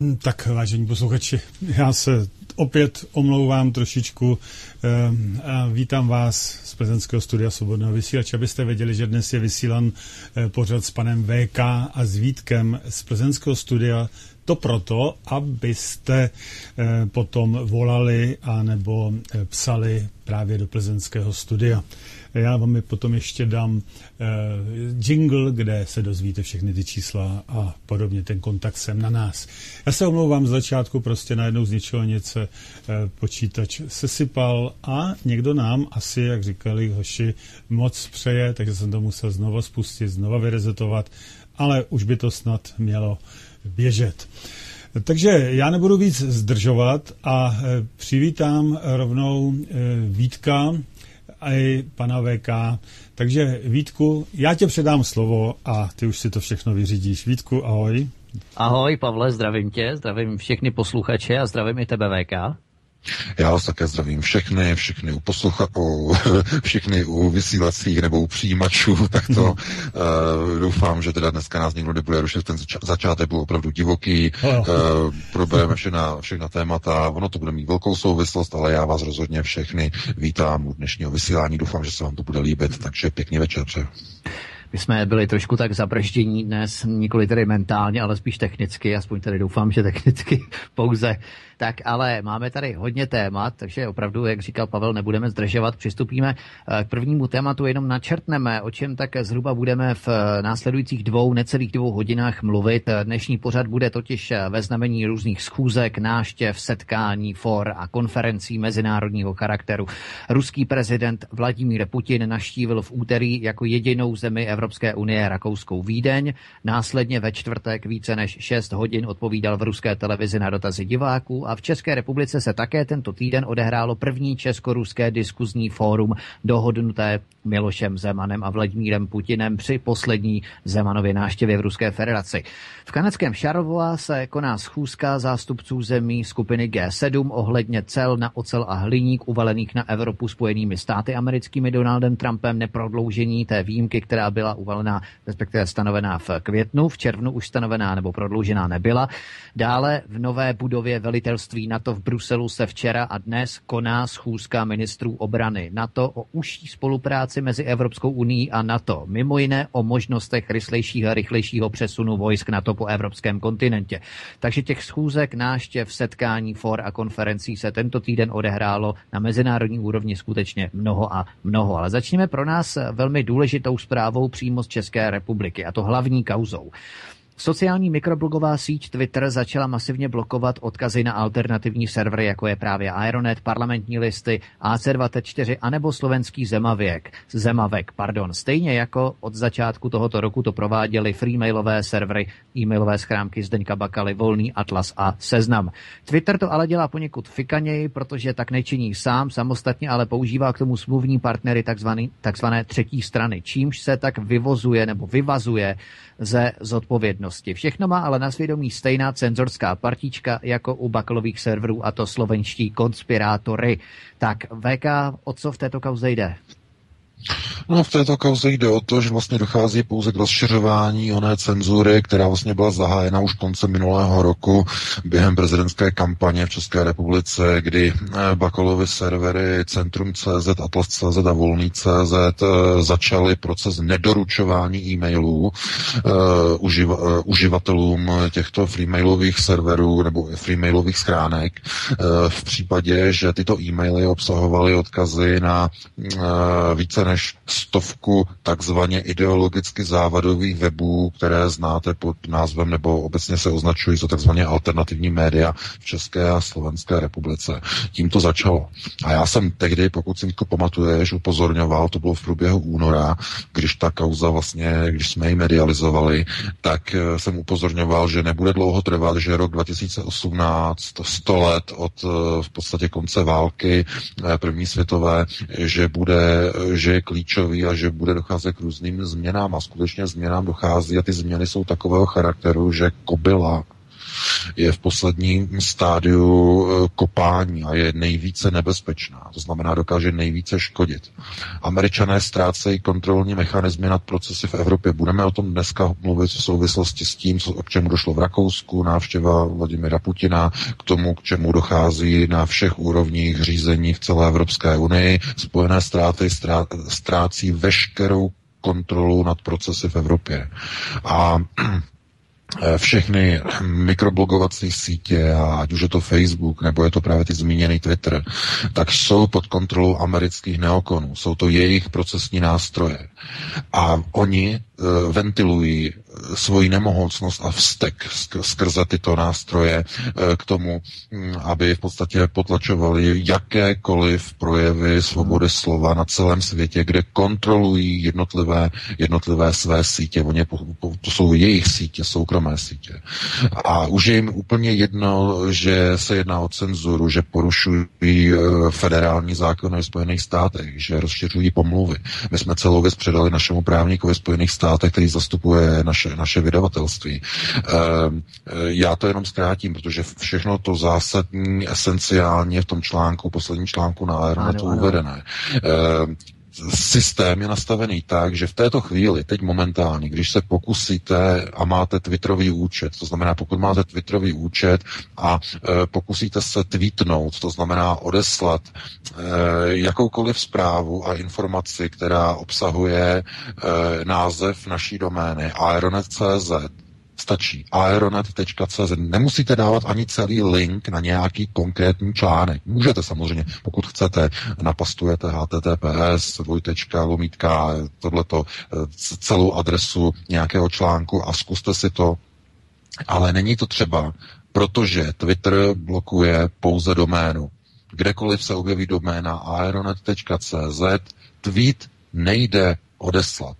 Hm, Tak, vážení posluchači, já se opět omlouvám trošičku eh, a vítám vás z prezidentského studia Svobodného vysílače, abyste věděli, že dnes je vysílan eh, pořad s panem VK a s Vítkem z prezidentského studia to proto, abyste eh, potom volali a nebo eh, psali právě do plzeňského studia. Já vám je potom ještě dám eh, jingle, kde se dozvíte všechny ty čísla a podobně, ten kontakt sem na nás. Já se omlouvám z začátku, prostě najednou z ničeho něco eh, počítač sesypal a někdo nám asi, jak říkali hoši, moc přeje, takže jsem to musel znovu spustit, znova vyrezetovat, ale už by to snad mělo běžet. Takže já nebudu víc zdržovat a eh, přivítám rovnou Vítka i pana VK. Takže Vítku, já tě předám slovo a ty už si to všechno vyřídíš. Vítku, ahoj. Ahoj Pavle, zdravím tě, zdravím všechny posluchače a zdravím i tebe VK. Já vás také zdravím všechny, všechny u poslucha, u, všechny u vysílacích nebo u přijímačů, tak to uh, doufám, že teda dneska nás nikdo nebude rušit, ten zača- začátek byl opravdu divoký, uh, probereme všechna, všechna témata, ono to bude mít velkou souvislost, ale já vás rozhodně všechny vítám u dnešního vysílání, doufám, že se vám to bude líbit, takže pěkný večer přeju. My jsme byli trošku tak zabrždění dnes, nikoli tedy mentálně, ale spíš technicky, aspoň tady doufám, že technicky pouze. Tak ale máme tady hodně témat, takže opravdu, jak říkal Pavel, nebudeme zdržovat, přistupíme eh, k prvnímu tématu, jenom načrtneme, o čem tak zhruba budeme v eh, následujících dvou, necelých dvou hodinách mluvit. Dnešní pořad bude totiž eh, ve znamení různých schůzek, náštěv, setkání, for a konferencí mezinárodního charakteru. Ruský prezident Vladimír Putin naštívil v úterý jako jedinou zemi Evropské unie rakouskou Vídeň. Následně ve čtvrtek více než 6 hodin odpovídal v ruské televizi na dotazy diváků a v České republice se také tento týden odehrálo první česko-ruské diskuzní fórum dohodnuté Milošem Zemanem a Vladimírem Putinem při poslední Zemanově návštěvě v Ruské federaci. V kanadském Šarova se koná schůzka zástupců zemí skupiny G7 ohledně cel na ocel a hliník uvalených na Evropu spojenými státy americkými Donaldem Trumpem neprodloužení té výjimky, která byla uvalená, respektive stanovená v květnu, v červnu už stanovená nebo prodloužená nebyla. Dále v nové budově velitelství NATO v Bruselu se včera a dnes koná schůzka ministrů obrany NATO o užší spolupráci mezi Evropskou unii a NATO, mimo jiné o možnostech rychlejšího a rychlejšího přesunu vojsk NATO po evropském kontinentě. Takže těch schůzek, náštěv, setkání, for a konferencí se tento týden odehrálo na mezinárodní úrovni skutečně mnoho a mnoho. Ale začněme pro nás velmi důležitou zprávou přímo z České republiky, a to hlavní kauzou. Sociální mikroblogová síť Twitter začala masivně blokovat odkazy na alternativní servery, jako je právě Aeronet, parlamentní listy, AC24 anebo slovenský Zemavěk, Zemavek. Pardon. Stejně jako od začátku tohoto roku to prováděly freemailové servery, e-mailové schránky Zdeňka Bakaly, Volný Atlas a Seznam. Twitter to ale dělá poněkud fikaněji, protože tak nečiní sám, samostatně, ale používá k tomu smluvní partnery takzvaný, takzvané třetí strany, čímž se tak vyvozuje nebo vyvazuje ze zodpovědnosti. Všechno má ale na svědomí stejná cenzorská partička jako u bakalových serverů a to slovenští konspirátory. Tak VK, o co v této kauze jde? No v této kauze jde o to, že vlastně dochází pouze k rozšiřování oné cenzury, která vlastně byla zahájena už koncem minulého roku během prezidentské kampaně v České republice, kdy eh, Bakalovy servery Centrum.cz, Atlas.cz a Volný.cz eh, začaly proces nedoručování e-mailů uh, uživa, uživatelům těchto freemailových serverů nebo freemailových schránek uh, v případě, že tyto e-maily obsahovaly odkazy na více než stovku takzvaně ideologicky závadových webů, které znáte pod názvem nebo obecně se označují za takzvaně alternativní média v České a Slovenské republice. Tím to začalo. A já jsem tehdy, pokud si to pamatuješ, upozorňoval, to bylo v průběhu února, když ta kauza vlastně, když jsme ji medializovali, tak eh, jsem upozorňoval, že nebude dlouho trvat, že rok 2018, 100 let od eh, v podstatě konce války eh, první světové, že bude, že je klíčový a že bude docházet k různým změnám a skutečně změnám dochází a ty změny jsou takového charakteru, že kobila je v posledním stádiu eh, kopání a je nejvíce nebezpečná. To znamená, dokáže nejvíce škodit. Američané ztrácejí kontrolní mechanismy nad procesy v Evropě. Budeme o tom dneska mluvit v souvislosti s tím, co, k čemu došlo v Rakousku, návštěva Vladimira Putina, k tomu, k čemu dochází na všech úrovních řízení v celé Evropské unii. Spojené státy ztrácí veškerou kontrolu nad procesy v Evropě. A všechny mikroblogovací sítě, ať už je to Facebook, nebo je to právě ty zmíněný Twitter, tak jsou pod kontrolou amerických neokonů. Jsou to jejich procesní nástroje. A oni ventilují svoji nemohoucnost a vztek skrze tyto nástroje uh, k tomu, um, aby v podstatě potlačovali jakékoliv projevy svobody slova na celém světě, kde kontrolují jednotlivé, jednotlivé své sítě. Oni, to jsou jejich sítě, soukromé sítě. A už je jim úplně jedno, že se jedná o cenzuru, že porušují federální zákony v Spojených státech, že rozšiřují pomluvy. My jsme celou věc předali našemu právníkovi Spojených státech, který zastupuje naše, naše vydavatelství. Ehm, já to jenom zkrátím, protože všechno to zásadní, esenciálně v tom článku, posledním článku na Aeronetu uvedené. Systém je nastavený tak, že v této chvíli, teď momentálně, když se pokusíte a máte Twitterový účet, to znamená, pokud máte Twitterový účet a e, pokusíte se tweetnout, to znamená odeslat e, jakoukoliv zprávu a informaci, která obsahuje e, název naší domény aeronet.cz, Stačí aeronet.cz. Nemusíte dávat ani celý link na nějaký konkrétní článek. Můžete samozřejmě, pokud chcete, napastujete https, dvojtečka, lomítka, tohleto, celou adresu nějakého článku a zkuste si to. Ale není to třeba, protože Twitter blokuje pouze doménu. Kdekoliv se objeví doména aeronet.cz, tweet nejde odeslat.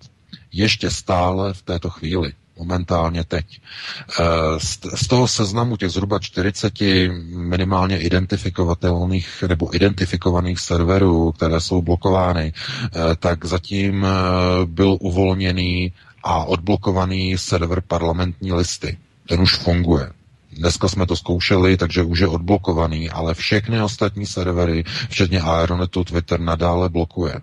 Ještě stále v této chvíli momentálně teď. Eh, z toho seznamu těch zhruba 40 minimálně identifikovatelných nebo identifikovaných serverů, které jsou blokovány, eh, tak zatím eh, byl uvolněný a odblokovaný server parlamentní listy. Ten už funguje. Dneska jsme to zkoušeli, takže už je odblokovaný, ale všechny ostatní servery, včetně Aeronetu, Twitter nadále blokuje.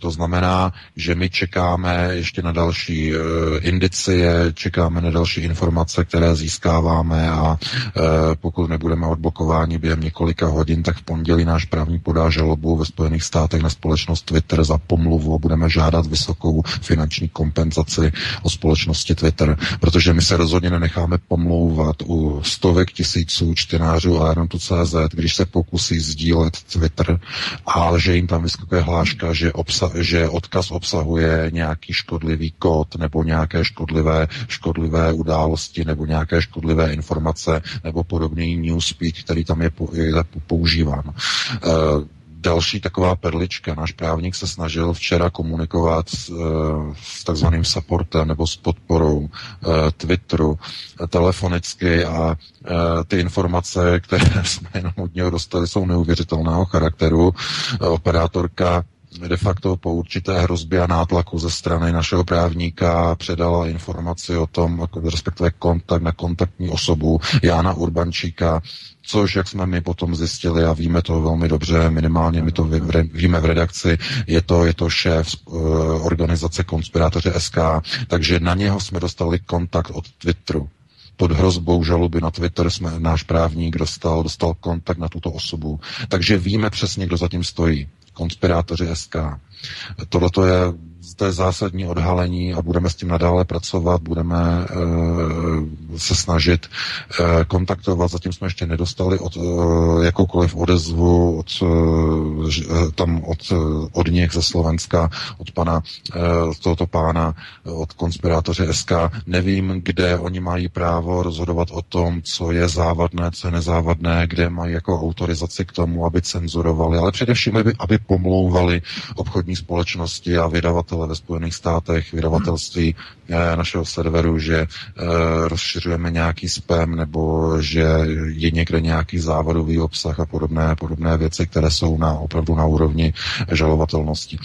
To znamená, že my čekáme ještě na další uh, indicie, čekáme na další informace, které získáváme a uh, pokud nebudeme odblokováni během několika hodin, tak v pondělí náš právník podá žalobu ve Spojených státech na společnost Twitter za pomluvu a budeme žádat vysokou finanční kompenzaci o společnosti Twitter, protože my se rozhodně nenecháme pomlouvat u stovek tisíců čtenářů Aerontu.cz, když se pokusí sdílet Twitter, ale že jim tam vyskakuje hláška, že, obsa- že odkaz obsahuje nějaký škodlivý kód nebo nějaké škodlivé, škodlivé události nebo nějaké škodlivé informace nebo podobný newspeak, který tam je, je používán. Uh, další taková perlička. Náš právník se snažil včera komunikovat s, uh, s takzvaným supportem nebo s podporou uh, Twitteru telefonicky a uh, ty informace, které jsme jenom od něho dostali, jsou neuvěřitelného charakteru. Operátorka de facto po určité hrozbě a nátlaku ze strany našeho právníka předala informaci o tom, respektive kontakt na kontaktní osobu Jána Urbančíka, což, jak jsme my potom zjistili a víme to velmi dobře, minimálně my to víme v redakci, je to, je to šéf uh, organizace Konspirátoři SK, takže na něho jsme dostali kontakt od Twitteru pod hrozbou žaloby na Twitter jsme, náš právník dostal, dostal kontakt na tuto osobu. Takže víme přesně, kdo zatím stojí. Konspirátoři SK. Tohle je to je zásadní odhalení a budeme s tím nadále pracovat, budeme e, se snažit e, kontaktovat. Zatím jsme ještě nedostali od e, jakoukoliv odezvu od, tam od, od nich ze Slovenska, od pana tohoto pána, od konspirátoře SK. Nevím, kde oni mají právo rozhodovat o tom, co je závadné, co je nezávadné, kde mají jako autorizaci k tomu, aby cenzurovali, ale především, aby, aby pomlouvali obchodní společnosti a vydavatele ve Spojených státech, vydavatelství eh, našeho serveru, že eh, rozšiřujeme nějaký spam nebo že je někde nějaký závadový obsah a podobné, podobné věci, které jsou na opravdu na úrovni žalovatelnosti.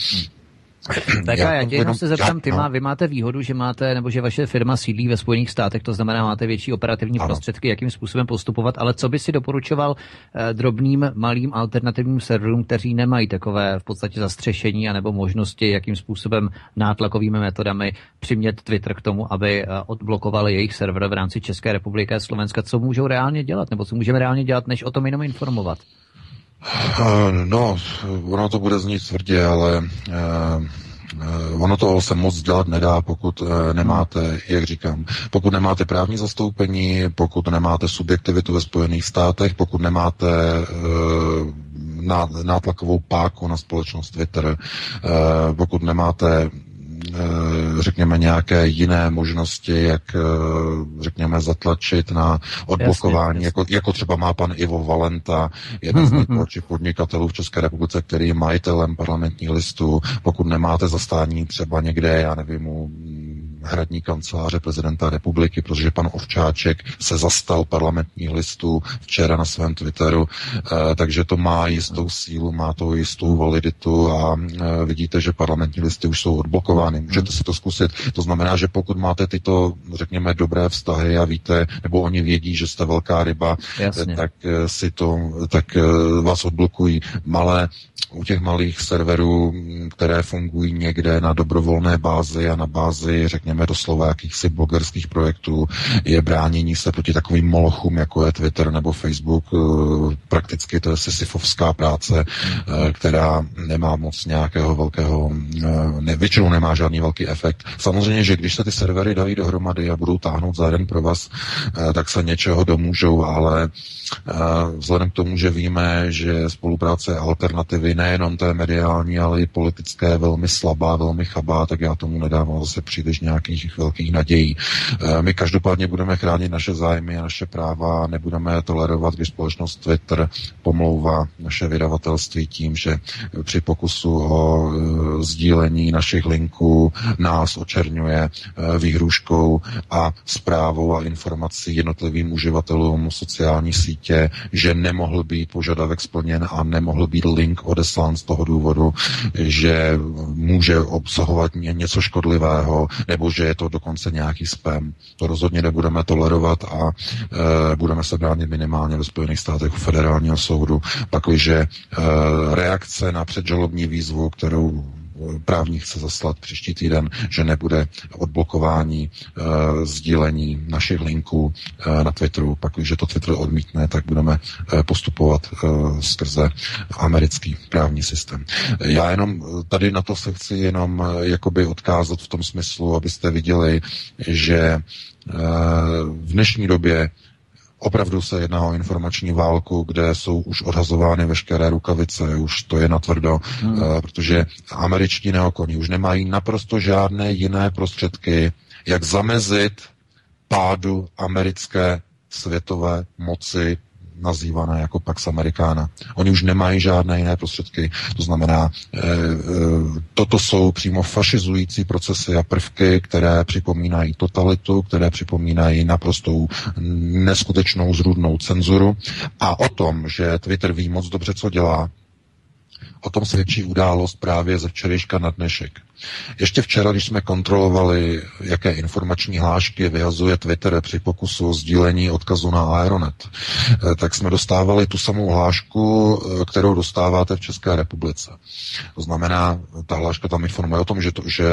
Tak já, já tě jenom se zeptám, ty má, vy máte výhodu, že máte, nebo že vaše firma sídlí ve Spojených státech, to znamená, máte větší operativní ano. prostředky, jakým způsobem postupovat, ale co by si doporučoval eh, drobným, malým alternativním serverům, kteří nemají takové v podstatě zastřešení anebo možnosti, jakým způsobem nátlakovými metodami přimět Twitter k tomu, aby eh, odblokovali jejich server v rámci České republiky a Slovenska, co můžou reálně dělat, nebo co můžeme reálně dělat, než o tom jenom informovat? Eh, no, ono to bude znít tvrdě, ale uh, ono to se moc dělat nedá, pokud nemáte, jak říkám, pokud nemáte právní zastoupení, pokud nemáte subjektivitu ve Spojených státech, pokud nemáte nátlakovou páku na společnost Twitter, pokud nemáte Eh, řekněme, nějaké jiné možnosti, jak, eh, řekněme, zatlačit na odblokování, jasně, jako, jako třeba má pan Ivo Valenta, jeden z největších podnikatelů v České republice, který je majitelem parlamentních listů. Pokud nemáte zastání třeba někde, já nevím, u hradní kanceláře prezidenta republiky, protože pan Ovčáček se zastal parlamentních listů včera na svém Twitteru, eh, takže to má jistou sílu, má to jistou validitu a vidíte, že parlamentní listy už jsou odblokovány Můžete si to zkusit. To znamená, že pokud máte tyto, řekněme, dobré vztahy a víte, nebo oni vědí, že jste velká ryba, Jasně. tak eh, si to, tak eh, vás odblokují. Malé, u těch malých serverů, které fungují někde na dobrovolné bázi a na bázi, řekněme, doslova jakýchsi blogerských projektů, je bránění se proti takovým molochům, jako je Twitter nebo Facebook. Eh, prakticky to je sisyfovská práce, která nemá moc nějakého velkého, ne, většinou nemá žádný velký efekt. Samozřejmě, že když se ty servery dají dohromady a budou táhnout za jeden pro vás, eh, tak se něčeho domůžou, ale eh, vzhledem k tomu, že víme, že spolupráce alternativy nejenom té mediální, ale i politické velmi slabá, velmi chabá, tak já tomu nedávám zase příliš nějakých velkých nadějí. Eh, my každopádně budeme chránit naše zájmy a naše práva a nebudeme tolerovat, když společnost Twitter pomlouvá naše vydavatelství tím, že při pokusu o sdílení našich linků nás očerňuje eh, výhruškou a zprávou a informací jednotlivým uživatelům sociální sítě, že nemohl být požadavek splněn a nemohl být link odeslán z toho důvodu, že může obsahovat něco škodlivého, nebo že je to dokonce nějaký spam. To rozhodně nebudeme tolerovat a e, budeme se bránit minimálně ve Spojených státech u federálního soudu, pakliže e, reakce na předžalobní výzvu, kterou právník chce zaslat příští týden, že nebude odblokování e, sdílení našich linků e, na Twitteru. Pak, když to Twitter odmítne, tak budeme e, postupovat e, skrze americký právní systém. Já jenom tady na to se chci jenom jakoby odkázat v tom smyslu, abyste viděli, že v dnešní době Opravdu se jedná o informační válku, kde jsou už odhazovány veškeré rukavice, už to je natvrdo, hmm. uh, protože američtí neokoní už nemají naprosto žádné jiné prostředky, jak zamezit pádu americké světové moci nazývané jako Pax Americana. Oni už nemají žádné jiné prostředky. To znamená, e, e, toto jsou přímo fašizující procesy a prvky, které připomínají totalitu, které připomínají naprostou neskutečnou zrůdnou cenzuru. A o tom, že Twitter ví moc dobře, co dělá, O tom svědčí událost právě ze včerejška na dnešek. Ještě včera, když jsme kontrolovali, jaké informační hlášky vyhazuje Twitter při pokusu o sdílení odkazu na Aeronet, eh, tak jsme dostávali tu samou hlášku, eh, kterou dostáváte v České republice. To znamená, ta hláška tam informuje o tom, že, to, že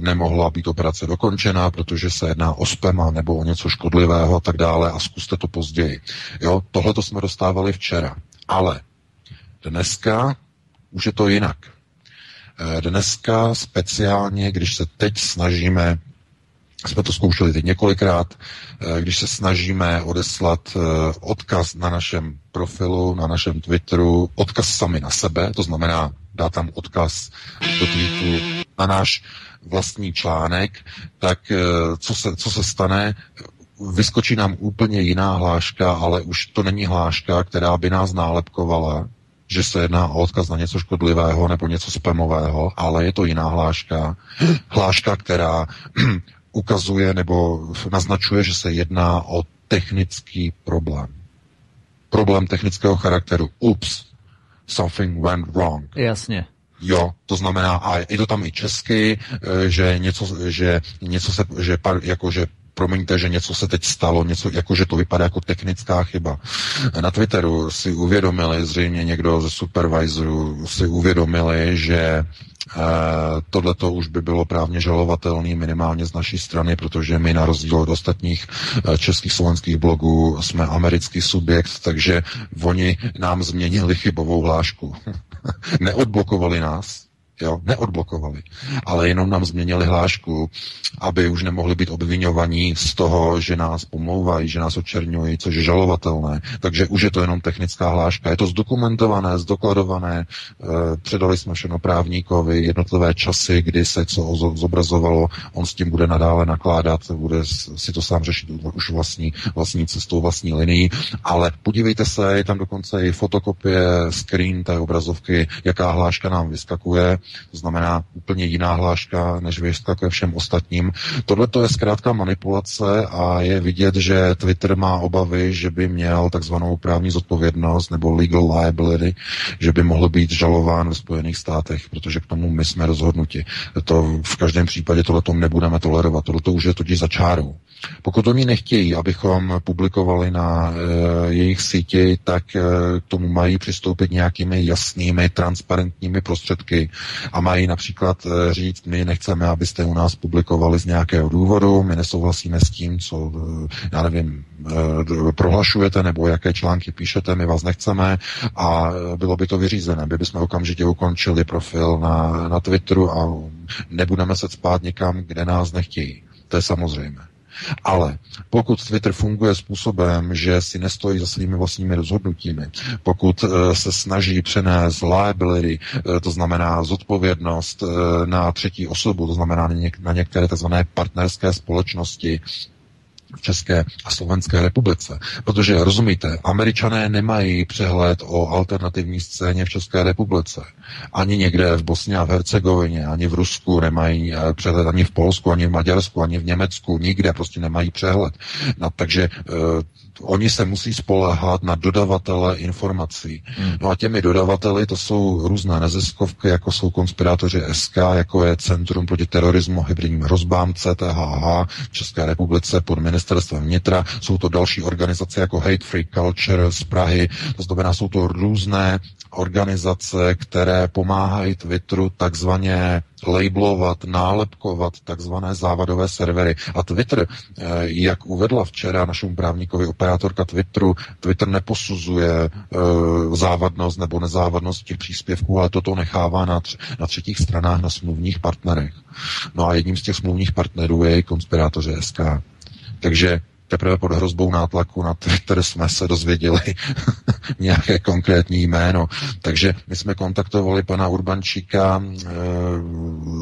nemohla být operace dokončena, protože se jedná o spema nebo o něco škodlivého a tak dále a zkuste to později. Jo, tohle to jsme dostávali včera. Ale dneska už je to jinak. Eh, dneska speciálně, když se teď snažíme jsme to zkoušeli teď několikrát, eh, když se snažíme odeslat eh, odkaz na našem profilu, na našem Twitteru, odkaz sami na sebe, to znamená dá tam odkaz do tweetu na náš vlastní článek, tak co se, co se stane? Vyskočí nám úplně jiná hláška, ale už to není hláška, která by nás nálepkovala, že se jedná o odkaz na něco škodlivého nebo něco spamového, ale je to jiná hláška. Hláška, která ukazuje nebo naznačuje, že se jedná o technický problém. Problém technického charakteru. Ups, something went wrong. Jasně. Jo, to znamená, a je to tam i česky, eh, že něco, že něco se, že, jako, že promiňte, že něco se teď stalo, něco, jako že to vypadá jako technická chyba. Na Twitteru si uvědomili, zřejmě někdo ze supervisorů si uvědomili, že Uh, Tohle to už by bylo právně žalovatelný minimálně z naší strany, protože my na rozdíl od ostatních uh, českých slovenských blogů jsme americký subjekt, takže oni nám změnili chybovou hlášku. Neodblokovali nás, jo, neodblokovali, ale jenom nám změnili hlášku, aby už nemohli být obvinovaní z toho, že nás pomlouvají, že nás očerňují, což je žalovatelné. Takže už je to jenom technická hláška. Je to zdokumentované, zdokladované, e, předali jsme všechno právníkovi, jednotlivé časy, kdy se co zobrazovalo, on s tím bude nadále nakládat, bude si to sám řešit už vlastní, vlastní cestou, vlastní linií, ale podívejte se, je tam dokonce i fotokopie, screen té obrazovky, jaká hláška nám vyskakuje, to znamená úplně jiná hláška, než vyskakuje všem ostatním. Tohle to je zkrátka manipulace a je vidět, že Twitter má obavy, že by měl takzvanou právní zodpovědnost nebo legal liability, že by mohl být žalován ve Spojených státech, protože k tomu my jsme rozhodnuti. To v každém případě tohle nebudeme tolerovat. Tohle už je totiž za čárou. Pokud oni nechtějí, abychom publikovali na e, jejich síti, tak e, k tomu mají přistoupit nějakými jasnými, transparentními prostředky a mají například e, říct, my nechceme, abyste u nás publikovali z nějakého důvodu, my nesouhlasíme s tím, co, e, já nevím, e, prohlašujete nebo jaké články píšete, my vás nechceme a bylo by to vyřízené, by bychom okamžitě ukončili profil na, na Twitteru a nebudeme se spát někam, kde nás nechtějí. To je samozřejmé. Ale pokud Twitter funguje způsobem, že si nestojí za svými vlastními rozhodnutími, pokud eh, se snaží přenést liability, eh, to znamená zodpovědnost eh, na třetí osobu, to znamená na některé tzv. partnerské společnosti, v České a Slovenské republice. Protože, rozumíte, američané nemají přehled o alternativní scéně v České republice. Ani někde v Bosně a v Hercegovině, ani v Rusku nemají eh, přehled, ani v Polsku, ani v Maďarsku, ani v Německu, nikde prostě nemají přehled. No, takže uh, oni se musí spolehat na dodavatele informací. Hmm. No a těmi dodavateli to jsou různé neziskovky, jako jsou konspirátoři SK, jako je Centrum proti terorismu, hybridním hrozbám CTHH v České republice pod ministerstvem vnitra. Jsou to další organizace jako Hate Free Culture z Prahy. To znamená, jsou to různé organizace, které pomáhají Twitteru takzvaně labelovat, nálepkovat takzvané závadové servery. A Twitter, eh, jak uvedla včera našemu právníkovi operátorka Twitteru, Twitter neposuzuje e, závadnost nebo nezávadnost těch příspěvků, ale toto nechává na, tř- na třetích stranách, na smluvních partnerech. No a jedním z těch smluvních partnerů je i konspirátoři SK. Takže teprve pod hrozbou nátlaku na Twitter jsme se dozvěděli nějaké konkrétní jméno. Takže my jsme kontaktovali pana Urbančíka, eh,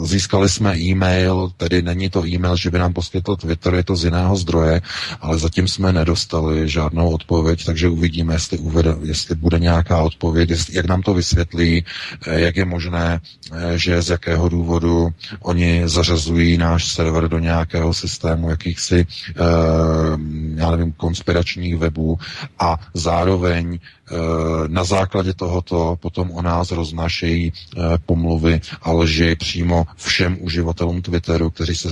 získali jsme e-mail, tedy není to e-mail, že by nám poskytl Twitter, je to z jiného zdroje, ale zatím jsme nedostali žádnou odpověď, takže uvidíme, jestli, uvede, jestli bude nějaká odpověď, jestli, jak nám to vysvětlí, eh, jak je možné, eh, že z jakého důvodu oni zařazují náš server do nějakého systému jakýchsi já nevím, konspiračních webů a zároveň eh, na základě tohoto potom o nás roznášejí eh, pomluvy a lži přímo všem uživatelům Twitteru, kteří se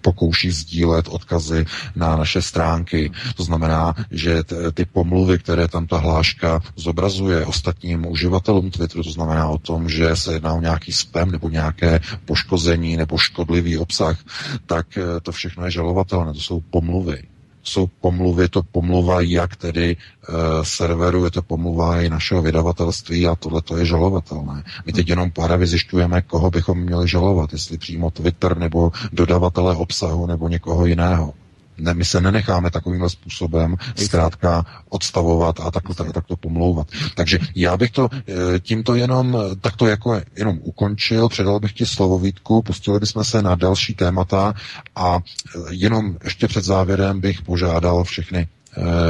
pokouší sdílet odkazy na naše stránky. To znamená, že ty pomluvy, které tam ta hláška zobrazuje ostatním uživatelům Twitteru, to znamená o tom, že se jedná o nějaký spam nebo nějaké poškození nebo škodlivý obsah, tak to všechno je žalovatelné. To jsou pomluvy jsou pomluvy, to pomluva jak tedy e, serveru, je to pomluva i našeho vydavatelství a tohle to je žalovatelné. My teď jenom pár zjišťujeme, koho bychom měli žalovat, jestli přímo Twitter nebo dodavatele obsahu nebo někoho jiného. Ne, my se nenecháme takovým způsobem zkrátka odstavovat a takto, tak, takto pomlouvat. Takže já bych to eh, tímto jenom takto jako jenom ukončil, předal bych ti slovo Vítku, pustili bychom se na další témata a eh, jenom ještě před závěrem bych požádal všechny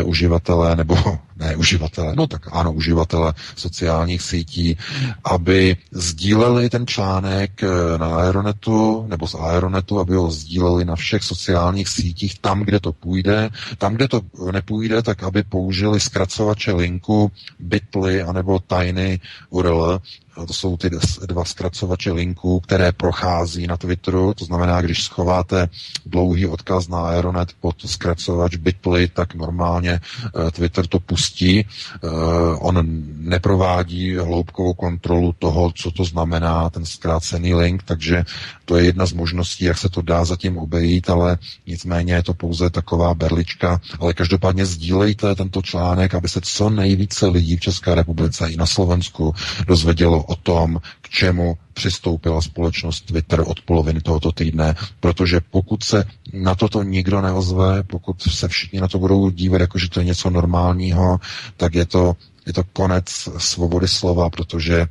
uživatele, nebo ne uživatele, no tak ano, uživatele sociálních sítí, aby sdíleli ten článek eh, na Aeronetu, nebo z Aeronetu, aby ho sdíleli na všech sociálních sítích, tam, kde to půjde. Tam, kde to nepůjde, tak aby použili zkracovače linku Bitly anebo Tiny URL, to jsou ty dva zkracovače linků, které prochází na Twitteru. To znamená, když schováte dlouhý odkaz na Aeronet pod zkracovač Bitly, tak normálně eh, Twitter to pustí. Eh, on neprovádí hloubkovou kontrolu toho, co to znamená, ten zkrácený link, takže to je jedna z možností, jak se to dá zatím obejít, ale nicméně je to pouze taková berlička. Ale každopádně sdílejte tento článek, aby se co nejvíce lidí v České republice i na Slovensku dozvědělo o tom, k čemu přistoupila společnost Twitter od poloviny tohoto týdne, protože pokud se na toto nikdo neozve, pokud se všichni na to budou dívat, jako že to je něco normálního, tak je to, je to konec svobody slova, protože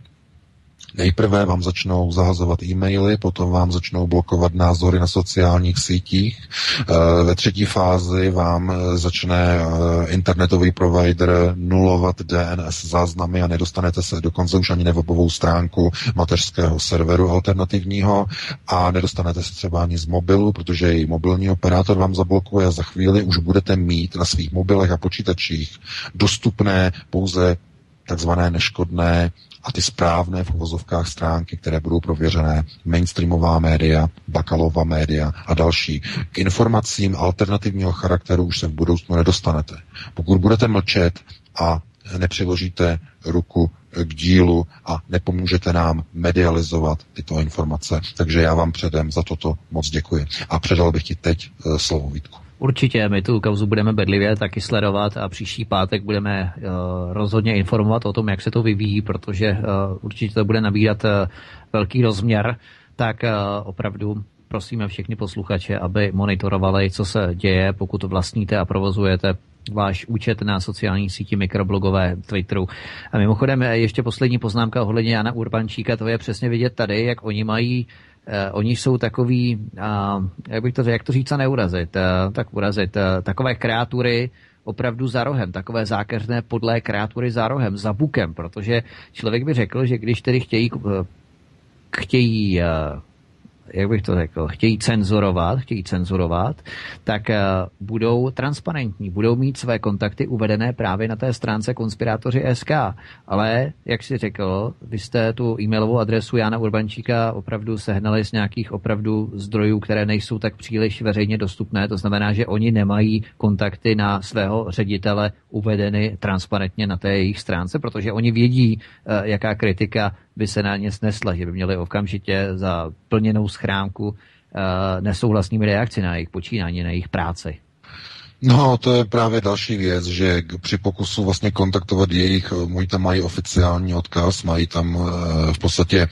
Nejprve vám začnou zahazovat e-maily, potom vám začnou blokovat názory na sociálních sítích. Eh, ve třetí fázi vám eh, začne eh, internetový provider nulovat DNS záznamy a nedostanete se dokonce už ani na webovou stránku mateřského serveru alternativního a nedostanete se třeba ani z mobilu, protože i mobilní operátor vám zablokuje a za chvíli už budete mít na svých mobilech a počítačích dostupné pouze takzvané neškodné a ty správné v uvozovkách stránky, které budou prověřené, mainstreamová média, bakalová média a další. K informacím alternativního charakteru už se v budoucnu nedostanete. Pokud budete mlčet a nepřiložíte ruku k dílu a nepomůžete nám medializovat tyto informace. Takže já vám předem za toto moc děkuji. A předal bych ti teď eh, slovo Vítku. Určitě, my tu kauzu budeme bedlivě taky sledovat a příští pátek budeme uh, rozhodně informovat o tom, jak se to vyvíjí, protože uh, určitě to bude nabírat uh, velký rozměr, tak opravdu prosíme všechny posluchače, aby monitorovali, co se děje, pokud vlastníte a provozujete váš účet na sociální síti mikroblogové Twitteru. A mimochodem ještě poslední poznámka ohledně Jana Urbančíka, to je přesně vidět tady, jak oni mají oni jsou takový, jak bych to řekl, jak to říct a neurazit, uh, tak urazit, uh, takové kreatury opravdu za rohem, takové zákeřné podlé kreatury za rohem, za bukem, protože člověk by řekl, že když tedy chtějí, chtějí jak bych to řekl, chtějí cenzurovat, chtějí cenzurovat, tak uh, budou transparentní, budou mít své kontakty uvedené právě na té stránce konspirátoři SK. Ale, jak si řekl, vy jste tu e-mailovou adresu Jana Urbančíka opravdu sehnali z nějakých opravdu zdrojů, které nejsou tak příliš veřejně dostupné. To znamená, že oni nemají kontakty na svého ředitele uvedeny transparentně na té jejich stránce, protože oni vědí, uh, jaká kritika by se na ně snesla, že by měli okamžitě za plněnou schránku uh, nesouhlasnými reakci na jejich počínání, na jejich práci. No, to je právě další věc, že při pokusu vlastně kontaktovat jejich, oni tam mají oficiální odkaz, mají tam uh, v podstatě,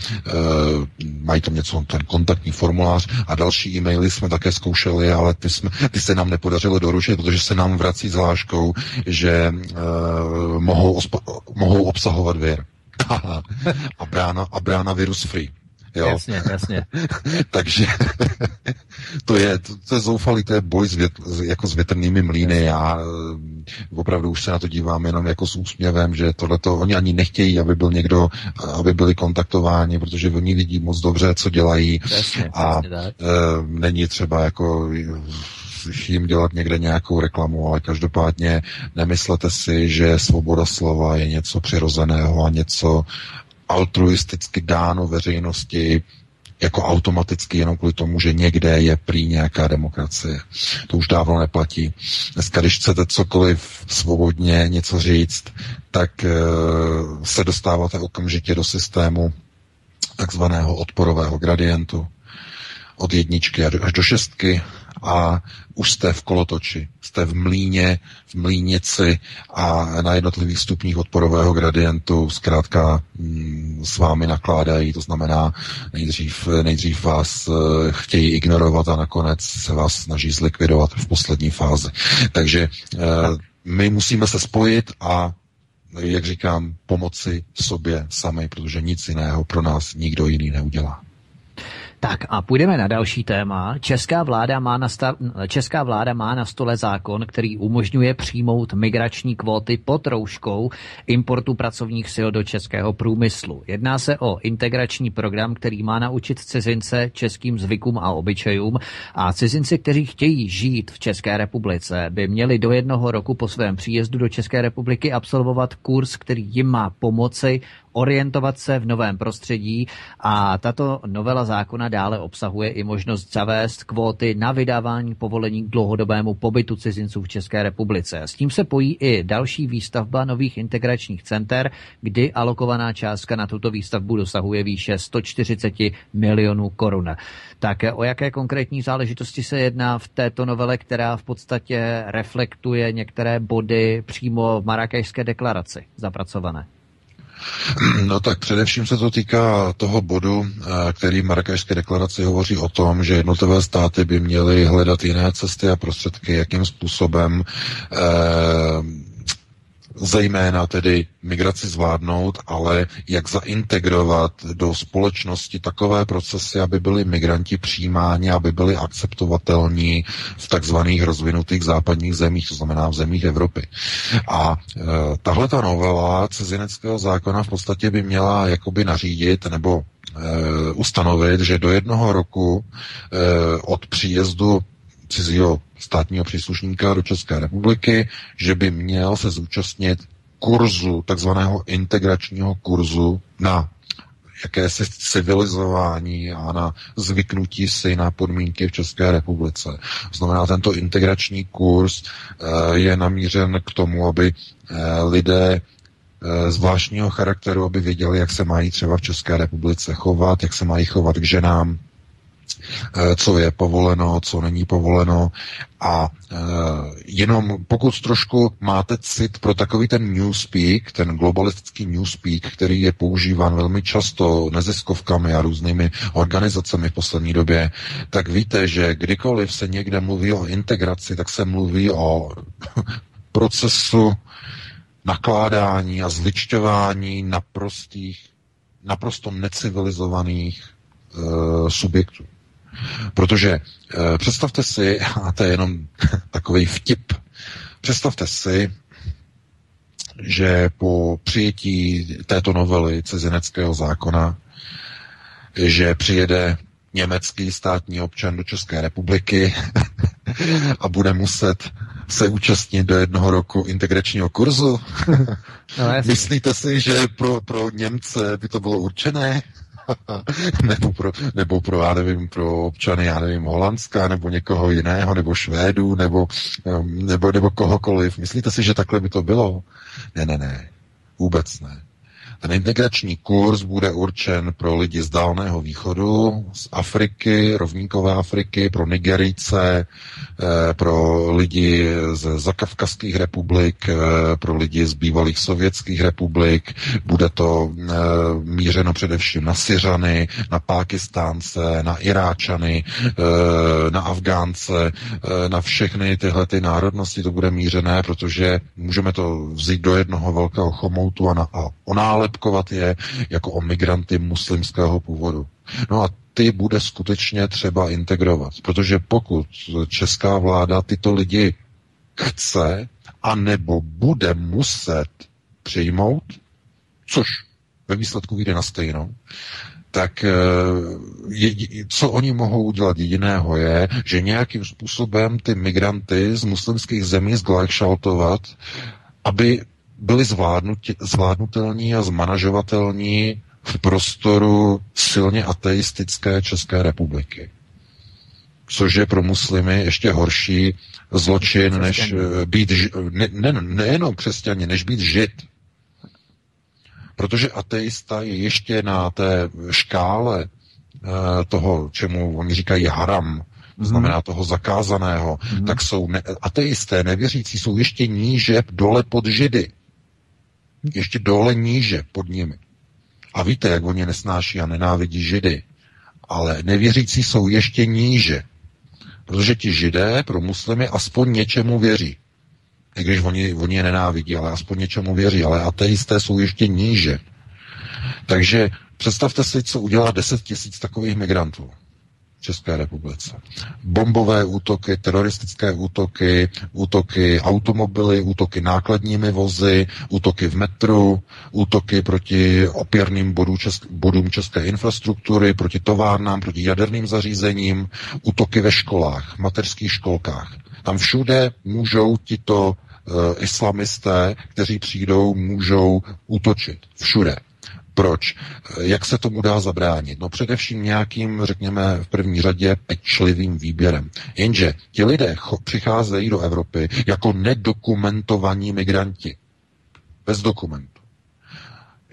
mají tam něco, ten kontaktní formulář a další e-maily jsme také zkoušeli, ale ty, jsme, ty se nám nepodařilo doručit, protože se nám vrací s hláškou, že mohou, mohou obsahovat věr. A brána, a brána virus free. Jo. Jasně, jasně. Takže to je, to, to je zoufalý, to je boj s, vět, jako s větrnými mlýny. Já eh, opravdu už se na to dívám jenom jako s úsměvem, že tohle oni ani nechtějí, aby byl někdo, aby byli kontaktováni, protože oni vidí moc dobře, co dělají. Jasně, a jasně, e, není třeba jako jim dělat někde nějakou reklamu, ale každopádně nemyslete si, že svoboda slova je něco přirozeného a něco altruisticky dáno veřejnosti jako automaticky jenom kvůli tomu, že někde je prý nějaká demokracie. To už dávno neplatí. Dneska, když chcete cokoliv svobodně něco říct, tak e, se dostáváte okamžitě do systému takzvaného odporového gradientu od jedničky až do šestky a už jste v kolotoči, jste v mlíně, v mlínici a na jednotlivých stupních odporového gradientu zkrátka mm, s vámi nakládají, to znamená nejdřív, nejdřív vás eh, chtějí ignorovat a nakonec se vás snaží zlikvidovat v poslední fázi. Takže eh, my musíme se spojit a jak říkám, pomoci sobě sami, protože nic jiného pro nás nikdo jiný neudělá. Tak a půjdeme na další téma. Česká vláda, má na stav, Česká vláda má na stole zákon, který umožňuje přijmout migrační kvóty pod rouškou importu pracovních sil do českého průmyslu. Jedná se o integrační program, který má naučit cizince českým zvykům a obyčejům a cizinci, kteří chtějí žít v České republice, by měli do jednoho roku po svém příjezdu do České republiky absolvovat kurz, který jim má pomoci orientovat se v novém prostředí a tato novela zákona dále obsahuje i možnost zavést kvóty na vydávání povolení k dlouhodobému pobytu cizinců v České republice. S tím se pojí i další výstavba nových integračních center, kdy alokovaná částka na tuto výstavbu dosahuje výše 140 milionů korun. Tak o jaké konkrétní záležitosti se jedná v této novele, která v podstatě reflektuje některé body přímo v Marrakešské deklaraci zapracované? No tak především se to týká toho bodu, eh, který v Marrakešské deklaraci hovoří o tom, že jednotlivé státy by měly hledat jiné cesty a prostředky, jakým způsobem eh, zejména tedy migraci zvládnout, ale jak zaintegrovat do společnosti takové procesy, aby byli migranti přijímáni, aby byli akceptovatelní v takzvaných rozvinutých západních zemích, to znamená v zemích Evropy. A e, tahle ta novela cizineckého zákona v podstatě by měla jakoby nařídit nebo e, ustanovit, že do jednoho roku e, od příjezdu cizího státního příslušníka do České republiky, že by měl se zúčastnit kurzu, takzvaného integračního kurzu na jakési civilizování a na zvyknutí si na podmínky v České republice. Znamená, tento integrační kurz eh, je namířen k tomu, aby eh, lidé eh, zvláštního charakteru, aby věděli, jak se mají třeba v České republice chovat, jak se mají chovat k ženám, co je povoleno, co není povoleno a eh, jenom pokud trošku máte cit pro takový ten newspeak, ten globalistický newspeak, který je používán velmi často neziskovkami a různými organizacemi v poslední době, tak víte, že kdykoliv se někde mluví o integraci, tak se mluví o procesu nakládání a zličťování naprostých, naprosto necivilizovaných e, subjektů. Protože e, představte si, a to je jenom takový vtip, představte si, že po přijetí této novely cizineckého zákona, že přijede německý státní občan do České republiky a bude muset se účastnit do jednoho roku integračního kurzu. No, Myslíte si, že pro, pro Němce by to bylo určené? nebo, pro, nebo pro, já nevím, pro občany, já nevím, Holandska, nebo někoho jiného, nebo Švédů, nebo, nebo, nebo kohokoliv. Myslíte si, že takhle by to bylo? Ne, ne, ne. Vůbec ne. Ten integrační kurz bude určen pro lidi z Dálného východu, z Afriky, rovníkové Afriky, pro Nigerijce, eh, pro lidi z zakavkazských republik, eh, pro lidi z bývalých sovětských republik. Bude to eh, mířeno především na Syřany, na Pákistánce, na Iráčany, na Afgánce, na všechny tyhle ty národnosti to bude mířené, protože můžeme to vzít do jednoho velkého chomoutu a, na, a onálep nálepkovat je jako o migranty muslimského původu. No a ty bude skutečně třeba integrovat, protože pokud česká vláda tyto lidi chce a nebo bude muset přijmout, což ve výsledku vyjde na stejnou, tak je, co oni mohou udělat jediného je, že nějakým způsobem ty migranty z muslimských zemí zglajšaltovat, aby byli zvládnutelní a zmanažovatelní v prostoru silně ateistické České republiky. Což je pro muslimy ještě horší zločin, než eh, být, ne, ne, nejenom křesťané, než být žid. Protože ateista je ještě na té škále uh, toho, čemu oni říkají haram, to znamená toho zakázaného, mm. tak jsou ne, ateisté, nevěřící, jsou ještě níže dole pod židy. Ještě dole níže pod nimi. A víte, jak oni nesnáší a nenávidí židy. Ale nevěřící jsou ještě níže. Protože ti židé pro muslimy aspoň něčemu věří. I když oni, oni je nenávidí, ale aspoň něčemu věří. Ale ateisté jsou ještě níže. Takže představte si, co udělá 10 tisíc takových migrantů. České republice. Bombové útoky, teroristické útoky, útoky automobily, útoky nákladními vozy, útoky v metru, útoky proti opěrným bodů česk- bodům české infrastruktury, proti továrnám, proti jaderným zařízením, útoky ve školách, mateřských školkách. Tam všude můžou tito uh, islamisté, kteří přijdou, můžou útočit. Všude. Proč? Jak se tomu dá zabránit? No především nějakým, řekněme, v první řadě pečlivým výběrem. Jenže ti lidé přicházejí do Evropy jako nedokumentovaní migranti. Bez dokumentu.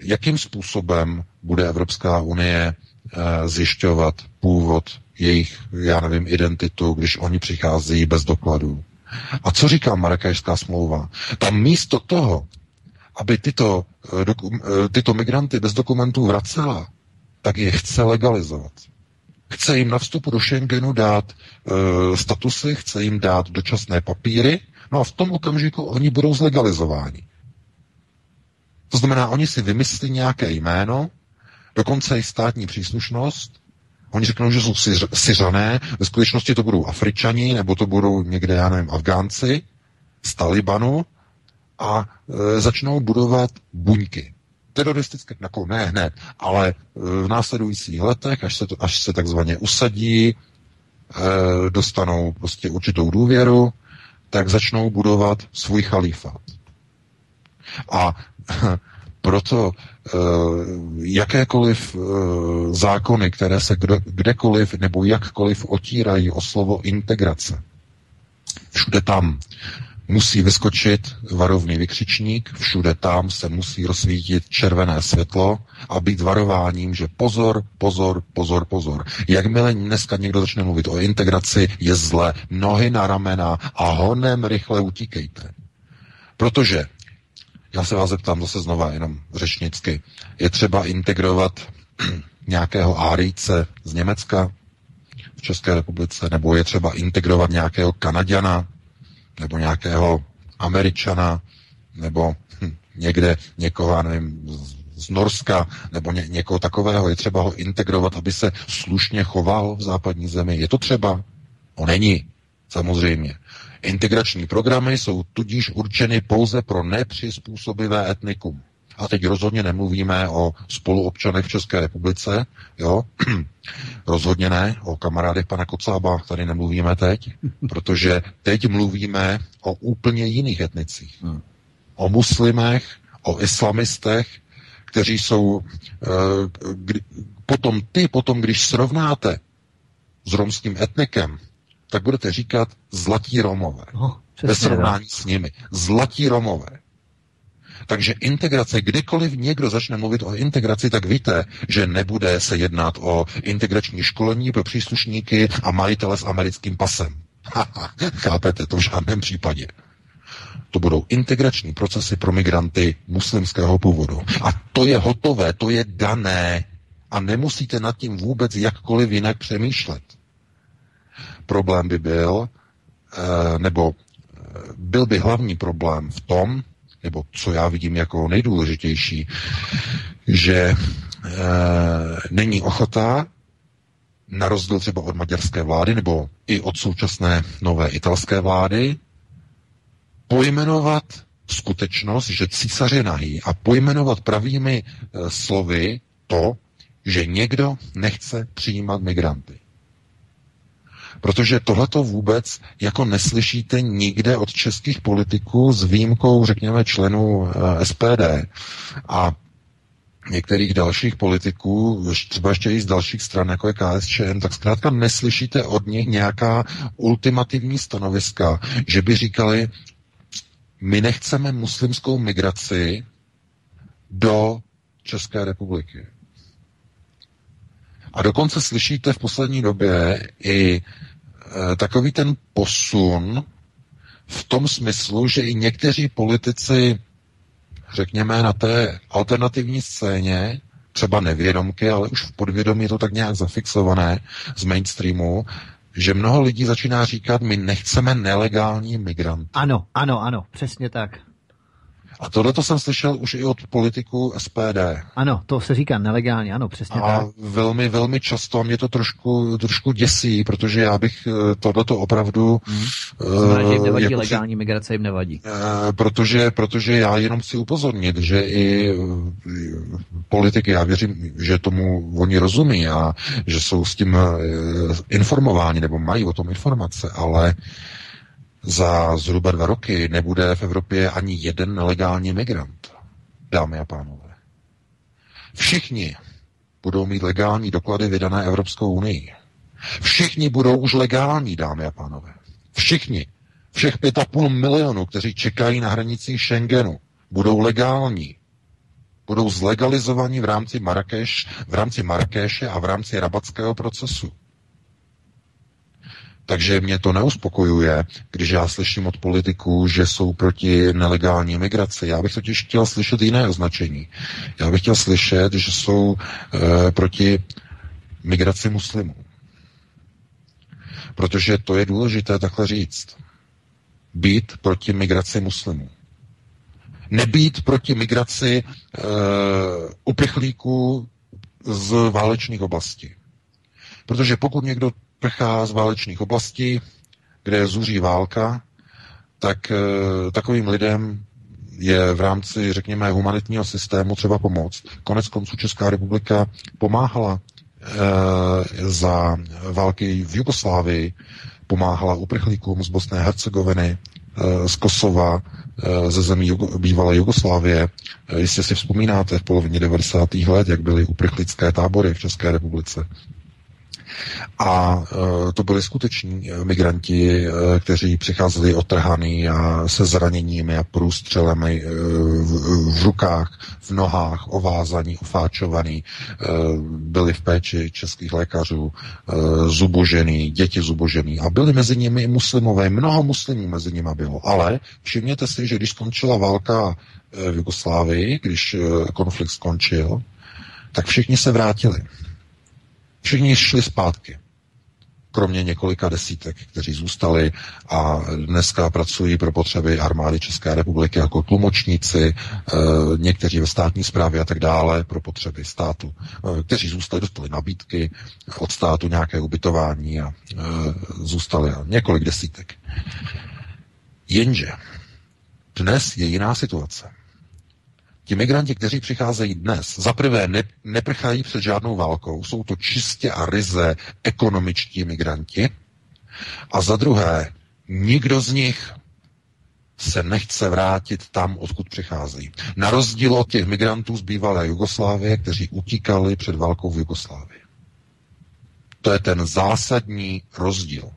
Jakým způsobem bude Evropská unie e, zjišťovat původ jejich, já nevím, identitu, když oni přicházejí bez dokladů? A co říká Marrakešská smlouva? Tam místo toho, aby tyto, eh, eh, tyto migranty bez dokumentů vracela, tak je chce legalizovat. Chce jim na vstupu do Schengenu dát e, statusy, chce jim dát dočasné papíry, no a v tom okamžiku oni budou zlegalizováni. To znamená, oni si vymyslí nějaké jméno, dokonce i státní příslušnost, Oni řeknou, že jsou syřané, ve skutečnosti to budou Afričani, nebo to budou někde, já nevím, Afgánci z Talibanu, a e, začnou budovat buňky. Teroristické, jako ne hned, ale e, v následujících letech, až se, to, až se takzvaně usadí, e, dostanou prostě určitou důvěru, tak začnou budovat svůj chalífát. A proto e, jakékoliv e, zákony, které se kde, kdekoliv nebo jakkoliv otírají o slovo integrace, všude tam musí vyskočit varovný vykřičník, všude tam se musí rozsvítit červené světlo a být varováním, že pozor, pozor, pozor, pozor. Jakmile dneska někdo začne mluvit o integraci, je zle, nohy na ramena a honem rychle utíkejte. Protože, já se vás zeptám zase znova, jenom řečnicky, je třeba integrovat nějakého árijce z Německa v České republice, nebo je třeba integrovat nějakého Kanaděna nebo nějakého Američana, nebo hm, někde někoho, nevím, z Norska, nebo ně, někoho takového. Je třeba ho integrovat, aby se slušně choval v západní zemi. Je to třeba? O není, samozřejmě. Integrační programy jsou tudíž určeny pouze pro nepřizpůsobivé etnikum. A teď rozhodně nemluvíme o spoluobčanech v České republice, jo, rozhodně ne, o kamarádech pana Kocába tady nemluvíme teď, protože teď mluvíme o úplně jiných etnicích. Hmm. O muslimech, o islamistech, kteří jsou, eh, kdy, potom ty, potom když srovnáte s romským etnikem, tak budete říkat zlatí Romové. No, ve srovnání s nimi. Zlatí Romové. Takže integrace, kdykoliv někdo začne mluvit o integraci, tak víte, že nebude se jednat o integrační školení pro příslušníky a majitele s americkým pasem. Chápete to v žádném případě. To budou integrační procesy pro migranty muslimského původu. A to je hotové, to je dané. A nemusíte nad tím vůbec jakkoliv jinak přemýšlet. Problém by byl, eh, nebo eh, byl by hlavní problém v tom, nebo co já vidím jako nejdůležitější, že e, není ochota, na rozdíl třeba od maďarské vlády nebo i od současné nové italské vlády, pojmenovat skutečnost, že císař je nahý a pojmenovat pravými e, slovy to, že někdo nechce přijímat migranty. Protože tohleto vůbec jako neslyšíte nikde od českých politiků s výjimkou, řekněme, členů eh, SPD a některých dalších politiků, třeba ještě i z dalších stran, jako je KSČM, tak zkrátka neslyšíte od nich nějaká ultimativní stanoviska, že by říkali, my nechceme muslimskou migraci do České republiky. A dokonce slyšíte v poslední době i takový ten posun v tom smyslu, že i někteří politici, řekněme, na té alternativní scéně, třeba nevědomky, ale už v podvědomí je to tak nějak zafixované z mainstreamu, že mnoho lidí začíná říkat, my nechceme nelegální migranty. Ano, ano, ano, přesně tak. A tohle to jsem slyšel už i od politiků SPD. Ano, to se říká nelegálně, ano, přesně a tak. velmi, velmi často a mě to trošku, trošku děsí, protože já bych eh, tohleto opravdu... Hmm. Znamená, že jim nevadí jako legální migrace, jim nevadí. Eh, protože, protože já jenom chci upozornit, že i eh, politiky, já věřím, že tomu oni rozumí a že jsou s tím informováni nebo mají o tom informace, ale za zhruba dva roky nebude v Evropě ani jeden nelegální migrant, dámy a pánové. Všichni budou mít legální doklady vydané Evropskou unii. Všichni budou už legální, dámy a pánové. Všichni. Všech pět a půl milionu, kteří čekají na hranicích Schengenu, budou legální. Budou zlegalizovaní v rámci Marrakeš, v rámci Marrakeše a v rámci rabatského procesu. Takže mě to neuspokojuje, když já slyším od politiků, že jsou proti nelegální migraci. Já bych totiž chtěl slyšet jiné označení. Já bych chtěl slyšet, že jsou e, proti migraci muslimů. Protože to je důležité takhle říct. Být proti migraci muslimů. Nebýt proti migraci e, uprchlíků z válečných oblastí. Protože pokud někdo prchá z válečných oblastí, kde zuří válka, tak e, takovým lidem je v rámci, řekněme, humanitního systému třeba pomoc. Konec konců Česká republika pomáhala e, za války v Jugoslávii, pomáhala uprchlíkům z Bosné a Hercegoviny, e, z Kosova, e, ze zemí Jugo, bývalé Jugoslávie. E, jistě si vzpomínáte v polovině 90. let, jak byly uprchlické tábory v České republice. A e, to byli skuteční e, migranti, e, kteří přicházeli otrhaný a se zraněními a průstřelemi v, rukách, v nohách, ovázaní, ofáčovaný, byli v péči českých lékařů, zubožený, děti zubožený a byli mezi nimi i muslimové. Mnoho muslimů mezi nimi bylo. Ale všimněte si, že když skončila válka v Jugoslávii, když konflikt skončil, tak všichni se vrátili. Všichni šli zpátky. Kromě několika desítek, kteří zůstali a dneska pracují pro potřeby armády České republiky jako tlumočníci, eh, někteří ve státní správě a tak dále pro potřeby státu, eh, kteří zůstali, dostali nabídky od státu nějaké ubytování a eh, zůstali několik desítek. Jenže dnes je jiná situace. Ti migranti, kteří přicházejí dnes, za prvé ne, neprchají před žádnou válkou, jsou to čistě a ryze ekonomičtí migranti, a za druhé, nikdo z nich se nechce vrátit tam, odkud přicházejí. Na rozdíl od těch migrantů z bývalé Jugoslávie, kteří utíkali před válkou v Jugoslávii. To je ten zásadní rozdíl.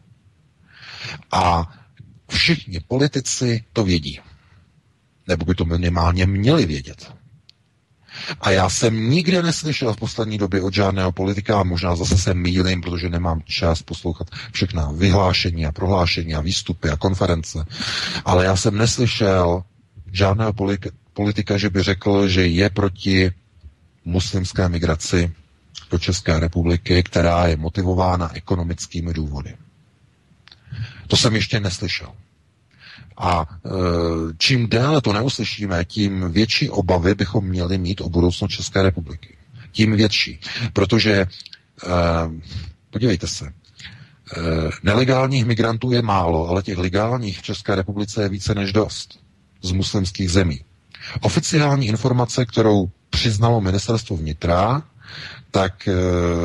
A všichni politici to vědí. Nebo by to minimálně měli vědět. A já jsem nikde neslyšel v poslední době od žádného politika, a možná zase se mýlím, protože nemám čas poslouchat všechna vyhlášení a prohlášení a výstupy a konference, ale já jsem neslyšel žádného politika, že by řekl, že je proti muslimské migraci do České republiky, která je motivována ekonomickými důvody. To jsem ještě neslyšel. A e, čím déle to neuslyšíme, tím větší obavy bychom měli mít o budoucnost České republiky. Tím větší. Protože, e, podívejte se, e, nelegálních migrantů je málo, ale těch legálních v České republice je více než dost z muslimských zemí. Oficiální informace, kterou přiznalo ministerstvo vnitra, tak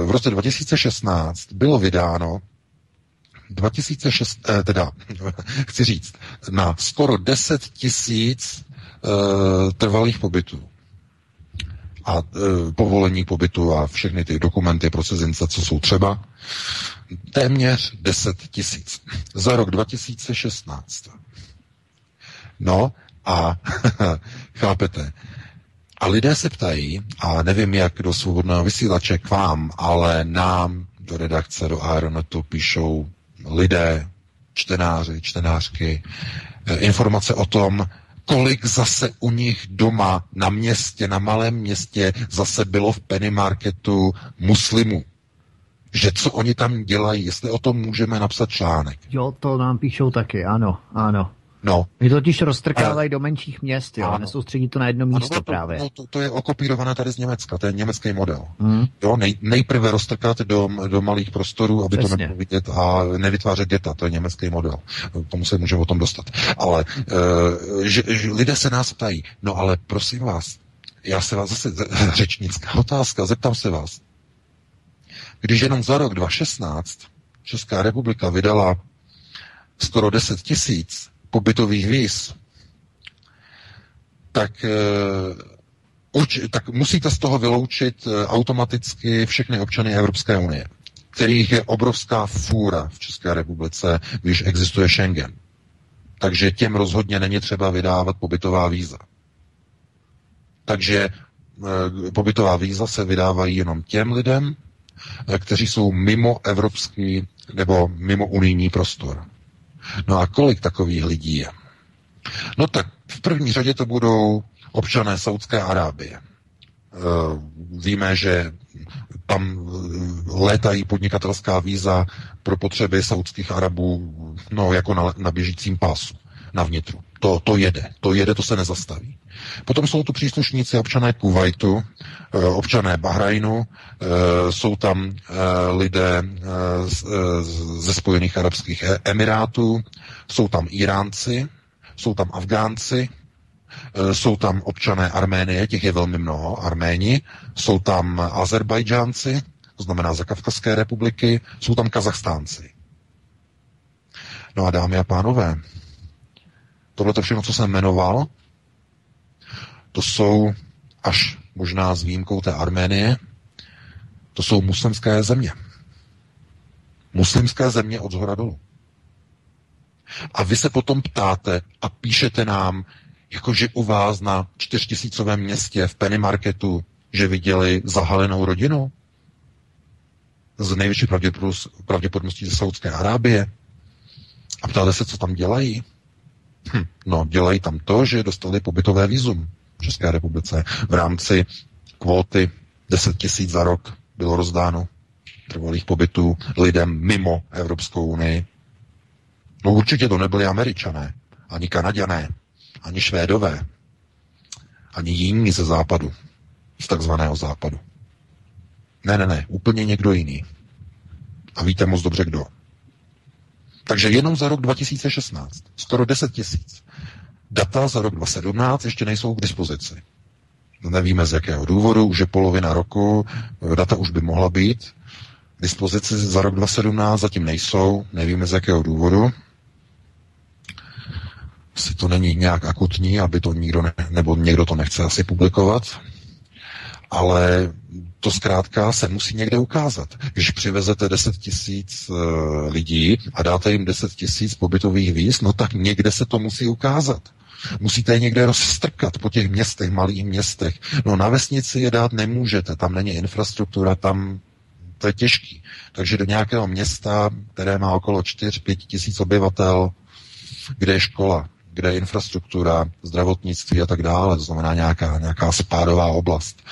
v roce 2016 bylo vydáno 2006, eh, teda, chci říct, na skoro 10 tisíc eh, trvalých pobytů a e, povolení pobytu a všechny ty dokumenty pro cizince, co jsou třeba, téměř 10 tisíc za rok 2016. No a chápete, a lidé se ptají, a nevím, jak do svobodného vysílače k vám, ale nám do redakce, do Aeronetu píšou lidé, čtenáři, čtenářky, e, informace o tom, kolik zase u nich doma na městě, na malém městě zase bylo v penny marketu muslimů. Že co oni tam dělají, jestli o tom můžeme napsat článek. Jo, to nám píšou taky, ano, ano. No. Oni totiž roztrkávají do menších měst, jo, ano. nesoustředí to na jedno místo ano, to, právě. No, to, to je okopírované tady z Německa, to je německý model. Hmm. Jo, nej, nejprve roztrkat do, do malých prostorů, aby Přesně. to nebylo vidět a nevytvářet geta, to je německý model. Tomu se můžeme o tom dostat. Ale uh, že, že lidé se nás ptají, no ale prosím vás, já se vás zase, řečnická otázka, zeptám se vás. Když jenom za rok 2016 Česká republika vydala skoro 10 tisíc pobytových víz, tak, uh, tak musíte z toho vyloučit uh, automaticky všechny občany Evropské unie, kterých je obrovská fůra v České republice, když existuje Schengen. Takže těm rozhodně není třeba vydávat pobytová víza. Takže uh, pobytová víza se vydávají jenom těm lidem, kteří jsou mimo evropský nebo mimo unijní prostor. No a kolik takových lidí je? No tak v první řadě to budou občané Saudské Arábie. E, víme, že tam létají podnikatelská víza pro potřeby saudských Arabů no, jako na, na běžícím pásu, na vnitru. To, to jede, to jede, to se nezastaví. Potom jsou tu příslušníci občané Kuwaitu, eh, občané Bahrajnu, eh, jsou tam eh, lidé ze Spojených Arabských Emirátů, jsou tam Iránci, jsou tam Afgánci, jsou tam občané Arménie, těch je velmi mnoho, Arméni, jsou tam Azerbajdžánci, to znamená Zakavkazské republiky, jsou tam Kazachstánci. No a dámy a pánové, tohle to všechno, co jsem jmenoval, to jsou až možná s výjimkou té Arménie, to jsou muslimské země. Muslimské země od zhora dolů. A vy se potom ptáte a píšete nám, jakože u vás na čtyřtisícovém městě v Penny Marketu, že viděli zahalenou rodinu z největší pravděpodobností ze Saudské Arábie. A ptáte se, co tam dělají? Hm, no, dělají tam to, že dostali pobytové výzum. České republice. V rámci kvóty 10 tisíc za rok bylo rozdáno trvalých pobytů lidem mimo Evropskou unii. No určitě to nebyli američané, ani kanaděné, ani švédové, ani jiní ze západu, z takzvaného západu. Ne, ne, ne, úplně někdo jiný. A víte moc dobře kdo. Takže jenom za rok 2016 skoro 10 tisíc Data za rok 2017 ještě nejsou k dispozici. Nevíme z jakého důvodu, už polovina roku, data už by mohla být. K dispozici za rok 2017 zatím nejsou, nevíme z jakého důvodu. Asi to není nějak akutní, aby to nikdo ne, nebo někdo to nechce asi publikovat, ale to zkrátka se musí někde ukázat. Když přivezete 10 tisíc uh, lidí a dáte jim 10 tisíc pobytových víz, no tak někde se to musí ukázat. Musíte je někde rozstrkat po těch městech, malých městech. No na vesnici je dát nemůžete, tam není infrastruktura, tam to je těžký. Takže do nějakého města, které má okolo 4-5 tisíc obyvatel, kde je škola, kde je infrastruktura, zdravotnictví a tak dále, to znamená nějaká, nějaká spádová oblast,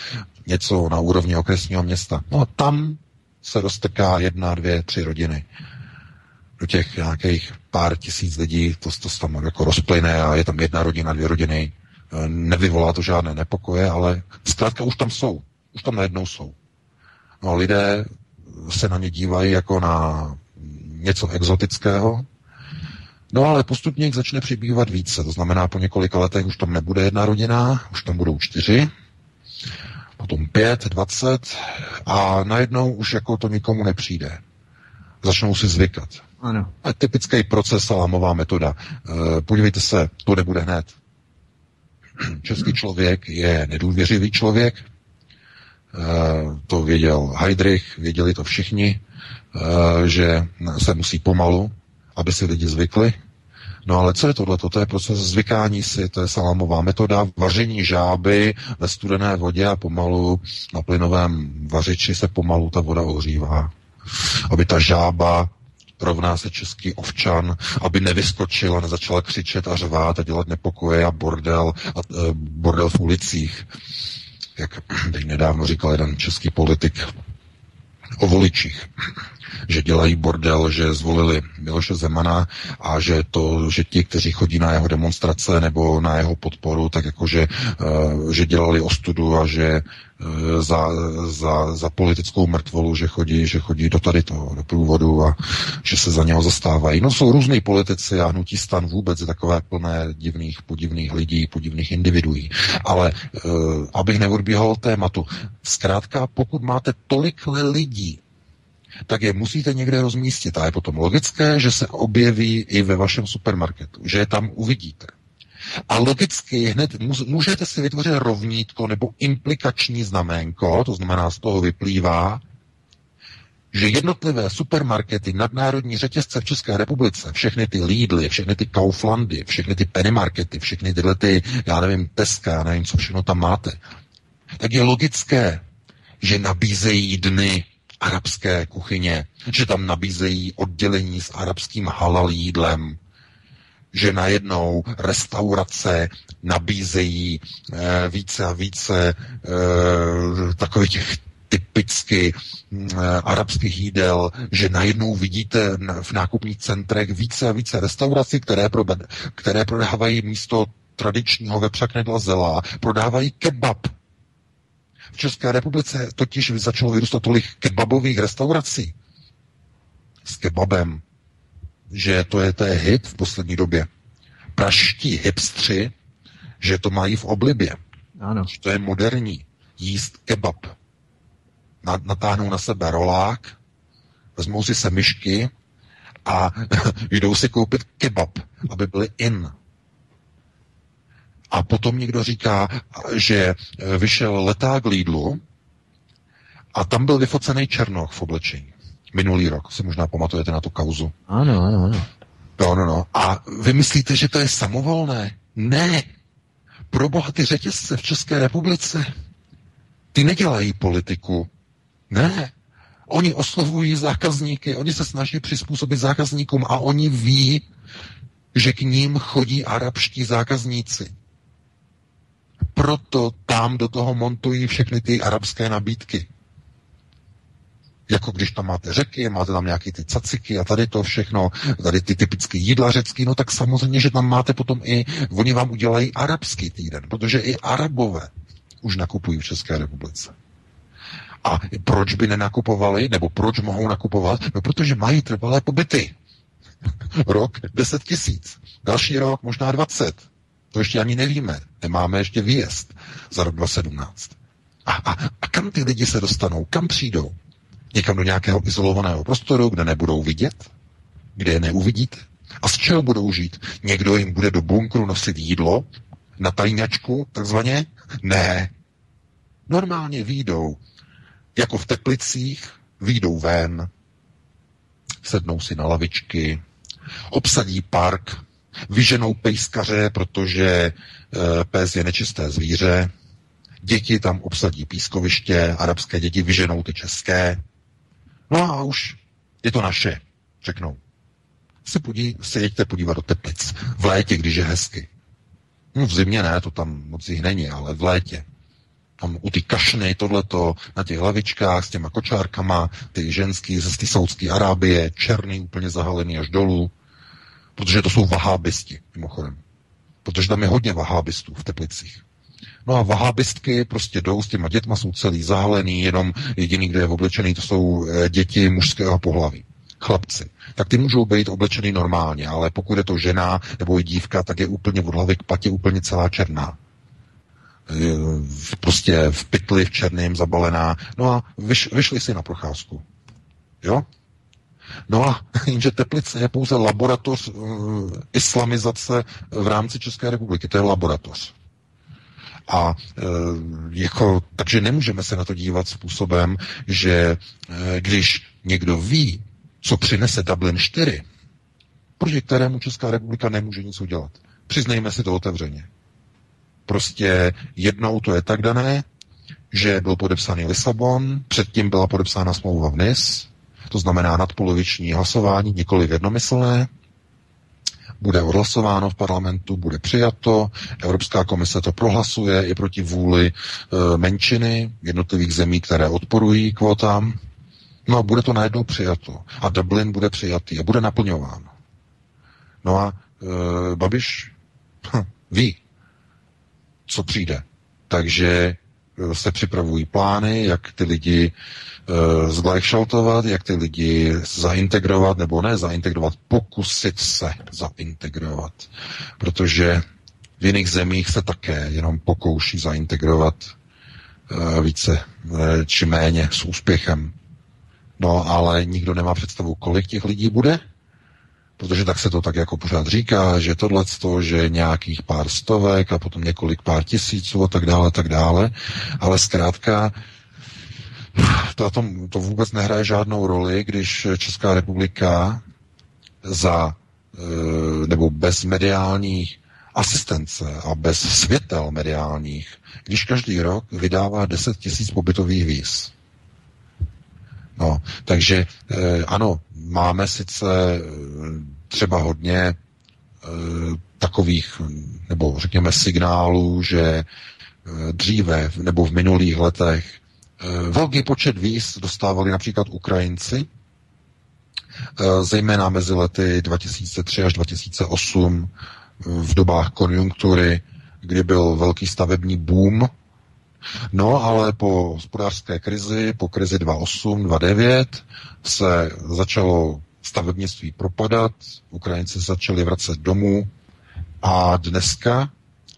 něco na úrovni okresního města. No tam se roztrká jedna, dvě, tři rodiny do těch nějakých pár tisíc lidí, to, to se tam jako rozplyne a je tam jedna rodina, dvě rodiny, e, nevyvolá to žádné nepokoje, ale zkrátka už tam jsou, už tam najednou jsou. No a lidé se na ně dívají jako na něco exotického, no ale postupně jich začne přibývat více, to znamená po několika letech už tam nebude jedna rodina, už tam budou čtyři, potom 5, 20 a najednou už jako to nikomu nepřijde. Začnou si zvykat. Ano. A typický proces, salámová metoda. E, podívejte se, to nebude hned. Český člověk je nedůvěřivý člověk, e, to věděl Heidrich, věděli to všichni, e, že se musí pomalu, aby si lidi zvykli. No ale co je tohle? To je proces zvykání si, to je salámová metoda, vaření žáby ve studené vodě a pomalu na plynovém vařiči se pomalu ta voda ohřívá. Aby ta žába rovná se český ovčan, aby nevyskočil a nezačala křičet a řvát a dělat nepokoje a bordel, a, e, bordel v ulicích. Jak teď nedávno říkal jeden český politik o voličích že dělají bordel, že zvolili Miloše Zemana a že to, že ti, kteří chodí na jeho demonstrace nebo na jeho podporu, tak jakože uh, že dělali ostudu a že za, za, za politickou mrtvolu, že chodí, že chodí do tady toho, do průvodu a že se za něho zastávají. No jsou různý politici a hnutí stan vůbec takové plné divných, podivných lidí, podivných individuí. Ale uh, abych neodbíhal tématu, zkrátka pokud máte tolik lidí, tak je musíte někde rozmístit. A je potom logické, že se objeví i ve vašem supermarketu, že je tam uvidíte. A logicky hned můžete si vytvořit rovnítko nebo implikační znaménko, to znamená z toho vyplývá, že jednotlivé supermarkety, nadnárodní řetězce v České republice, všechny ty Lidly, všechny ty Kauflandy, všechny ty Pennymarkety, všechny tyhle ty, já nevím, Teska, nevím, co všechno tam máte, tak je logické, že nabízejí dny arabské kuchyně, že tam nabízejí oddělení s arabským halal jídlem, že najednou restaurace nabízejí e, více a více e, takových těch typicky e, arabských jídel, že najednou vidíte v nákupních centrech více a více restaurací, které, pro, které prodávají místo tradičního vepřaknedla zela, prodávají kebab. V České republice totiž začalo vyrůstat tolik kebabových restaurací s kebabem, že to je, to je hit v poslední době. Praští hipstři, že to mají v oblibě. Ano. Že to je moderní. Jíst kebab. Natáhnou na sebe rolák, vezmou si se myšky a jdou si koupit kebab, aby byli in. A potom někdo říká, že eh, vyšel leták Lidlu a tam byl vyfocený Černoch v oblečení. Minulý rok, si možná pamatujete na tu kauzu. Ano, ano, ano. No, no, no. A vy myslíte, že to je samovolné? Ne. Pro boha ty řetězce v České republice, ty nedělají politiku. Ne. Oni oslovují zákazníky, oni se snaží přizpůsobit zákazníkům a oni ví, že k ním chodí arabští zákazníci proto tam do toho montují všechny ty arabské nabídky. Jako když tam máte řeky, máte tam nějaký ty caciky a tady to všechno, tady ty typické jídla řecký, no tak samozřejmě, že tam máte potom i, oni vám udělají arabský týden, protože i arabové už nakupují v České republice. A proč by nenakupovali, nebo proč mohou nakupovat? No protože mají trvalé pobyty. rok 10 tisíc, další rok možná 20. To ještě ani nevíme. Nemáme ještě výjezd za rok 2017. A, a, a kam ty lidi se dostanou? Kam přijdou? Někam do nějakého izolovaného prostoru, kde nebudou vidět? Kde je neuvidíte? A z čeho budou žít? Někdo jim bude do bunkru nosit jídlo? Na tajňačku, takzvaně? Ne. Normálně výjdou, jako v Teplicích, výjdou ven, sednou si na lavičky, obsadí park, vyženou pejskaře, protože e, pes je nečisté zvíře, děti tam obsadí pískoviště, arabské děti vyženou ty české, no a už je to naše, řeknou. Se, podí, se jeďte podívat do Teplic. V létě, když je hezky. No v zimě ne, to tam moc jich není, ale v létě. Tam u ty kašny, tohleto, na těch hlavičkách s těma kočárkama, ty ženský ze ty Saudské Arábie, černý, úplně zahalený až dolů. Protože to jsou vahábisti, mimochodem. Protože tam je hodně vahábistů v Teplicích. No a vahábistky prostě jdou s těma dětma, jsou celý zahalený, jenom jediný, kde je oblečený, to jsou eh, děti mužského pohlaví. Chlapci. Tak ty můžou být oblečený normálně, ale pokud je to žena nebo i dívka, tak je úplně od hlavy k patě úplně celá černá. prostě v pytli v černém zabalená. No a vyš, vyšli si na procházku. Jo? No a jenže Teplice je pouze laboratoř uh, islamizace v rámci České republiky. To je laboratoř. A e, jako, takže nemůžeme se na to dívat způsobem, že e, když někdo ví, co přinese Dublin 4, proti kterému Česká republika nemůže nic udělat. Přiznejme si to otevřeně. Prostě jednou to je tak dané, že byl podepsaný Lisabon, předtím byla podepsána smlouva v NIS, to znamená nadpoloviční hlasování, nikoli jednomyslné, bude odhlasováno v parlamentu, bude přijato, Evropská komise to prohlasuje i proti vůli e, menšiny jednotlivých zemí, které odporují kvotám. No a bude to najednou přijato. A Dublin bude přijatý a bude naplňován. No a e, Babiš hm, ví, co přijde. Takže se připravují plány, jak ty lidi e, jak ty lidi zaintegrovat, nebo ne zaintegrovat, pokusit se zaintegrovat. Protože v jiných zemích se také jenom pokouší zaintegrovat e, více či méně s úspěchem. No ale nikdo nemá představu, kolik těch lidí bude, protože tak se to tak jako pořád říká, že tohle to, že nějakých pár stovek a potom několik pár tisíců a tak dále, tak dále, ale zkrátka to, to, to vůbec nehraje žádnou roli, když Česká republika za e, nebo bez mediálních asistence a bez světel mediálních, když každý rok vydává 10 tisíc pobytových víz. No, takže e, ano, máme sice eh, třeba hodně e, takových, nebo řekněme signálů, že dříve nebo v minulých letech velký počet víz dostávali například Ukrajinci, zejména mezi lety 2003 až 2008 v dobách konjunktury, kdy byl velký stavební boom No, ale po hospodářské krizi, po krizi 2008, 2009 se začalo stavebnictví propadat, Ukrajinci začali vracet domů a dneska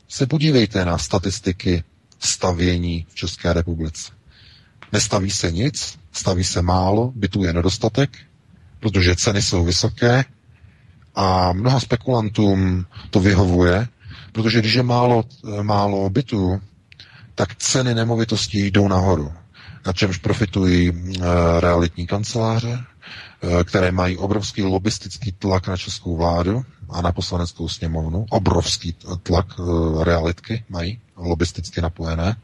se podívejte na statistiky stavění v České republice. Nestaví se nic, staví se málo, bytů je nedostatek, protože ceny jsou vysoké a mnoha spekulantům to vyhovuje, protože když je málo, málo bytů, tak ceny nemovitostí jdou nahoru. Na čemž profitují uh, realitní kanceláře, uh, které mají obrovský lobistický tlak na českou vládu a na poslaneckou sněmovnu. Obrovský tlak uh, realitky mají, lobisticky napojené.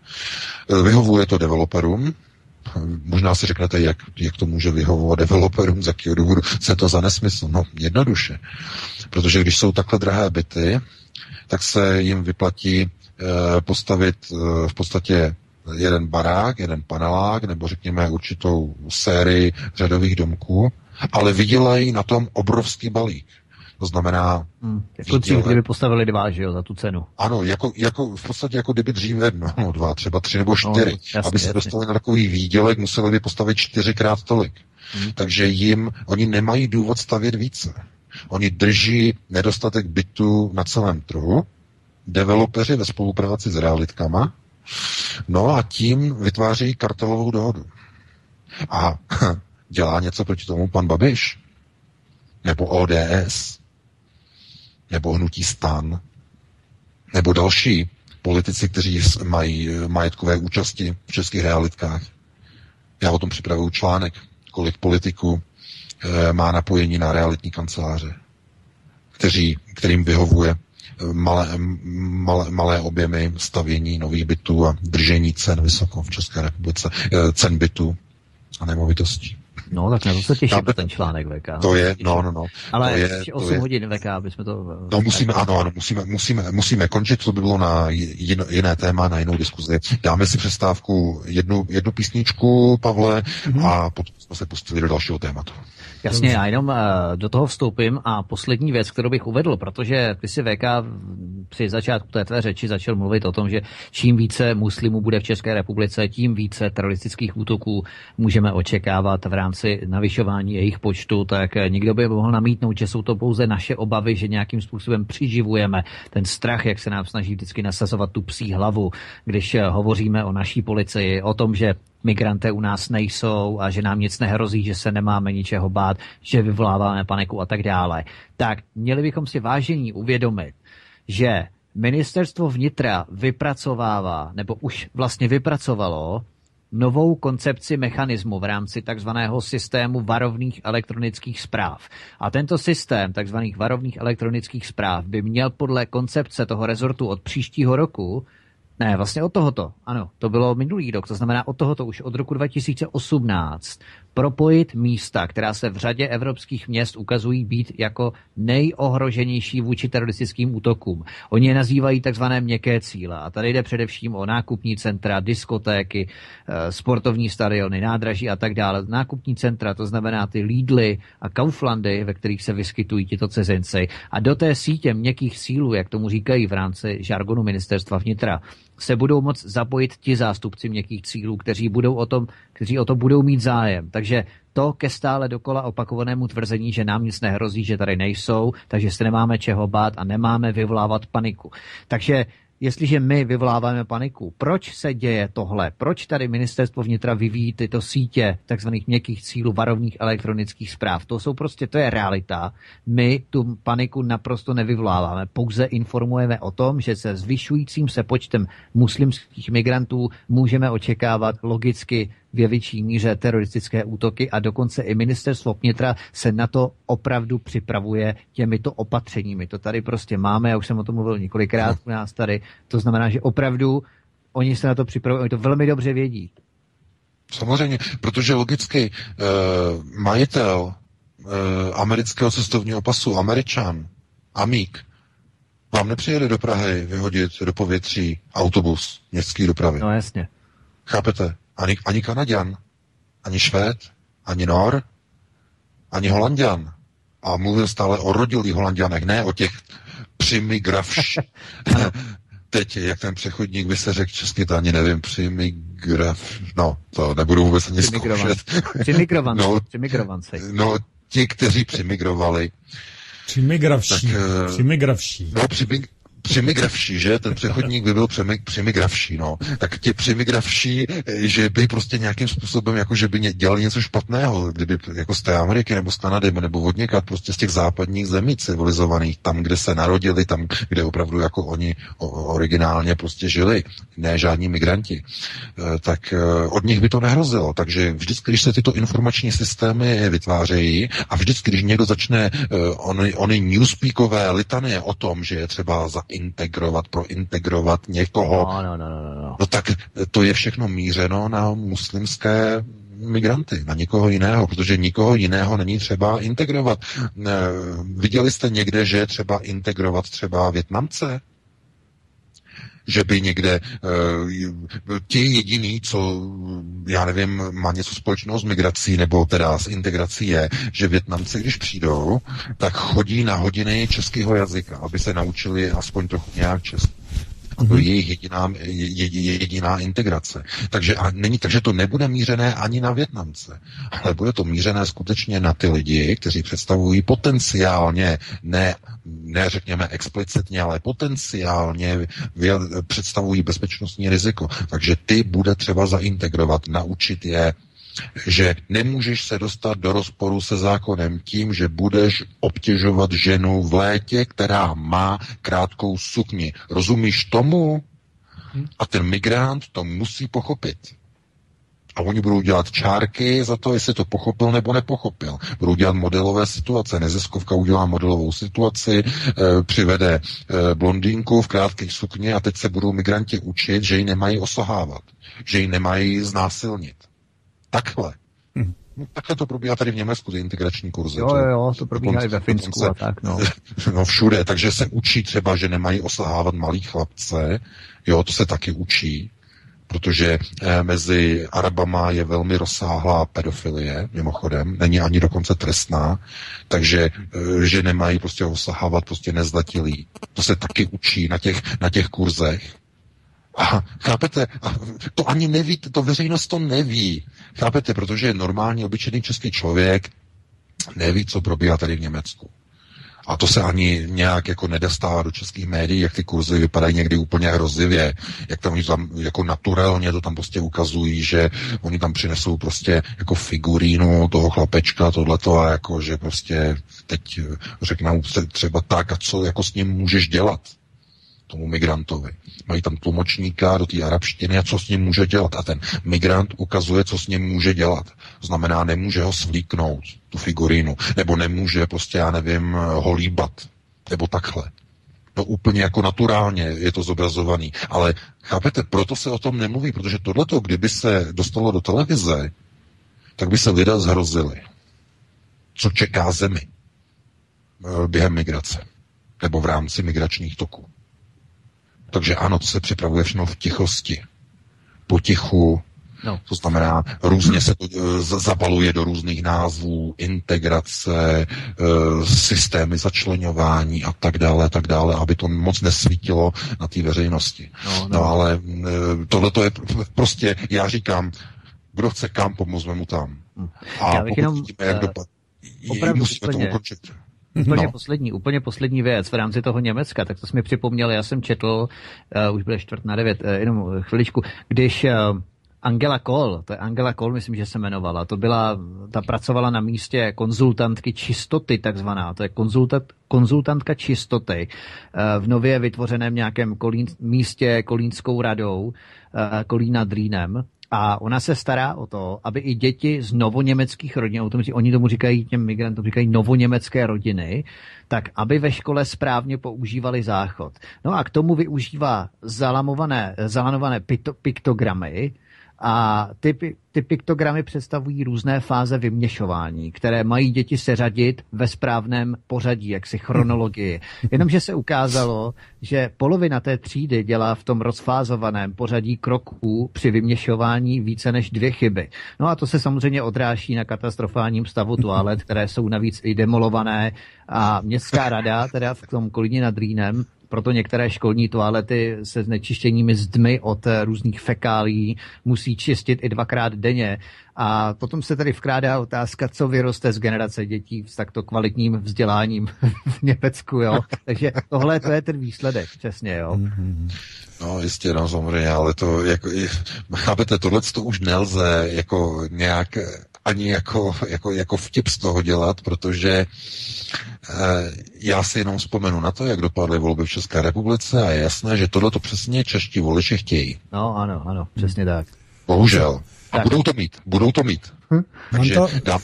Vyhovuje to developerům, Možná si řeknete, jak, jak to může vyhovovat developerům, z jakého důvodu se to za nesmysl. No, jednoduše. Protože když jsou takhle drahé byty, tak se jim vyplatí Eh, postavit eh, v podstatě jeden barák, jeden panelák, nebo řekněme určitou sérii řadových domků, ale vydělají na tom obrovský balík. To znamená... Hmm, jako dřív, kdyby postavili dva, že jo, za tu cenu. Ano, jako, jako, v podstatě jako kdyby dříve, no, no dva, třeba tři nebo no, čtyři. No, jasný, Aby se dostali na takový výdělek, museli by postavit čtyřikrát tolik. Hmm. Takže jim, oni nemají důvod stavět více. Oni drží nedostatek bytu na celém trhu, developeři ve spolupráci s realitkama, no a tím vytváří kartelovou dohodu. A dělá něco proti tomu pan Babiš? Nebo ODS? Nebo Hnutí stan? Nebo další politici, kteří mají majetkové účasti v českých realitkách? Já o tom připravuju článek, kolik politiků e, má napojení na realitní kanceláře, kteří, kterým vyhovuje malé, malé, malé objemy stavění nových bytů a držení cen vysoko v České republice, eh, cen bytů a nemovitostí. No, tak na to se těším, ten článek VK. To je, no, no, no. Ale to je, 8 to je, hodin VK, aby jsme to... No, musíme, ano, ano, musíme, musíme, musíme končit, to by bylo na jin, jiné téma, na jinou diskuzi. Dáme si přestávku jednu, jednu písničku, Pavle, mm-hmm. a potom jsme se pustili do dalšího tématu. Jasně, já jenom uh, do toho vstoupím a poslední věc, kterou bych uvedl, protože ty si VK při začátku té tvé řeči začal mluvit o tom, že čím více muslimů bude v České republice, tím více teroristických útoků můžeme očekávat v rámci navyšování jejich počtu, tak někdo by mohl namítnout, že jsou to pouze naše obavy, že nějakým způsobem přiživujeme ten strach, jak se nám snaží vždycky nasazovat tu psí hlavu, když hovoříme o naší policii, o tom, že migranté u nás nejsou a že nám nic nehrozí, že se nemáme ničeho bát, že vyvoláváme paniku a tak dále. Tak měli bychom si vážení uvědomit, že ministerstvo vnitra vypracovává, nebo už vlastně vypracovalo novou koncepci mechanismu v rámci takzvaného systému varovných elektronických zpráv. A tento systém takzvaných varovných elektronických zpráv by měl podle koncepce toho rezortu od příštího roku ne, vlastně od tohoto, ano, to bylo minulý rok, to znamená od tohoto už od roku 2018 propojit místa, která se v řadě evropských měst ukazují být jako nejohroženější vůči teroristickým útokům. Oni je nazývají takzvané měkké cíle. A tady jde především o nákupní centra, diskotéky, eh, sportovní stadiony, nádraží a tak dále. Nákupní centra, to znamená ty Lidly a Kauflandy, ve kterých se vyskytují tito cizinci. A do té sítě měkkých cílů, jak tomu říkají v rámci žargonu ministerstva vnitra, se budou moct zapojit ti zástupci měkkých cílů, kteří, budou o tom, kteří o to budou mít zájem. Takže to ke stále dokola opakovanému tvrzení, že nám nic nehrozí, že tady nejsou, takže se nemáme čeho bát a nemáme vyvolávat paniku. Takže jestliže my vyvoláváme paniku, proč se děje tohle? Proč tady ministerstvo vnitra vyvíjí tyto sítě takzvaných měkkých cílů varovných elektronických zpráv? To jsou prostě, to je realita. My tu paniku naprosto nevyvoláváme, pouze informujeme o tom, že se zvyšujícím se počtem muslimských migrantů můžeme očekávat logicky ve větší míře teroristické útoky a dokonce i ministerstvo vnitra se na to opravdu připravuje těmito opatřeními. To tady prostě máme, já už jsem o tom mluvil několikrát u nás tady, to znamená, že opravdu oni se na to připravují, oni to velmi dobře vědí. Samozřejmě, protože logicky eh, majitel eh, amerického cestovního pasu, američan, Amík, vám nepřijede do Prahy vyhodit do povětří autobus městský dopravy. No jasně. Chápete? Ani, ani Kanaděn, ani Švéd, ani Nor, ani Holandian. A mluvil stále o rodilých Holandianech, ne o těch přimigravš. Teď, jak ten přechodník by se řekl česky, to ani nevím, přimigrav, no, to nebudu vůbec ani zkoušet. Přimigrovanci, no, přimigrovanci. No, ti, kteří přimigrovali. Přimigravší, tak, eh, přimigravší. No, přimig, přimigravší, že? Ten přechodník by byl přimigravší, no. Tak ti přimigravší, že by prostě nějakým způsobem, jako že by dělali něco špatného, kdyby jako z té Ameriky nebo z Kanady nebo od někat, prostě z těch západních zemí civilizovaných, tam, kde se narodili, tam, kde opravdu jako oni originálně prostě žili, ne žádní migranti, eh, tak eh, od nich by to nehrozilo. Takže vždycky, když se tyto informační systémy vytvářejí a vždycky, když někdo začne eh, ony, ony newspeakové litanie o tom, že je třeba za integrovat, prointegrovat někoho. No, no, no, no, no. no tak to je všechno mířeno na muslimské migranty, na nikoho jiného, protože nikoho jiného není třeba integrovat. Viděli jste někde, že je třeba integrovat třeba Větnamce? Že by někde uh, ti jediný, co, já nevím, má něco společného s migrací nebo teda s integrací je, že Větnamci, když přijdou, tak chodí na hodiny českého jazyka, aby se naučili aspoň trochu nějak česky. A to je jejich jediná, jediná integrace. Takže, a není, takže to nebude mířené ani na Větnamce, ale bude to mířené skutečně na ty lidi, kteří představují potenciálně, ne, ne řekněme explicitně, ale potenciálně představují bezpečnostní riziko. Takže ty bude třeba zaintegrovat, naučit je že nemůžeš se dostat do rozporu se zákonem tím, že budeš obtěžovat ženu v létě, která má krátkou sukni. Rozumíš tomu? A ten migrant to musí pochopit. A oni budou dělat čárky za to, jestli to pochopil nebo nepochopil. Budou dělat modelové situace. Neziskovka udělá modelovou situaci, e, přivede e, blondýnku v krátkých sukně a teď se budou migranti učit, že ji nemají osahávat, že ji nemají znásilnit. Takhle. Hmm. No, takhle to probíhá tady v Německu, ty integrační kurzy. Jo, jo, to probíhá i ve Finsku se, a tak, no. no. všude, takže se učí třeba, že nemají osahávat malý chlapce, jo, to se taky učí, protože eh, mezi Arabama je velmi rozsáhlá pedofilie, mimochodem, není ani dokonce trestná, takže eh, že nemají prostě osahávat prostě nezletilí. To se taky učí na těch, na těch kurzech. A chápete, a to ani neví, to veřejnost to neví. Chápete, protože normální, obyčejný český člověk neví, co probíhá tady v Německu. A to se ani nějak jako nedostává do českých médií, jak ty kurzy vypadají někdy úplně hrozivě, jak tam, tam jako naturálně to tam prostě ukazují, že oni tam přinesou prostě jako figurínu toho chlapečka, tohleto a jako, že prostě teď řeknou třeba tak a co jako s ním můžeš dělat tomu migrantovi. Mají tam tlumočníka do té arabštiny a co s ním může dělat. A ten migrant ukazuje, co s ním může dělat. Znamená, nemůže ho svlíknout, tu figurínu, nebo nemůže prostě, já nevím, ho líbat, nebo takhle. No úplně jako naturálně je to zobrazovaný. Ale chápete, proto se o tom nemluví, protože tohleto, kdyby se dostalo do televize, tak by se lidé zhrozili. Co čeká zemi eh, během migrace nebo v rámci migračních toků. Takže ano, to se připravuje všechno v tichosti. Potichu, No. To znamená, různě se to uh, zabaluje do různých názvů, integrace, uh, systémy začlenování a tak dále, a tak dále, aby to moc nesvítilo na té veřejnosti. No, no. no ale uh, tohle to je prostě, já říkám, kdo chce kam, pomozme mu tam. Hm. A já pokud jenom, vidíme, jak dopad, musíme to ukončit. Úplně no. poslední, úplně poslední věc v rámci toho Německa, tak to jsme připomněli, já jsem četl, uh, už bude čtvrt na devět, uh, jenom chviličku, když uh, Angela Kohl, to je Angela Kohl, myslím, že se jmenovala, to byla, ta pracovala na místě konzultantky čistoty takzvaná, to je konzultant, konzultantka čistoty v nově vytvořeném nějakém kolín, místě Kolínskou radou, Kolína Drýnem, a ona se stará o to, aby i děti z novoněmeckých rodin, o tom, oni tomu říkají, těm migrantům říkají novoněmecké rodiny, tak aby ve škole správně používali záchod. No a k tomu využívá zalamované, zalanované piktogramy, a ty, ty piktogramy představují různé fáze vyměšování, které mají děti seřadit ve správném pořadí, jaksi chronologii. Jenomže se ukázalo, že polovina té třídy dělá v tom rozfázovaném pořadí kroků při vyměšování více než dvě chyby. No a to se samozřejmě odráží na katastrofálním stavu toalet, které jsou navíc i demolované a městská rada, teda v tom Kolíně nad Rýnem, proto některé školní toalety se znečištěními zdmi od různých fekálí musí čistit i dvakrát denně. A potom se tady vkrádá otázka, co vyroste z generace dětí s takto kvalitním vzděláním v Německu. Jo? Takže tohle to je ten výsledek, přesně. Jo? No jistě, no samozřejmě, ale to jako, chápete, tohle to už nelze jako nějak ani jako, jako, jako vtip z toho dělat, protože e, já si jenom vzpomenu na to, jak dopadly volby v České republice a je jasné, že tohle to přesně čeští voliči chtějí. No ano, ano, přesně tak. Bohužel. A budou to mít, budou to mít. Hm? Mám, to, dám.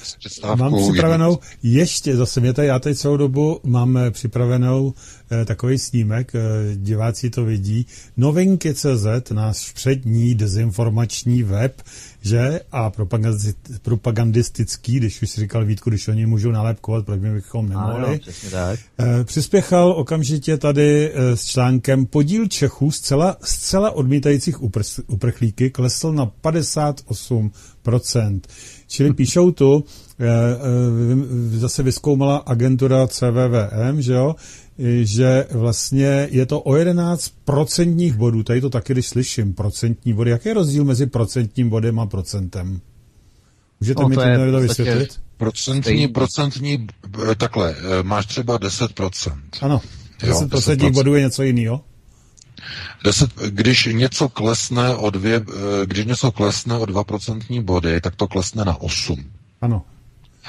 Mám připravenou ještě, zase mě tady, já teď celou dobu mám eh, připravenou eh, takový snímek, eh, diváci to vidí. Novinky.cz, náš přední dezinformační web, že? A propagandistický, když už si říkal Vítku, když oni můžou nalepkovat, proč bychom nemohli. Ano, tak. E, přispěchal okamžitě tady e, s článkem podíl Čechů zcela, zcela odmítajících upr- uprchlíky klesl na 58%. Čili píšou tu, e, e, zase vyskoumala agentura CVVM, že jo, že vlastně je to o 11 procentních bodů. Tady to taky, když slyším, procentní body. Jaký je rozdíl mezi procentním bodem a procentem? Můžete no, mi to, to vysvětlit? Procentní, procentní, eh, takhle, eh, máš třeba 10%. Ano, 10 procentních bodů je něco jiného. 10, když něco klesne o dvě, eh, když něco klesne o 2% body, tak to klesne na 8. Ano.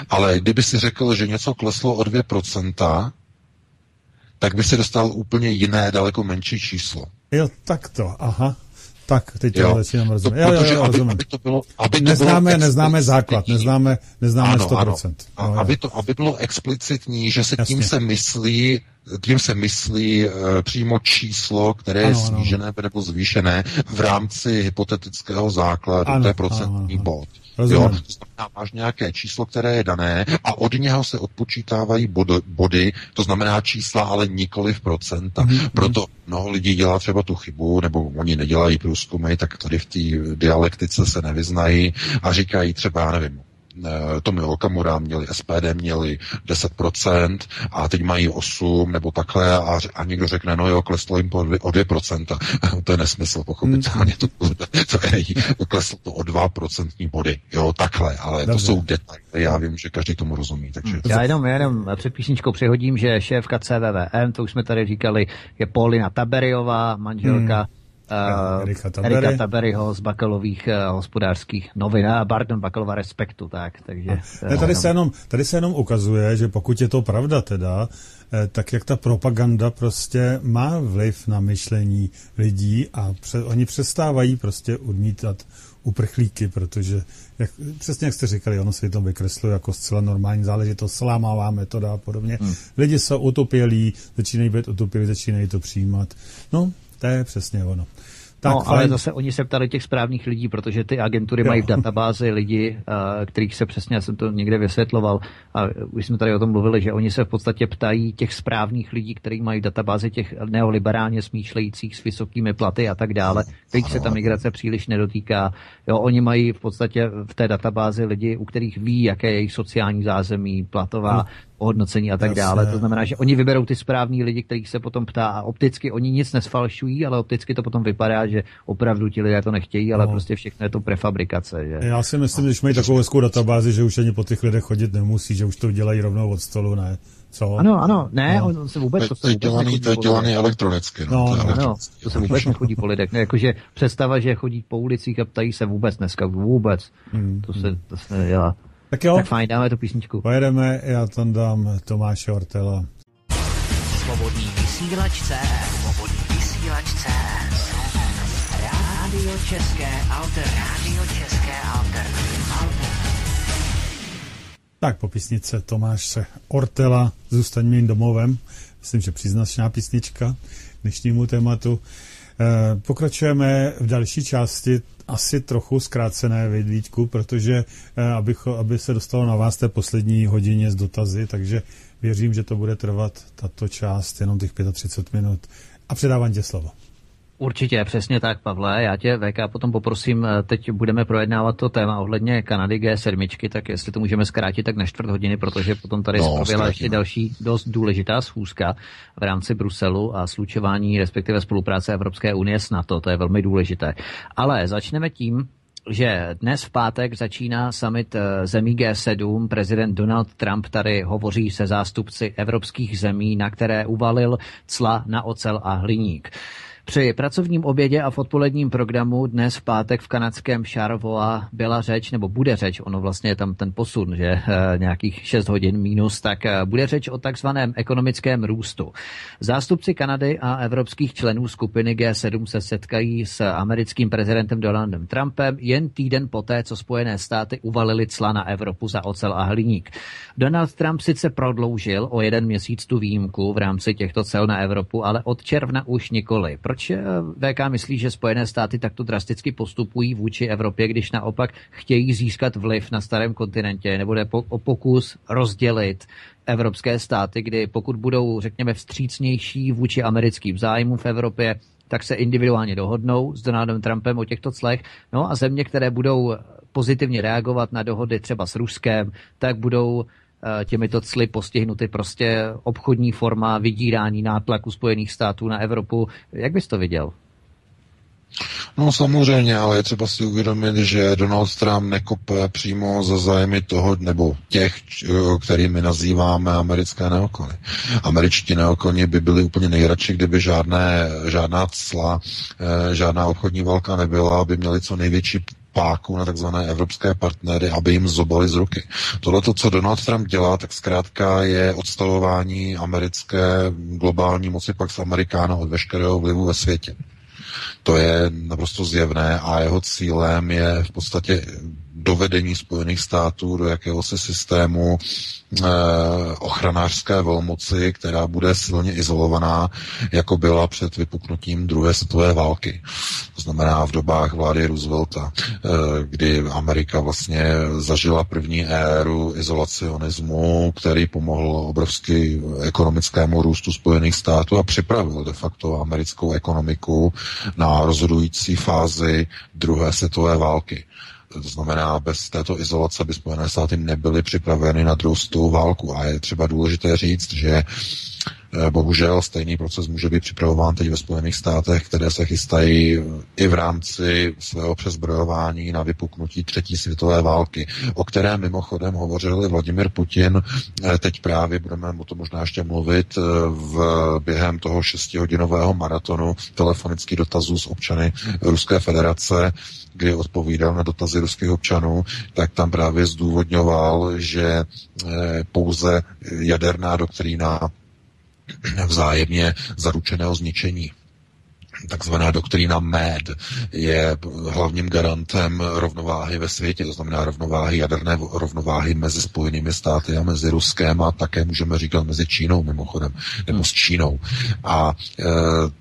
Ale kdyby si řekl, že něco kleslo o 2%, tak by se dostal úplně jiné, daleko menší číslo. Jo, tak to, aha. Tak, teď to začínám rozumět. Jo, protože jo, jo, aby, aby to bylo, aby to neznáme, bylo neznáme základ, neznáme, neznáme ano, 100%. Ano. A, aby, to, aby bylo explicitní, že se Jasně. tím se myslí, tím se myslí uh, přímo číslo, které ano, je snížené ano. nebo zvýšené v rámci hypotetického základu, ano, to je procentní ano, ano. bod. Rozumím. Jo, to znamená, máš nějaké číslo, které je dané a od něho se odpočítávají body, body to znamená čísla, ale nikoli v procenta. Mm-hmm. Proto mnoho lidí dělá třeba tu chybu, nebo oni nedělají průzkumy, tak tady v té dialektice se nevyznají a říkají třeba, já nevím, Tomi Okamura měli, SPD měli 10% a teď mají 8 nebo takhle a, a někdo řekne, no jo, kleslo jim o 2%. to je nesmysl, pochopitelně. To, to je, to kleslo to o 2% body. Jo, takhle, ale Dobře. to jsou detaily. Já vím, že každý tomu rozumí. Takže... Já jenom, jenom před písničkou přehodím, že šéfka CVVM, to už jsme tady říkali, je Paulina Taberiová, manželka hmm uh, Erika, Tabery. Erika Taberyho z Bakalových uh, hospodářských novin, a pardon, Bakalova Respektu, tak, takže... Ne, tady, se jenom, tady se jenom ukazuje, že pokud je to pravda teda, eh, tak jak ta propaganda prostě má vliv na myšlení lidí a pře, oni přestávají prostě odmítat uprchlíky, protože jak, přesně jak jste říkali, ono se to vykresluje jako zcela normální záležitost, slámavá metoda a podobně. Hmm. Lidi jsou utopělí, začínají být utopělí, začínají to přijímat. No, to je přesně ono. Tak, no, ale zase oni se ptali těch správných lidí, protože ty agentury jo. mají v databázi lidi, uh, kterých se přesně, já jsem to někde vysvětloval, a už jsme tady o tom mluvili, že oni se v podstatě ptají těch správných lidí, kteří mají v databázi těch neoliberálně smýšlejících s vysokými platy a tak dále, kterých se ta migrace příliš nedotýká. Jo, oni mají v podstatě v té databázi lidi, u kterých ví, jaké je jejich sociální zázemí, platová, ohodnocení a tak Jasně. dále. To znamená, že oni vyberou ty správní lidi, kterých se potom ptá a opticky oni nic nesfalšují, ale opticky to potom vypadá, že opravdu ti lidé to nechtějí, ale no. prostě všechno je to prefabrikace. Že? Já si myslím, že když mají takovou hezkou databázi, že už ani po těch lidech chodit nemusí, že už to dělají rovnou od stolu, ne? Co? Ano, ano, ne, no. on se vůbec... To, to je dělaný, to je dělaný elektronicky. No, no, to, ano, to se vůbec nechodí po lidech. Ne, jakože představa, že chodí po ulicích a ptají se vůbec dneska, vůbec. Hmm. To, se, to se nedělá. Tak jo. Tak fajn, dáme tu písničku. Pojedeme, já tam dám Tomáše Ortela. Svobodný vysílačce, svobodný vysílačce. Rádio České Alter, Rádio České Alter, Alter. Tak po písnice Tomáše Ortela, Zůstaň mým domovem. Myslím, že přiznačná písnička dnešnímu tématu. Eh, pokračujeme v další části asi trochu zkrácené vidítku, protože eh, abych, aby se dostalo na vás té poslední hodině z dotazy, takže věřím, že to bude trvat tato část jenom těch 35 minut. A předávám tě slovo. Určitě, přesně tak, Pavle. Já tě, VK, potom poprosím, eh, teď budeme projednávat to téma ohledně Kanady G7, tak jestli to můžeme zkrátit tak na čtvrt hodiny, protože potom tady no, proběhla ještě další dost důležitá schůzka v rámci Bruselu a slučování, respektive spolupráce Evropské unie s NATO, to je velmi důležité. Ale začneme tím, že dnes v pátek začíná summit eh, zemí G7. Prezident Donald Trump tady hovoří se zástupci evropských zemí, na které uvalil cla na ocel a hliník. Při pracovním obědě a v odpoledním programu dnes v pátek v kanadském Charlevoix byla řeč, nebo bude řeč, ono vlastně je tam ten posun, že e, nějakých 6 hodin minus, tak e, bude řeč o takzvaném ekonomickém růstu. Zástupci Kanady a evropských členů skupiny G7 se setkají s americkým prezidentem Donaldem Trumpem jen týden poté, co Spojené státy uvalili cla na Evropu za ocel a hliník. Donald Trump sice prodloužil o jeden měsíc tu výjimku v rámci těchto cel na Evropu, ale od června už nikoli. Proč eh, VK myslí, že Spojené státy takto drasticky postupují vůči Evropě, když naopak chtějí získat vliv na starém kontinentě, nebo jde o pokus rozdělit evropské státy, kdy pokud budou, řekněme, vstřícnější vůči americkým zájmům v Evropě, tak se individuálně dohodnou s Donaldem Trumpem o těchto clech. No a země, které budou pozitivně reagovat na dohody třeba s Ruskem, tak budou těmito cly postihnuty prostě obchodní forma vydírání nátlaku Spojených států na Evropu. Jak bys to viděl? No samozřejmě, ale je třeba si uvědomit, že Donald Trump nekope přímo za zájmy toho, nebo těch, kterými nazýváme americké neokony. Američtí neokoni by byli úplně nejradši, kdyby žádné, žádná cla, eh, žádná obchodní válka nebyla, aby měli co největší páku na takzvané evropské partnery, aby jim zobali z ruky. Tohle, co Donald Trump dělá, tak zkrátka je odstavování americké globální moci pak z Amerikána od veškerého vlivu ve světě. To je naprosto zjevné a jeho cílem je v podstatě dovedení Spojených států do jakéhosi systému eh, ochranářské velmoci, která bude silně izolovaná, jako byla před vypuknutím druhé světové války. Znamená v dobách vlády Roosevelta, eh, kdy Amerika vlastně zažila první éru izolacionismu, který pomohl obrovsky ekonomickému růstu Spojených států a připravil de facto americkou ekonomiku na rozhodující fázi druhé světové války. To znamená, bez této izolace by Spojené státy nebyly připraveny na druhou válku. A je třeba důležité říct, že bohužel stejný proces může být připravován teď ve Spojených státech, které se chystají i v rámci svého přezbrojování na vypuknutí třetí světové války, o které mimochodem hovořil i Vladimir Putin. Eh, teď právě budeme o tom možná ještě mluvit eh, v během toho šestihodinového maratonu telefonických dotazů z občany Ruské federace, kdy odpovídal na dotazy ruských občanů, tak tam právě zdůvodňoval, že pouze jaderná doktrína vzájemně zaručeného zničení takzvaná doktrína MED je hlavním garantem rovnováhy ve světě, to znamená rovnováhy, jaderné rovnováhy mezi Spojenými státy a mezi Ruskem a také můžeme říkat mezi Čínou mimochodem, nebo s Čínou. A e,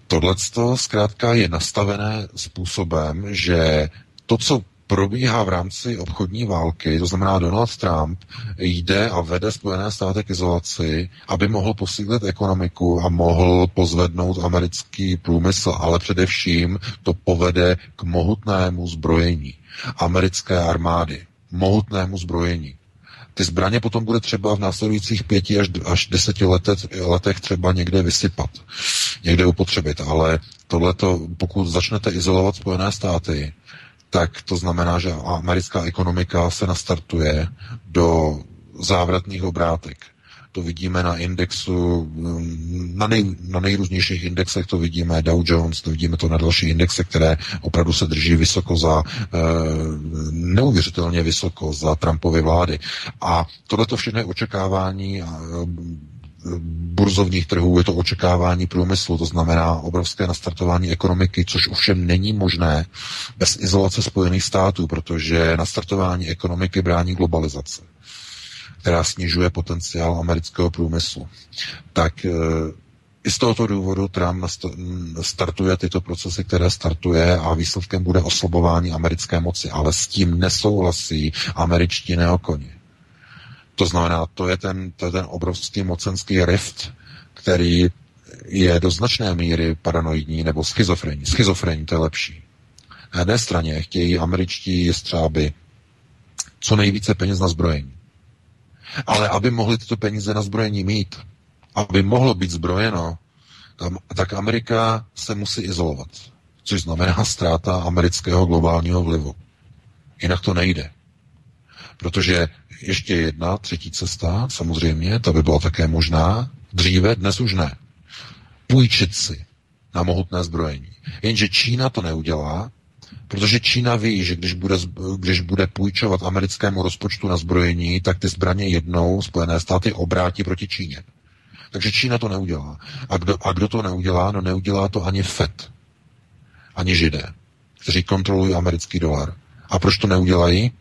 tohleto zkrátka je nastavené způsobem, že to, co probíhá v rámci obchodní války, to znamená Donald Trump jde a vede Spojené státy k izolaci, aby mohl posílit ekonomiku a mohl pozvednout americký průmysl, ale především to povede k mohutnému zbrojení americké armády, mohutnému zbrojení. Ty zbraně potom bude třeba v následujících pěti až, až deseti letech, letech třeba někde vysypat, někde upotřebit, ale tohleto, pokud začnete izolovat Spojené státy, tak to znamená, že americká ekonomika se nastartuje do závratných obrátek. To vidíme na indexu, na, nej, na nejrůznějších indexech to vidíme, Dow Jones, to vidíme to na další indexe, které opravdu se drží vysoko za, e, neuvěřitelně vysoko za Trumpovy vlády. A tohleto všechno je očekávání burzovních trhů, je to očekávání průmyslu, to znamená obrovské nastartování ekonomiky, což ovšem není možné bez izolace Spojených států, protože nastartování ekonomiky brání globalizace, která snižuje potenciál amerického průmyslu. Tak e, i z tohoto důvodu Trump startuje tyto procesy, které startuje a výsledkem bude oslabování americké moci, ale s tím nesouhlasí američtí neokoni. To znamená, to je ten, to je ten obrovský mocenský rift, který je do značné míry paranoidní nebo schizofrenní. Schizofrenní to je lepší. Na jedné straně chtějí američtí jestřáby co nejvíce peněz na zbrojení. Ale aby mohli tyto peníze na zbrojení mít, aby mohlo být zbrojeno, tak Amerika se musí izolovat. Což znamená ztráta amerického globálního vlivu. Jinak to nejde. Protože ještě jedna třetí cesta, samozřejmě, ta by byla také možná, dříve, dnes už ne. Půjčit si na mohutné zbrojení. Jenže Čína to neudělá, protože Čína ví, že když bude, když bude půjčovat americkému rozpočtu na zbrojení, tak ty zbraně jednou Spojené státy obrátí proti Číně. Takže Čína to neudělá. A kdo, a kdo to neudělá? No neudělá to ani FED, ani Židé, kteří kontrolují americký dolar. A proč to neudělají?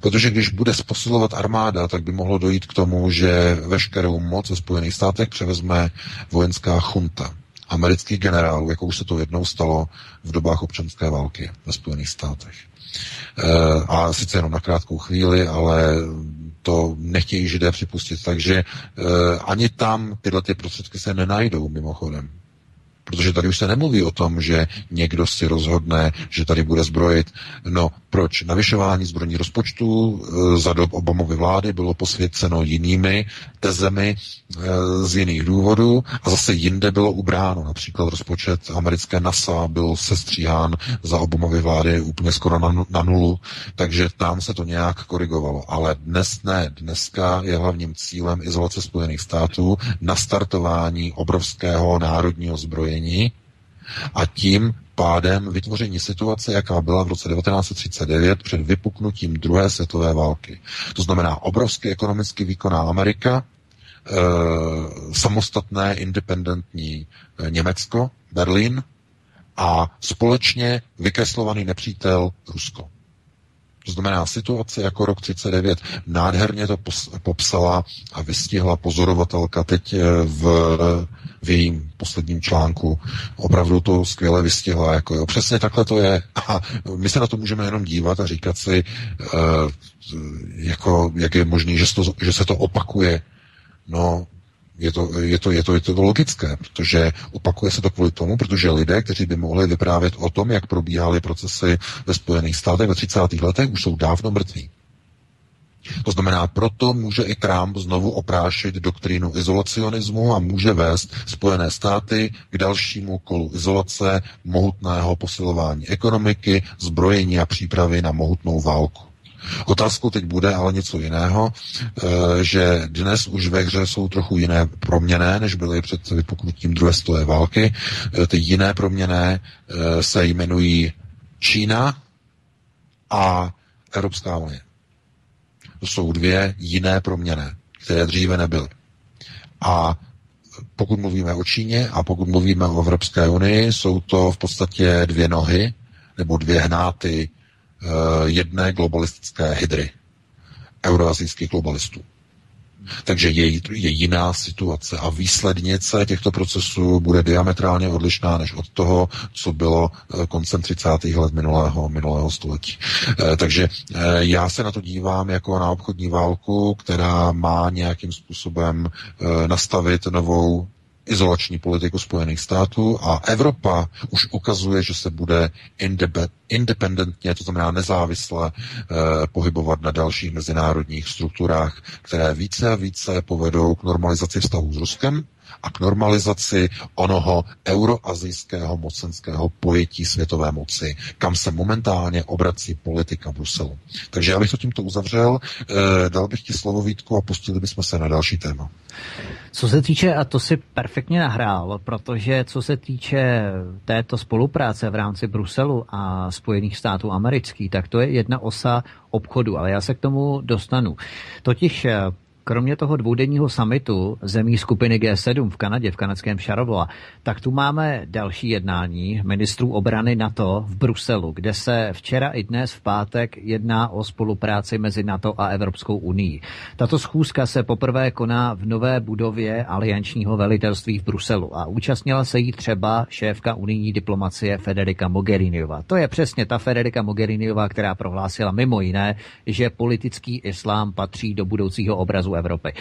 Protože když bude posilovat armáda, tak by mohlo dojít k tomu, že veškerou moc ve Spojených státech převezme vojenská chunta amerických generálů, jako už se to jednou stalo v dobách občanské války ve Spojených státech. E, a sice jenom na krátkou chvíli, ale to nechtějí židé připustit. Takže e, ani tam tyhle ty prostředky se nenajdou mimochodem. Protože tady už se nemluví o tom, že někdo si rozhodne, že tady bude zbrojit. No, proč? Navyšování zbrojní rozpočtu e, za dob Obamovy vlády bylo posvěceno jinými tezemi e, z jiných důvodů a zase jinde bylo ubráno. Například rozpočet americké NASA byl sestříhán za Obamovy vlády úplně skoro na, na nulu, takže tam se to nějak korigovalo. Ale dnes ne. Dneska je hlavním cílem izolace Spojených států, nastartování obrovského národního zbrojení a tím pádem vytvoření situace, jaká byla v roce 1939 před vypuknutím druhé světové války. To znamená obrovský ekonomicky výkonná Amerika, e, samostatné independentní e, Německo, Berlín a společně vykreslovaný nepřítel Rusko. To znamená situace jako rok 39. Nádherně to popsala a vystihla pozorovatelka teď eh, v, v jejím posledním článku. Opravdu to skvěle vystihla. Jako jo. Přesně takhle to je. A my se na to můžeme jenom dívat a říkat si, uh, jako, jak je možné, že, že se to opakuje. No, Je to, je, to, je, to, je to logické, protože opakuje se to kvůli tomu, protože lidé, kteří by mohli vyprávět o tom, jak probíhaly procesy ve Spojených státech ve 30. letech, už jsou dávno mrtví. To znamená, proto může i Trump znovu oprášit doktrínu izolacionismu a může vést Spojené státy k dalšímu kolu izolace, mohutného posilování ekonomiky, zbrojení a přípravy na mohutnou válku. Otázkou teď bude ale něco jiného, eh, že dnes už ve hře jsou trochu jiné proměné, než byly před vypuknutím druhé světové války. Eh, ty jiné proměné eh, se jmenují Čína a Evropská unie. To jsou dvě jiné proměny, které dříve nebyly. A pokud mluvíme o Číně a pokud mluvíme o Evropské unii, jsou to v podstatě dvě nohy nebo dvě hnáty jedné globalistické hydry, euroazijských globalistů. Takže je, je jiná situace a výslednice těchto procesů bude diametrálně odlišná než od toho, co bylo eh, koncem 30. let minulého, minulého století. Eh, takže eh, já se na to dívám jako na obchodní válku, která má nějakým způsobem nastavit novou izolační politiku Spojených států a Evropa už ukazuje, že se bude independentně, to znamená nezávisle, eh, pohybovat na dalších mezinárodních strukturách, které více a více povedou k normalizaci vztahů s Ruskem, a k normalizaci onoho euroazijského mocenského pojetí světové moci, kam se momentálně obrací politika Bruselu. Takže já bych to tímto uzavřel, e, dal bych ti slovo Vítku a pustili bychom se na další téma. Co se týče, a to si perfektně nahrál, protože co se týče této spolupráce v rámci Bruselu a Spojených států amerických, tak to je jedna osa obchodu, ale já se k tomu dostanu. Totiž eh, kromě toho dvoudenního samitu zemí skupiny G7 v Kanadě, v kanadském Charlevoix, tak tu máme další jednání ministrů obrany NATO v Bruselu, kde se včera i dnes v pátek jedná o spolupráci mezi NATO a Evropskou unii. Tato schůzka se poprvé koná v nové budově aliančního velitelství v Bruselu a účastnila se jí třeba šéfka unijní diplomacie Federica Mogheriniova. To je přesně ta Federica Mogheriniova, která prohlásila mimo jiné, že politický islám patří do budoucího obrazu Evropy.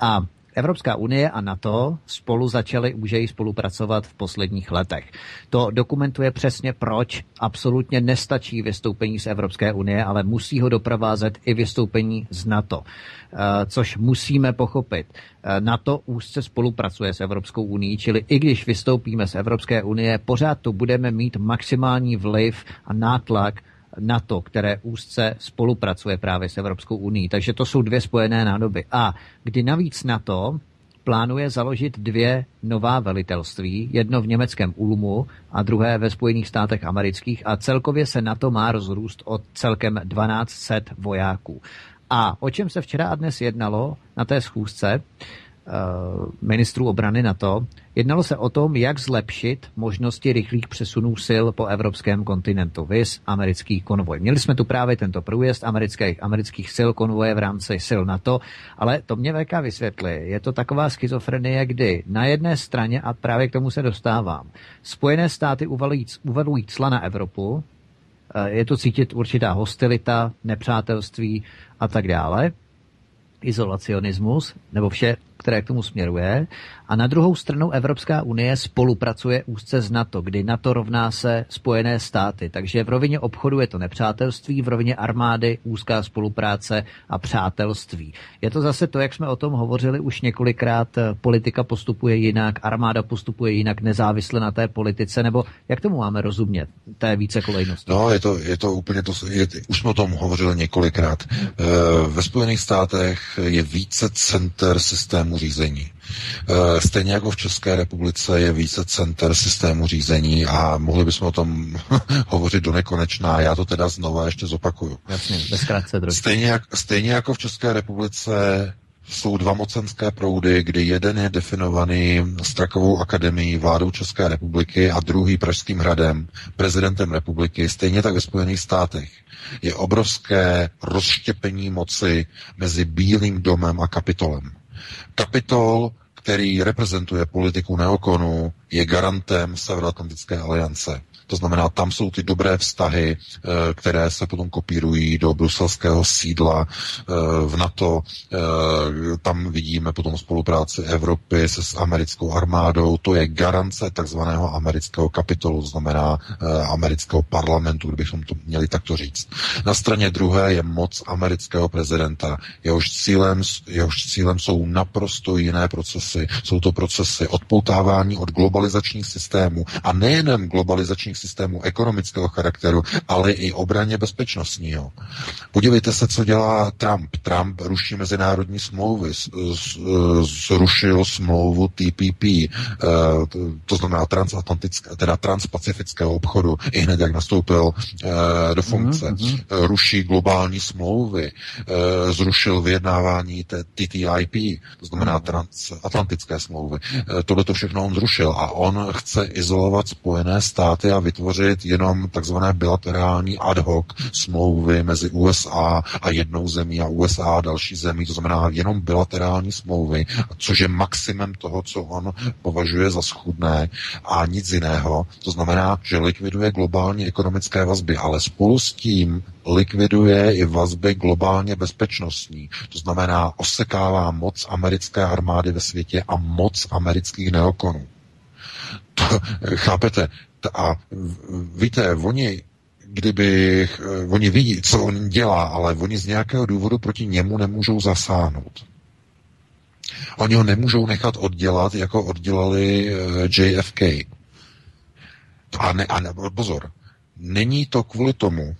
A Evropská unie a NATO spolu začaly úžeji spolupracovat v posledních letech. To dokumentuje přesně, proč absolutně nestačí vystoupení z Evropské unie, ale musí ho doprovázet i vystoupení z NATO. Eh, což musíme pochopit. Eh, NATO úzce spolupracuje s Evropskou unii, čili i když vystoupíme z Evropské unie, pořád tu budeme mít maximální vliv a nátlak NATO, které úzce spolupracuje právě s Evropskou unii. Takže to jsou dvě spojené nádoby. A kdy navíc NATO plánuje založit dvě nová velitelství, jedno v německém Ulmu a druhé ve Spojených státech amerických a celkově se NATO má rozrůst od celkem 1200 vojáků. A o čem se včera a dnes jednalo na té schůzce, ministrů obrany na to. Jednalo se o tom, jak zlepšit možnosti rychlých přesunů sil po evropském kontinentu, vys americký konvoj. Měli jsme tu právě tento průjezd amerických, amerických sil konvoje v rámci sil NATO, ale to mě VK vysvětli. Je to taková schizofrenie, kdy na jedné straně, a právě k tomu se dostávám, Spojené státy uvalují, uvalují cla na Evropu, eh, je to cítit určitá hostilita, nepřátelství a tak dále izolacionismus, nebo vše, které k tomu směruje. A na druhou stranu Evropská unie spolupracuje úzce s NATO, kdy NATO rovná se Spojené státy. Takže v rovině obchodu je to nepřátelství, v rovině armády úzká spolupráce a přátelství. Je to zase to, jak jsme o tom hovořili už několikrát, politika postupuje jinak, armáda postupuje jinak, nezávisle na té politice, nebo jak tomu máme rozumět, té více kolejnosti? No, je to, je to úplně to, je, už jsme o tom hovořili několikrát. E, ve Spojených státech je více center systému řízení. Eh, stejně jako v České republice je více center systému řízení a mohli bychom o tom hovořit do nekonečná. Já to teda znova ještě zopakuju. Jasně, stejně, jak, stejně jako v České republice jsou dva mocenské proudy, kdy jeden je definovaný Strakovou akademií vládou České republiky a druhý Pražským hradem, prezidentem republiky, stejně tak ve Spojených státech. Je obrovské rozštěpení moci mezi Bílým domem a Kapitolem. Kapitol, který reprezentuje politiku neokonu, je garantem Severoatlantické aliance. To znamená, tam jsou ty dobré vztahy, eh, které se potom kopírují do bruselského sídla eh, v NATO. Eh, tam vidíme potom spolupráci Evropy se s americkou armádou. To je garance takzvaného amerického kapitolu, to znamená amerického parlamentu, kdybychom to měli takto říct. Na straně druhé je moc amerického prezidenta. Jehož cílem, jehož cílem jsou naprosto jiné procesy. Jsou to procesy odpoutávání od globalizačních systémů a nejenom globalizačních systémů ekonomického charakteru, ale i obraně bezpečnostního. Podívejte se, co dělá Trump. Trump ruší mezinárodní smlouvy, zrušil smlouvu TPP, eh, to znamená transatlantické, teda transpacifického obchodu, i hned jak nastoupil eh, do funkce. Mm-hmm. Ruší globální smlouvy, zrušil vyjednávání TTIP, to znamená transatlantické smlouvy. Tohle to všechno on zrušil a on chce izolovat Spojené státy a vytvořit jenom takzvané bilaterální ad hoc smlouvy mezi USA a jednou zemí a USA a další zemí, to znamená jenom bilaterální smlouvy, což je maximum toho, co on považuje za schudné a nic jiného. To znamená, že likviduje globální ekonomické vazby, ale spolu s tím likviduje i vazby globálně bezpečnostní. To znamená, osekává moc americké armády ve světě a moc amerických neokonů. Chápete? A víte, oni, kdyby, eh, oni vidí, co on dělá, ale oni z nějakého důvodu proti němu nemůžou zasáhnout. Oni ho nemůžou nechat oddělat, jako oddělali eh, JFK. A, ne, a ne, pozor, není to kvůli tomu,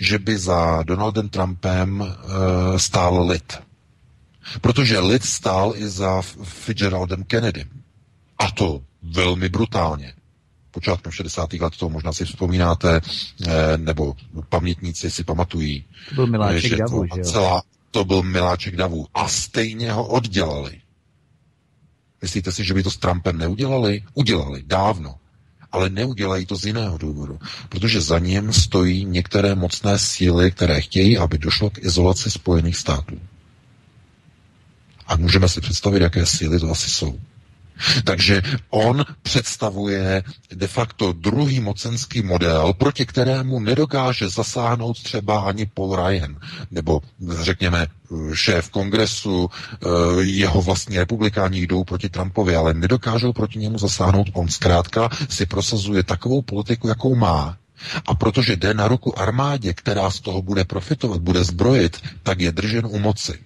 že by za Donaldem Trumpem uh, stál lid. Protože lid stál i za Fitzgeraldem Kennedym. A to velmi brutálně počátkem 60. let, to možná si vzpomínáte, eh, nebo pamětníci si pamatují. To byl Miláček že Davu, to, že jo? Celá, to byl Miláček Davu. A stejně ho oddělali. Myslíte si, že by to s Trumpem neudělali? Udělali, dávno. Ale neudělají to z jiného důvodu. Protože za ním stojí některé mocné síly, které chtějí, aby došlo k izolaci Spojených států. A můžeme si představit, jaké síly to asi jsou. Takže on představuje de facto druhý mocenský model, proti kterému nedokáže zasáhnout třeba ani Paul Ryan, nebo řekněme šéf kongresu, eh, jeho vlastní republikáni jdou proti Trumpovi, ale nedokážou proti němu zasáhnout. On zkrátka si prosazuje takovou politiku, jakou má. A protože jde na ruku armádě, která z toho bude profitovat, bude zbrojit, tak je držen u moci.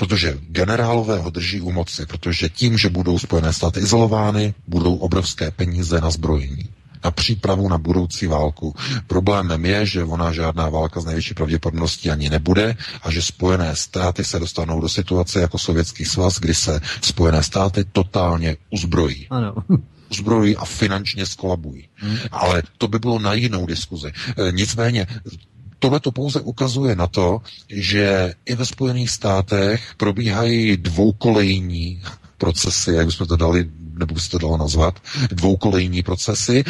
Protože generálové ho drží u moci, protože tím, že budou Spojené státy izolovány, budou obrovské peníze na zbrojení na přípravu na budoucí válku. Problémem je, že ona žádná válka z největší pravděpodobností ani nebude a že Spojené státy se dostanou do situace jako Sovětský svaz, kdy se Spojené státy totálně uzbrojí. Ano uzbrojí a finančně skolabují. Hmm. Ale to by bylo na jinou diskuzi. E, nicméně Tohle to pouze ukazuje na to, že i ve Spojených státech probíhají dvoukolejní procesy, jak bychom to dali, nebo by se to dalo nazvat, dvoukolejní procesy,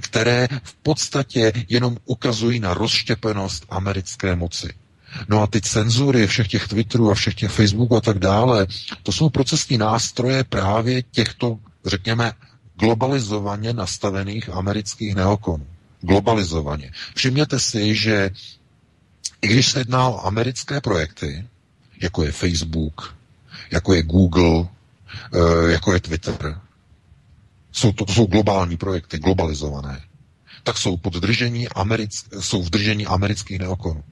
které v podstatě jenom ukazují na rozštěpenost americké moci. No a ty cenzury všech těch Twitterů a všech těch Facebooků a tak dále, to jsou procesní nástroje právě těchto, řekněme, globalizovaně nastavených amerických neokonů globalizovaně. Všimněte si, že i když se jedná o americké projekty, jako je Facebook, jako je Google, eh, jako je Twitter, jsou to, to jsou globální projekty, globalizované, tak jsou pod držení Americ, jsou v držení amerických neokonů.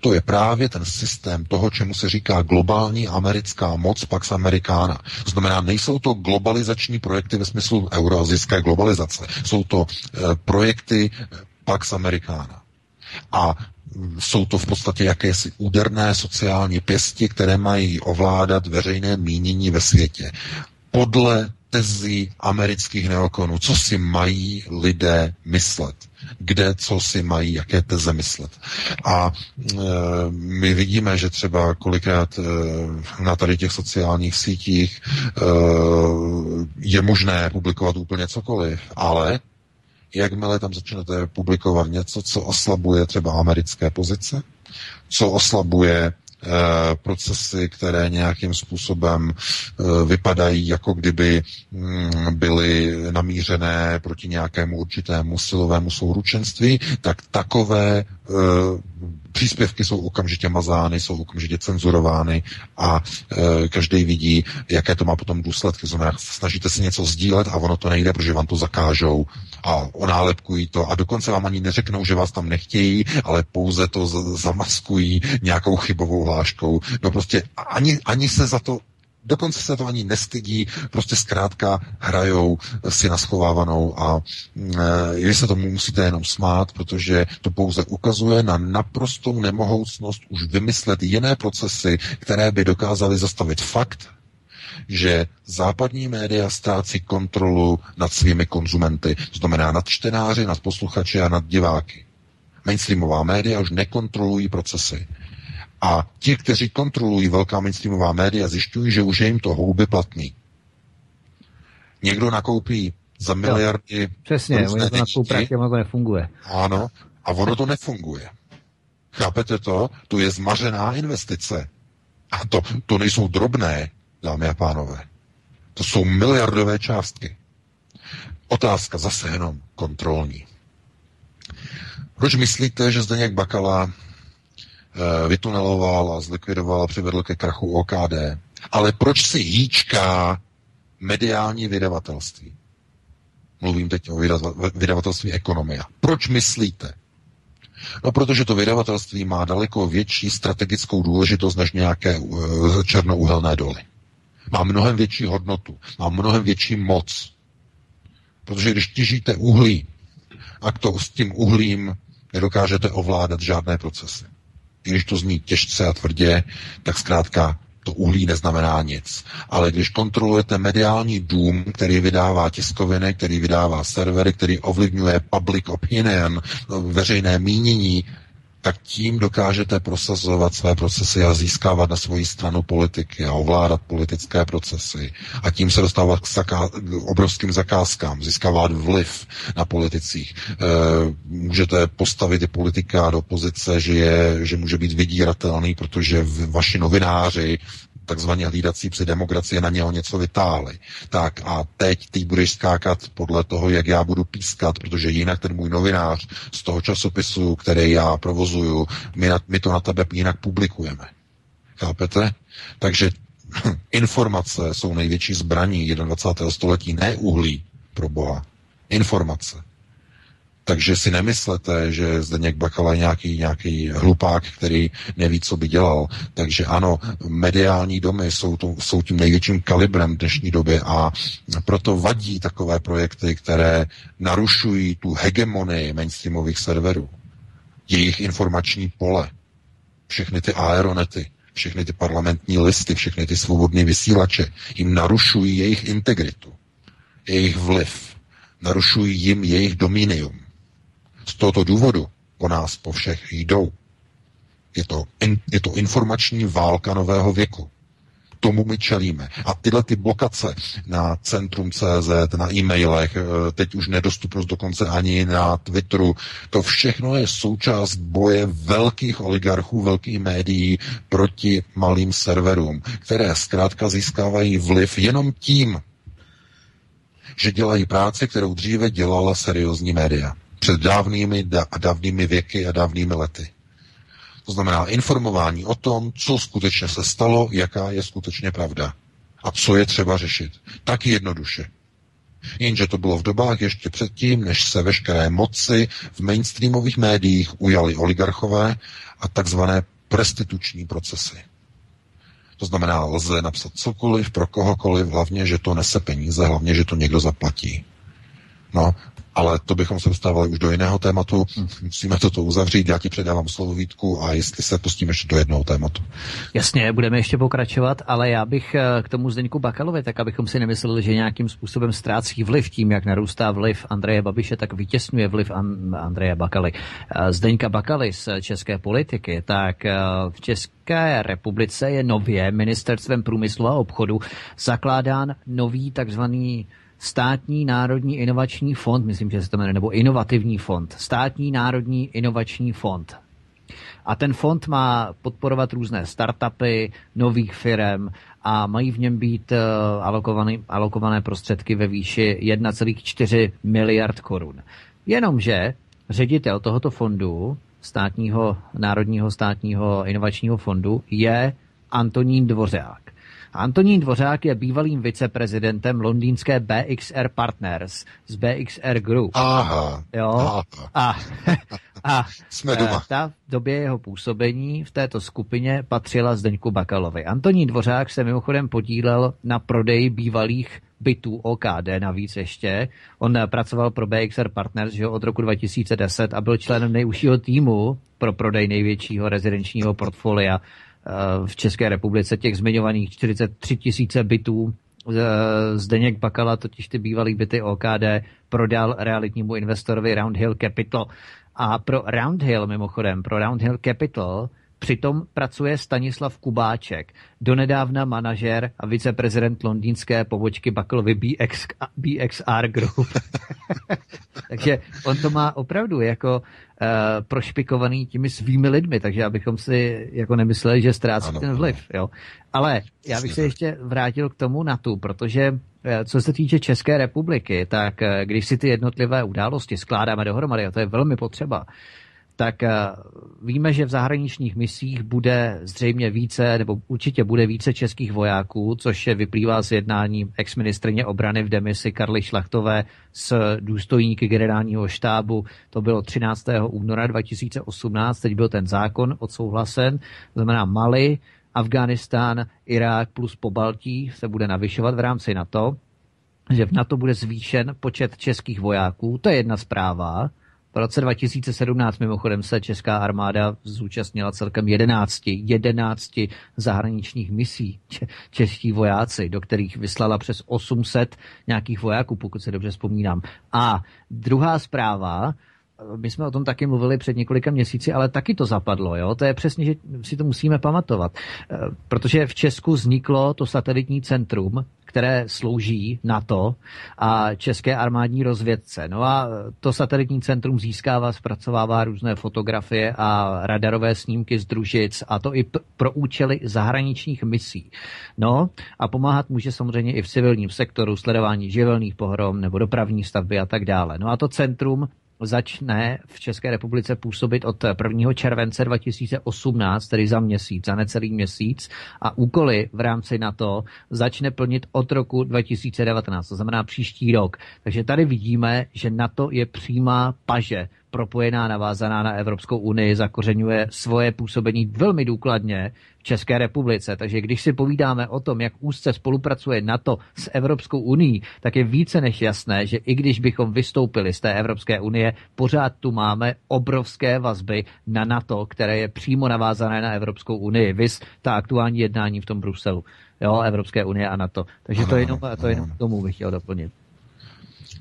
To je právě ten systém toho, čemu se říká globální americká moc Pax Americana. Znamená, nejsou to globalizační projekty ve smyslu euroazijské globalizace. Jsou to e, projekty Pax Americana. A jsou to v podstatě jakési úderné sociální pěsti, které mají ovládat veřejné mínění ve světě. Podle tezí amerických neokonů, co si mají lidé myslet, kde, co si mají, jaké teze myslet. A e, my vidíme, že třeba kolikrát e, na tady těch sociálních sítích e, je možné publikovat úplně cokoliv, ale jakmile tam začnete publikovat něco, co oslabuje třeba americké pozice, co oslabuje procesy, které nějakým způsobem vypadají, jako kdyby mm, byly namířené proti nějakému určitému silovému souručenství, tak takové příspěvky jsou okamžitě mazány, jsou okamžitě cenzurovány a e, každý vidí, jaké to má potom důsledky. Znamená, snažíte se něco sdílet a ono to nejde, protože vám to zakážou a onálepkují to a dokonce vám ani neřeknou, že vás tam nechtějí, ale pouze to zamaskují nějakou chybovou hláškou. No prostě ani, ani se za to Dokonce se to ani nestydí, prostě zkrátka hrajou si naschovávanou a e, vy se tomu musíte jenom smát, protože to pouze ukazuje na naprostou nemohoucnost už vymyslet jiné procesy, které by dokázaly zastavit fakt, že západní média ztrácí kontrolu nad svými konzumenty, to znamená nad čtenáři, nad posluchači a nad diváky. Mainstreamová média už nekontrolují procesy. A ti, kteří kontrolují velká mainstreamová média, zjišťují, že už je jim to houby platný. Někdo nakoupí za miliardy. No, přesně, oni to nakoupí, ono to nefunguje. Ano, a ono to nefunguje. Chápete to? To je zmařená investice. A to, to nejsou drobné, dámy a pánové. To jsou miliardové částky. Otázka zase jenom kontrolní. Proč myslíte, že Zdeněk Bakala vytuneloval a zlikvidoval a přivedl ke krachu OKD. Ale proč si hýčká mediální vydavatelství? Mluvím teď o vydavatelství ekonomia. Proč myslíte? No, protože to vydavatelství má daleko větší strategickou důležitost než nějaké uh, černouhelné doly. Má mnohem větší hodnotu, má mnohem větší moc. Protože když těžíte uhlí, a to s tím uhlím nedokážete ovládat žádné procesy když to zní těžce a tvrdě, tak zkrátka to uhlí neznamená nic. Ale když kontrolujete mediální dům, který vydává tiskoviny, který vydává servery, který ovlivňuje public opinion, veřejné mínění, tak tím dokážete prosazovat své procesy a získávat na svoji stranu politiky a ovládat politické procesy. A tím se dostávat k, zaká- k obrovským zakázkám, získávat vliv na politicích. E, můžete postavit i politika do pozice, že, je, že může být vydíratelný, protože vaši novináři takzvaně hlídací při demokracie na něho něco vytáhli. Tak a teď ty budeš skákat podle toho, jak já budu pískat, protože jinak ten můj novinář z toho časopisu, který já provozuju, my, na, my to na tebe jinak publikujeme. Chápete? Takže informace jsou největší zbraní 21. století, ne uhlí, pro Boha. Informace. Takže si nemyslete, že Zdeněk Bakala je nějaký, nějaký hlupák, který neví, co by dělal. Takže ano, mediální domy jsou, to, jsou tím největším kalibrem dnešní doby a proto vadí takové projekty, které narušují tu hegemonii mainstreamových serverů, jejich informační pole, všechny ty aeronety, všechny ty parlamentní listy, všechny ty svobodné vysílače, jim narušují jejich integritu, jejich vliv, narušují jim jejich dominium. Z tohoto důvodu po nás po všech jdou. Je to, in, je to informační válka nového věku. Tomu my čelíme. A tyhle ty blokace na Centrum CZ, na e-mailech, eh, teď už nedostupnost dokonce ani na Twitteru, to všechno je součást boje velkých oligarchů, velkých médií proti malým serverům, které zkrátka získávají vliv jenom tím, že dělají práci, kterou dříve dělala seriózní média před dávnými a dávnými věky a dávnými lety. To znamená informování o tom, co skutečně se stalo, jaká je skutečně pravda a co je třeba řešit. Tak jednoduše. Jenže to bylo v dobách ještě předtím, než se veškeré moci v mainstreamových médiích ujali oligarchové a takzvané prestituční procesy. To znamená, lze napsat cokoliv pro kohokoliv, hlavně, že to nese peníze, hlavně, že to někdo zaplatí. No, ale to bychom se dostávali už do jiného tématu. Musíme toto uzavřít. Já ti předávám slovo Vítku a jestli se pustíme ještě do jednoho tématu. Jasně, budeme ještě pokračovat, ale já bych eh, k tomu Zdeňku Bakalovi, tak abychom si nemysleli, že nějakým způsobem ztrácí vliv tím, jak narůstá vliv Andreje Babiše, tak vytěsňuje vliv Andreje Bakaly. Eh, Zdeňka Bakaly z české politiky, tak eh, v České republice je nově ministerstvem průmyslu a obchodu zakládán nový takzvaný Státní národní inovační fond, myslím, že se to jmenuje, nebo inovativní fond. Státní národní inovační fond. A ten fond má podporovat různé startupy, nových firm a mají v něm být alokované, alokované prostředky ve výši 1,4 miliard korun. Jenomže ředitel tohoto fondu, státního, Národního státního inovačního fondu, je Antonín Dvořák. Antonín Dvořák je bývalým viceprezidentem londýnské BXR Partners z BXR Group. Aha. Jo? aha. A, a Jsme doma. ta v době jeho působení v této skupině patřila Zdeňku Bakalovi. Antonín Dvořák se mimochodem podílel na prodeji bývalých bytů OKD navíc ještě. On pracoval pro BXR Partners že od roku 2010 a byl členem nejúžšího týmu pro prodej největšího rezidenčního portfolia eh, v České republice, těch zmiňovaných 43 tisíce bytů. Eh, Zdeněk Bakala totiž ty bývalý byty OKD prodal realitnímu investorovi Roundhill Capital. A pro Roundhill, mimochodem, pro Roundhill Capital Přitom pracuje Stanislav Kubáček, donedávna manažer a viceprezident londýnské pobočky Baklovy BX, BXR Group. takže on to má opravdu jako uh, prošpikovaný těmi svými lidmi, takže abychom si jako nemysleli, že ztrácí Ano, ten vliv. Jo. Ale já bych se ještě vrátil k tomu NATO, protože eh, co se týče České republiky, tak eh, když si ty jednotlivé události skládáme dohromady, a to je velmi potřeba, tak eh, víme, že v zahraničních misích bude zřejmě více, nebo určitě bude více českých vojáků, což vyplývá z jednání exministrině obrany v demisi Karly Šlachtové s důstojníky generálního štábu. To bylo 13. února 2018, teď byl ten zákon odsouhlasen, znamená Mali, Afghánistán, Irák plus Pobaltí se bude navyšovat v rámci NATO, že v NATO bude zvýšen počet českých vojáků, to je jedna zpráva. V roce 2017 mimochodem se česká armáda zúčastnila celkem 11, 11 zahraničních misí. Če, čeští vojáci, do kterých vyslala přes 800 nějakých vojáků, pokud se dobře vzpomínám. A druhá zpráva, my jsme o tom taky mluvili před několika měsíci, ale taky to zapadlo. Jo? To je přesně, že si to musíme pamatovat. Eh, Protože v Česku vzniklo to satelitní centrum, které slouží NATO a České armádní rozvědce. No a to satelitní centrum získává, zpracovává různé fotografie a radarové snímky z družic a to i pro účely zahraničních misí. No a pomáhat může samozřejmě i v civilním sektoru, sledování živelných pohrom nebo dopravní stavby a tak dále. No a to centrum začne v České republice působit od 1. července 2018, tedy za měsíc, za necelý měsíc a úkoly v rámci NATO začne plnit od roku 2019, to znamená příští rok. Takže tady vidíme, že NATO je přímá paže propojená, navázaná na Evropskou unii, zakořenuje svoje působení velmi důkladně v České republice. Takže když si povídáme o tom, jak úzce spolupracuje NATO s Evropskou unii, tak je více než jasné, že i když bychom vystoupili z té Evropské unie, pořád tu máme obrovské vazby na NATO, které je přímo navázané na Evropskou unii. Vys ta aktuální jednání v tom Bruselu. Jo, Evropské unie a NATO. Takže to jenom, to jenom k tomu bych chtěl doplnit.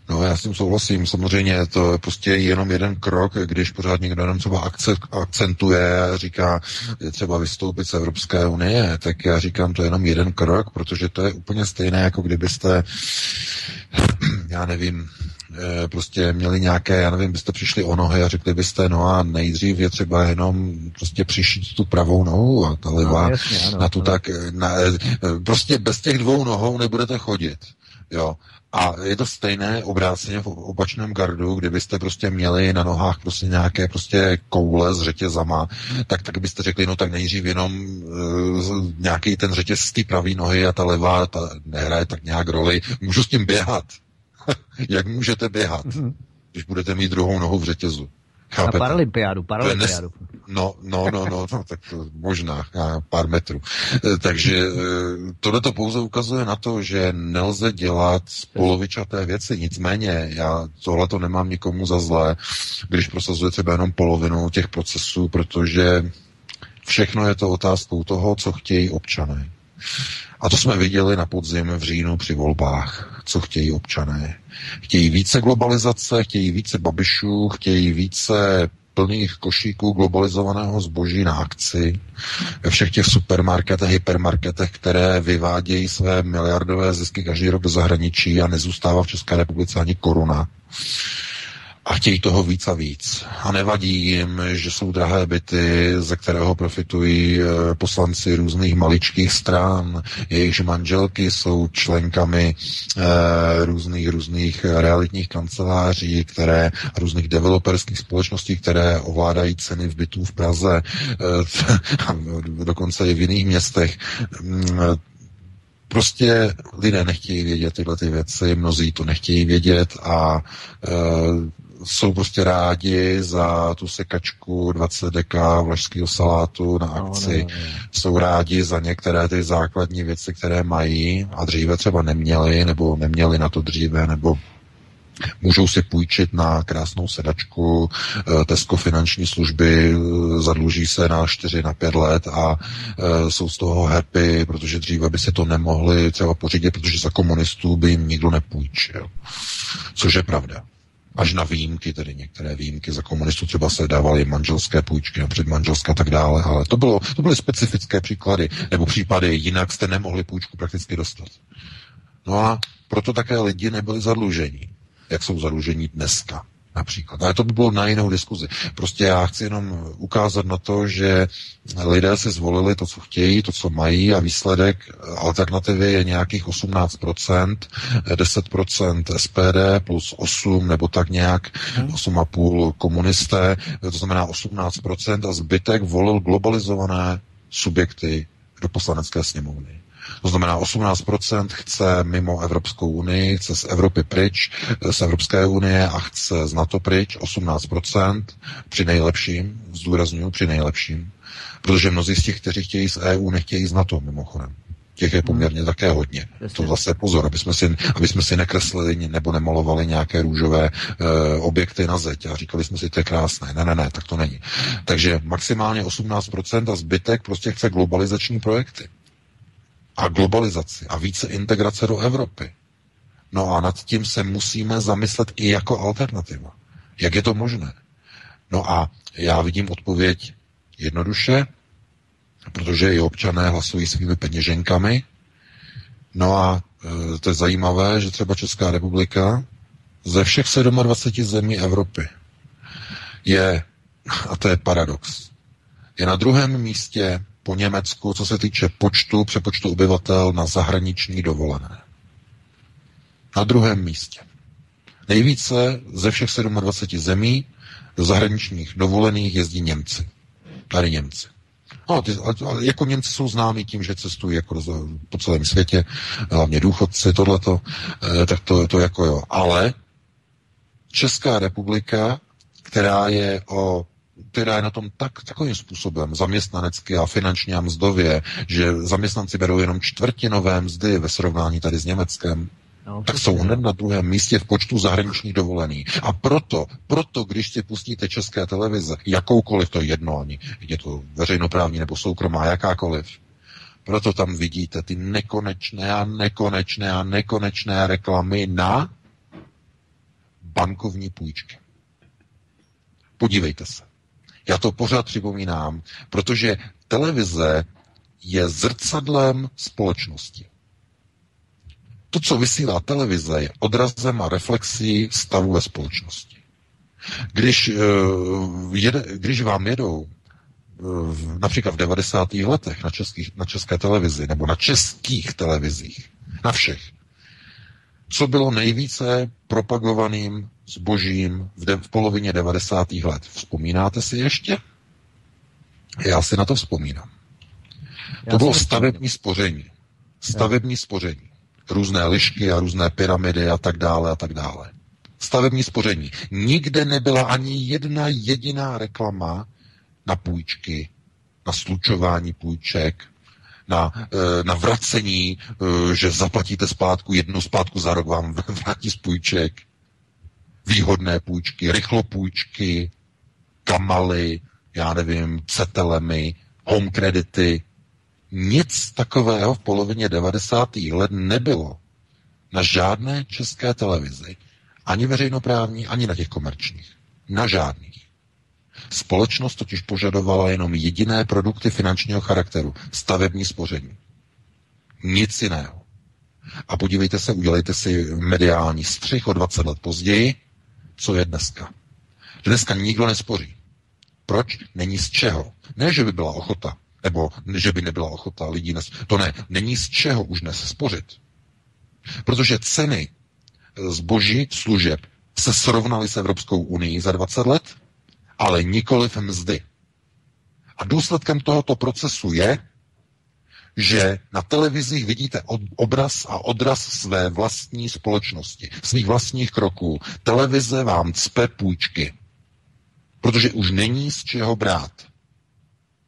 No já s tím souhlasím, samozřejmě to je prostě jenom jeden krok, když pořád někdo jenom třeba akce, akcentuje a říká, je třeba vystoupit z Evropské unie, tak já říkám, to je jenom jeden krok, protože to je úplně stejné, jako kdybyste, já nevím, eh, prostě měli nějaké, já nevím, byste přišli o nohy a řekli byste, no a nejdřív je třeba jenom prostě přišít tu pravou nohu a ta levá No, jasně, ano, na tu ano. tak, na, eh, prostě bez těch dvou nohou nebudete chodit, jo. A je to stejné obráceně v opačném gardu, kdybyste prostě měli na nohách prostě nějaké prostě koule s řetězama, tak, tak byste řekli, no tak nejdřív jenom uh, nějaký ten řetěz z té pravé nohy a ta levá ta nehraje tak nějak roli. Můžu s tím běhat. Jak můžete běhat, když budete mít druhou nohu v řetězu? Na Chápete? paralympiádu, To je nes- paralympiádu. No, no, no, no, no, tak možná pár metrů. Eh, Takže tohle to pouze ukazuje na to, že nelze dělat polovičaté věci. Nicméně já tohle to nemám nikomu za zlé, když prosazuje třeba jenom polovinu těch procesů, protože všechno je to otázkou toho, co chtějí občané. A to jsme viděli na podzim v říjnu při volbách, co chtějí občané. Chtějí více globalizace, chtějí více babišů, chtějí více plných košíků globalizovaného zboží na akci ve všech těch supermarketech, hypermarketech, které vyvádějí své miliardové zisky každý rok do zahraničí a nezůstává v České republice ani koruna. A chtějí toho víc a víc. A nevadí jim, že jsou drahé byty, ze kterého profitují eh, poslanci různých maličkých stran, jejichž manželky jsou členkami eh, různých, různých realitních kanceláří, které, různých developerských společností, které ovládají ceny v bytů v Praze, eh, dokonce i v jiných městech. Mm, prostě lidé nechtějí vědět tyhle ty věci, mnozí to nechtějí vědět a jsou prostě rádi za tu sekačku 20 deka vlašského salátu na akci. No, no, no. Jsou rádi za některé ty základní věci, které mají a dříve třeba neměli, nebo neměli na to dříve, nebo Můžou si půjčit na krásnou sedačku eh, Tesco finanční služby, eh, zadluží se na 4 na 5 let a eh, jsou z toho happy, protože dříve by si to nemohli třeba pořídit, protože za komunistů by jim nikdo nepůjčil. Což je pravda až na výjimky, tedy některé výjimky za komunistů třeba se dávaly manželské půjčky, předmanželské a tak dále, ale to, bylo, to byly specifické příklady, nebo případy, jinak jste nemohli půjčku prakticky dostat. No a proto také lidi nebyli zadlužení, jak jsou zadlužení dneska například. Ale to by bylo na jinou diskuzi. Prostě já chci jenom ukázat na to, že lidé si zvolili to, co chtějí, to, co mají a výsledek alternativy je nějakých 18%, 10% SPD plus 8 nebo tak nějak 8,5 komunisté, to znamená 18% a zbytek volil globalizované subjekty do poslanecké sněmovny. To znamená 18% chce mimo Evropskou unii, chce z Evropy pryč, z Evropské unie a chce z NATO pryč, 18% při nejlepším, zdůraznuju při nejlepším, protože mnozí z těch, kteří chtějí z EU, nechtějí z NATO mimochodem. Těch je poměrně hmm. také hodně. To zase pozor, aby jsme si, aby jsme si nekreslili nebo nemalovali nějaké růžové e, objekty na zeď a říkali jsme si, to je krásné. Ne, ne, ne, tak to není. Takže maximálně 18% a zbytek prostě chce globalizační projekty a globalizaci a více integrace do Evropy. No a nad tím se musíme zamyslet i jako alternativa. Jak je to možné? No a já vidím odpověď jednoduše, protože i občané hlasují svými peněženkami. No a e, to je zajímavé, že třeba Česká republika ze všech 27 zemí Evropy je, a to je paradox, je na druhém místě po Německu, co se týče počtu, přepočtu obyvatel na zahraniční dovolené. Na druhém místě. Nejvíce ze všech 27 zemí do zahraničních dovolených jezdí Němci. Tady Němci. No, ty, jako Němci jsou známí tím, že cestují jako po celém světě, hlavně důchodci, tohleto, eh, tak to, to jako jo. Ale Česká republika, která je o která je na tom tak, takovým způsobem zaměstnanecky a finančně a mzdově, že zaměstnanci berou jenom čtvrtinové mzdy ve srovnání tady s Německem, No, tak jsou hned na druhém místě v počtu zahraničních dovolených. A proto, proto, když si pustíte české televize, jakoukoliv to jedno, ani je to veřejnoprávní nebo soukromá, jakákoliv, proto tam vidíte ty nekonečné a nekonečné a nekonečné reklamy na bankovní půjčky. Podívejte se. Já to pořád připomínám, protože televize je zrcadlem společnosti. To, co vysílá televize, je odrazem a reflexí stavu ve společnosti. Když, eh, když vám jedou eh, například v 90. letech na, českých, na české televizi nebo na českých televizích, na všech, co bylo nejvíce propagovaným zbožím v, de- v polovině 90. let. Vzpomínáte si ještě? Já si na to vzpomínám. Já to bylo stavební spoření. Stavební Já. spoření. Různé lišky a různé pyramidy a tak dále a tak dále. Stavební spoření. Nikde nebyla ani jedna jediná reklama na půjčky, na slučování půjček, na, eh, na vracení, eh, že zaplatíte splátku, jednu splátku za rok vám vrátí z půjček výhodné půjčky, rychlopůjčky, kamaly, já nevím, cetelemi, home kredity. Nic takového v polovině 90. let nebylo na žádné české televizi. Ani veřejnoprávní, ani na těch komerčních. Na žádných. Společnost totiž požadovala jenom jediné produkty finančního charakteru. Stavební spoření. Nic jiného. A podívejte se, udělejte si mediální střih o 20 let později, co je dneska. Dneska nikdo nespoří. Proč? Není z čeho. Ne, že by byla ochota, nebo že by nebyla ochota lidí. Nes... To ne, není z čeho už dnes spořit. Protože ceny zboží, služeb se srovnaly s Evropskou unii za 20 let, ale nikoli v mzdy. A důsledkem tohoto procesu je, že na televizích vidíte obraz a odraz své vlastní společnosti, svých vlastních kroků. Televize vám cpe půjčky, protože už není z čeho brát.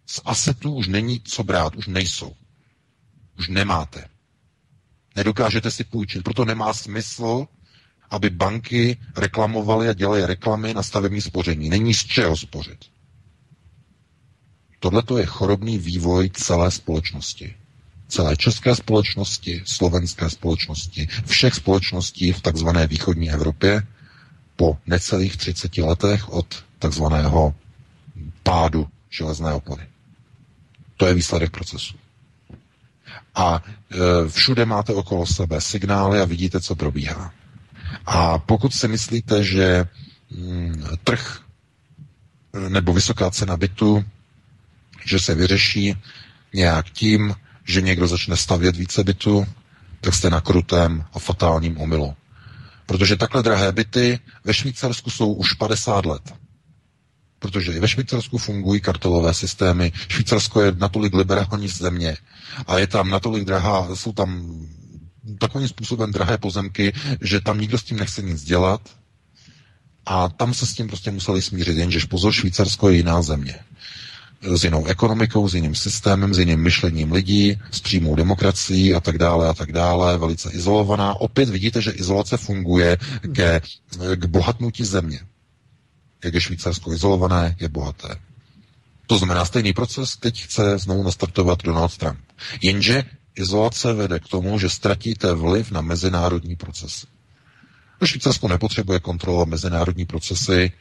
Z asetů už není co brát, už nejsou. Už nemáte. Nedokážete si půjčit, proto nemá smysl, aby banky reklamovaly a dělaly reklamy na stavební spoření. Není z čeho spořit. Tohle je chorobný vývoj celé společnosti. Celé české společnosti, slovenské společnosti, všech společností v takzvané východní Evropě po necelých 30 letech od takzvaného pádu železné opony. To je výsledek procesu. A e, všude máte okolo sebe signály a vidíte, co probíhá. A pokud si myslíte, že mm, trh nebo vysoká cena bytu, že se vyřeší nějak tím, že někdo začne stavět více bytu, tak jste na krutém a fatálním omylu. Protože takhle drahé byty ve Švýcarsku jsou už 50 let. Protože i ve Švýcarsku fungují kartelové systémy. Švýcarsko je natolik liberální země a je tam natolik drahá, jsou tam takovým způsobem drahé pozemky, že tam nikdo s tím nechce nic dělat a tam se s tím prostě museli smířit, jenže pozor, Švýcarsko je jiná země s jinou ekonomikou, s jiným systémem, s jiným myšlením lidí, s přímou demokracií a tak dále a tak dále, velice izolovaná. Opět vidíte, že izolace funguje ke, k bohatnutí země. Jak je Švýcarsko izolované, je bohaté. To znamená, stejný proces teď chce znovu nastartovat Donald Trump. Jenže izolace vede k tomu, že ztratíte vliv na mezinárodní procesy. Švýcarsko nepotřebuje kontrolovat mezinárodní procesy,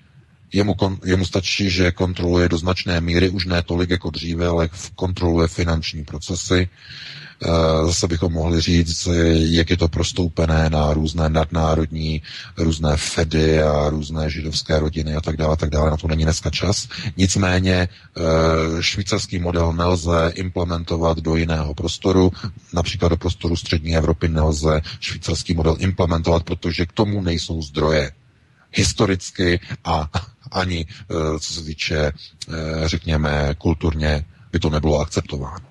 Jemu, kon, jemu stačí, že kontroluje do značné míry, už ne tolik jako dříve, ale kontroluje finanční procesy. Eh, zase bychom mohli říct, jak je to prostoupené na různé nadnárodní, různé Fedy a různé židovské rodiny a tak dále, tak dále. Na to není dneska čas. Nicméně eh, švýcarský model nelze implementovat do jiného prostoru, například do prostoru střední Evropy nelze švýcarský model implementovat, protože k tomu nejsou zdroje historicky a ani eh, co se týče, eh, řekněme, kulturně by to nebylo akceptováno.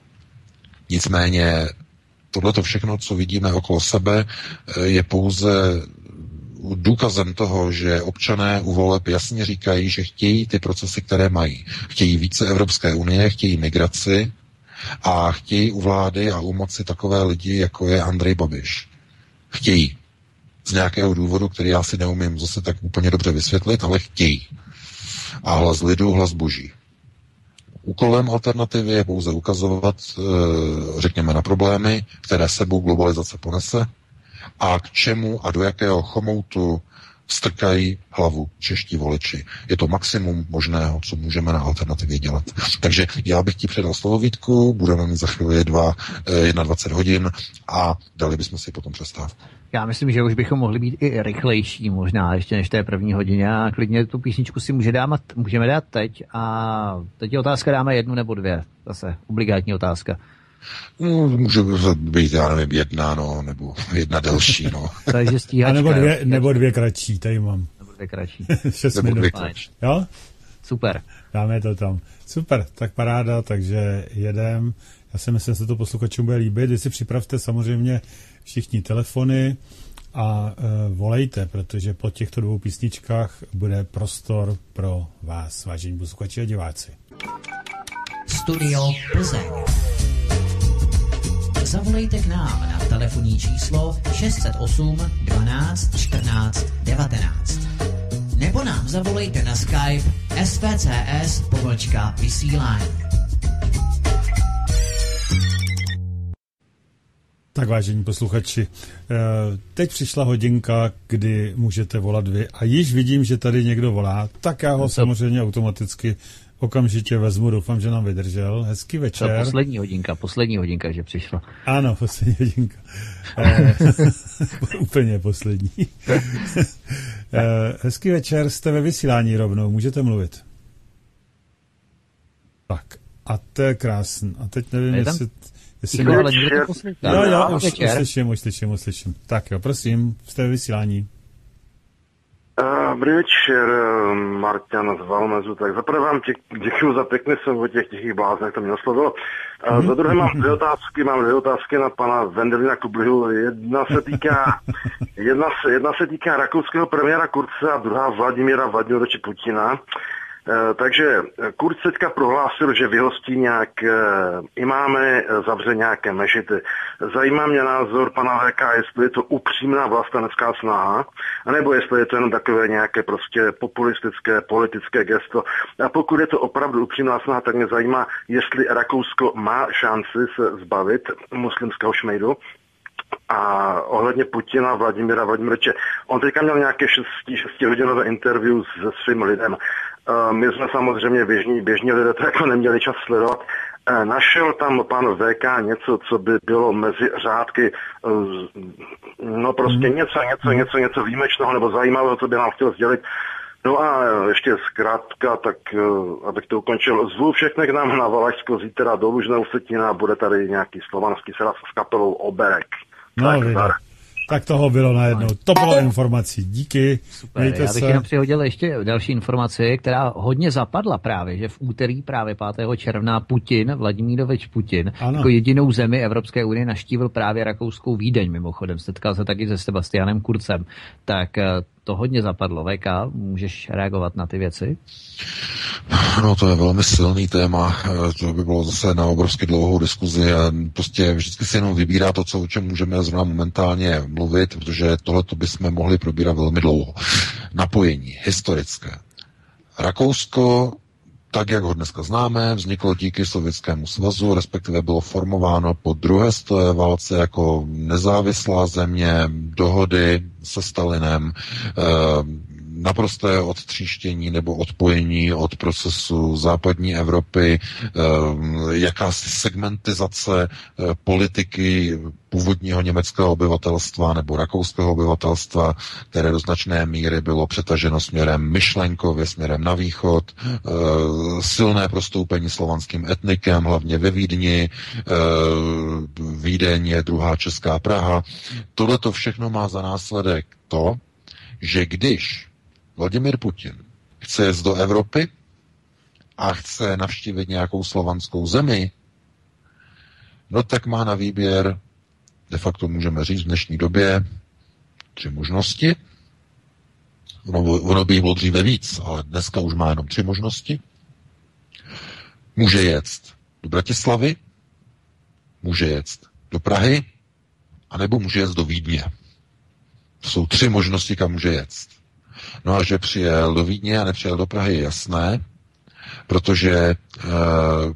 Nicméně tohleto všechno, co vidíme okolo sebe, eh, je pouze důkazem toho, že občané u voleb jasně říkají, že chtějí ty procesy, které mají. Chtějí více Evropské unie, chtějí migraci a chtějí u vlády a u moci takové lidi, jako je Andrej Babiš. Chtějí. Z nějakého důvodu, který já si neumím zase tak úplně dobře vysvětlit, ale chtějí a hlas lidu, hlas boží. Úkolem alternativy je pouze ukazovat, eh, řekněme, na problémy, které sebou globalizace ponese a k čemu a do jakého chomoutu strkají hlavu čeští voliči. Je to maximum možného, co můžeme na alternativě dělat. Takže já bych ti předal slovo Vítku, budeme mít za chvíli 2, 21 hodin a dali bychom si potom přestávku. Já myslím, že už bychom mohli být i rychlejší možná ještě než té první hodině a klidně tu písničku si může dát, můžeme dát teď a teď je otázka dáme jednu nebo dvě. Zase obligátní otázka. No, může být, já nevím, jedna, no, nebo jedna delší, no. Takže stíhačka. A nebo dvě, nebo dvě kratší, tady mám. Nebo dvě kratší. Šest nebo minut. Dvě Jo? Super. Dáme to tam. Super, tak paráda, takže jedem. Já si myslím, že se to posluchačům bude líbit. Když si připravte samozřejmě všichni telefony a e, volejte, protože po těchto dvou písničkách bude prostor pro vás, vážení posluchači a diváci. Studio Plzeň. Zavolejte k nám na telefonní číslo 608 12 14 19. Nebo nám zavolejte na Skype svcs vysílání. Tak vážení posluchači, eh, teď přišla hodinka, kdy můžete volat vy a již vidím, že tady někdo volá, tak já ho to... samozřejmě automaticky okamžitě vezmu, doufám, že nám vydržel. Hezký večer. To poslední hodinka, poslední hodinka, že přišla. Ano, poslední hodinka. Eh, úplně poslední. Eh, hezký večer, jste ve vysílání rovnou, můžete mluvit. Tak, a to je krásný. A teď nevím, jestli... jestli Ticho, ale někdo to poslouchá. Jo, jo, Dobrý už, večer. uslyším, uslyším, uslyším. Tak jo, prosím, jste ve vysílání. Uh, Dobrý večer, eh, Marťan z Valmezu. Tak zaprvé vám dě- děkuji za pěkné slovo o těch tichých bláznech, to mě oslovilo. Uh, za druhé mám dvě otázky, mám dvě otázky na pana Vendelina Kublihu. Jedna se týká, jedna se, jedna se týká rakouského premiéra Kurce a druhá Vladimíra Vladimiroviče Putina. Eh, Takže Kurz teďka prohlásil, že vyhostí nějak eh, imámy, eh, zavře nějaké mešity. Zajímá mě názor pana VK, jestli je to upřímná vlastenecká snaha, anebo jestli je to jenom takové nějaké prostě populistické, politické gesto. A pokud je to opravdu upřímná snaha, tak mě zajímá, jestli Rakousko má šanci se zbavit muslimského šmejdu. A ohledně Putina, Vladimira Vladimiroviče, on teďka měl nějaké 6 hodinové interview se svým lidem. My jsme samozřejmě běžní, běžní lidé to jako neměli čas sledovat. Eh, Našel tam pan VK něco, co by bylo mezi řádky, eh, no prostě něco, něco, něco, něco výjimečného nebo zajímavého, co by nám chtěl sdělit. No a ještě zkrátka, tak eh, abych to ukončil, zvu všechny k nám na Valašsko zítra do Lužné Usetina, bude tady nějaký slovanský sraz s kapelou Oberek. No, Tak. Tak toho bylo najednou. To bylo informací. Díky. Super, Mějte já bych se. jenom přihodil ještě další informaci, která hodně zapadla právě, že v úterý právě 5. června Putin, Vladimírovič Putin, Ano. jako jedinou zemi Evropské unie naštívil právě rakouskou Vídeň mimochodem. Setkal se taky se Sebastianem Kurcem. Tak eh, to hodně zapadlo. VK, můžeš reagovat na ty věci? No, to je velmi silný téma, eh, to by bylo zase na obrovsky dlouhou diskuzi a prostě vždycky si jenom vybírá to, co, o čem můžeme zrovna momentálně mluvit, protože tohle bychom mohli probírat velmi dlouho. Napojení historické. Rakousko, tak jak ho dneska známe, vzniklo díky Sovětskému svazu, respektive bylo formováno po druhé světové válce jako nezávislá země, dohody se Stalinem, eh, naprosté odtříštění nebo odpojení od procesu západní Evropy, eh, jakási segmentizace eh, politiky původního německého obyvatelstva nebo rakouského obyvatelstva, které do značné míry bylo přetaženo směrem myšlenkově, směrem na východ, eh, silné prostoupení slovanským etnikem, hlavně ve Vídni, Vídeň je druhá česká Praha. Tohle to všechno má za následek to, že když Vladimir Putin chce jet do Evropy a chce navštívit nějakou slovanskou zemi, no tak má na výběr, de facto můžeme říct v dnešní době, tři možnosti. Ono, ono by bylo dříve víc, ale dneska už má jenom tři možnosti. Může jet do Bratislavy, může jet do Prahy, anebo může jet do Vídně. To jsou tři možnosti, kam může jet. No a že přijel do Vídně a nepřijel do Prahy, je jasné, protože e,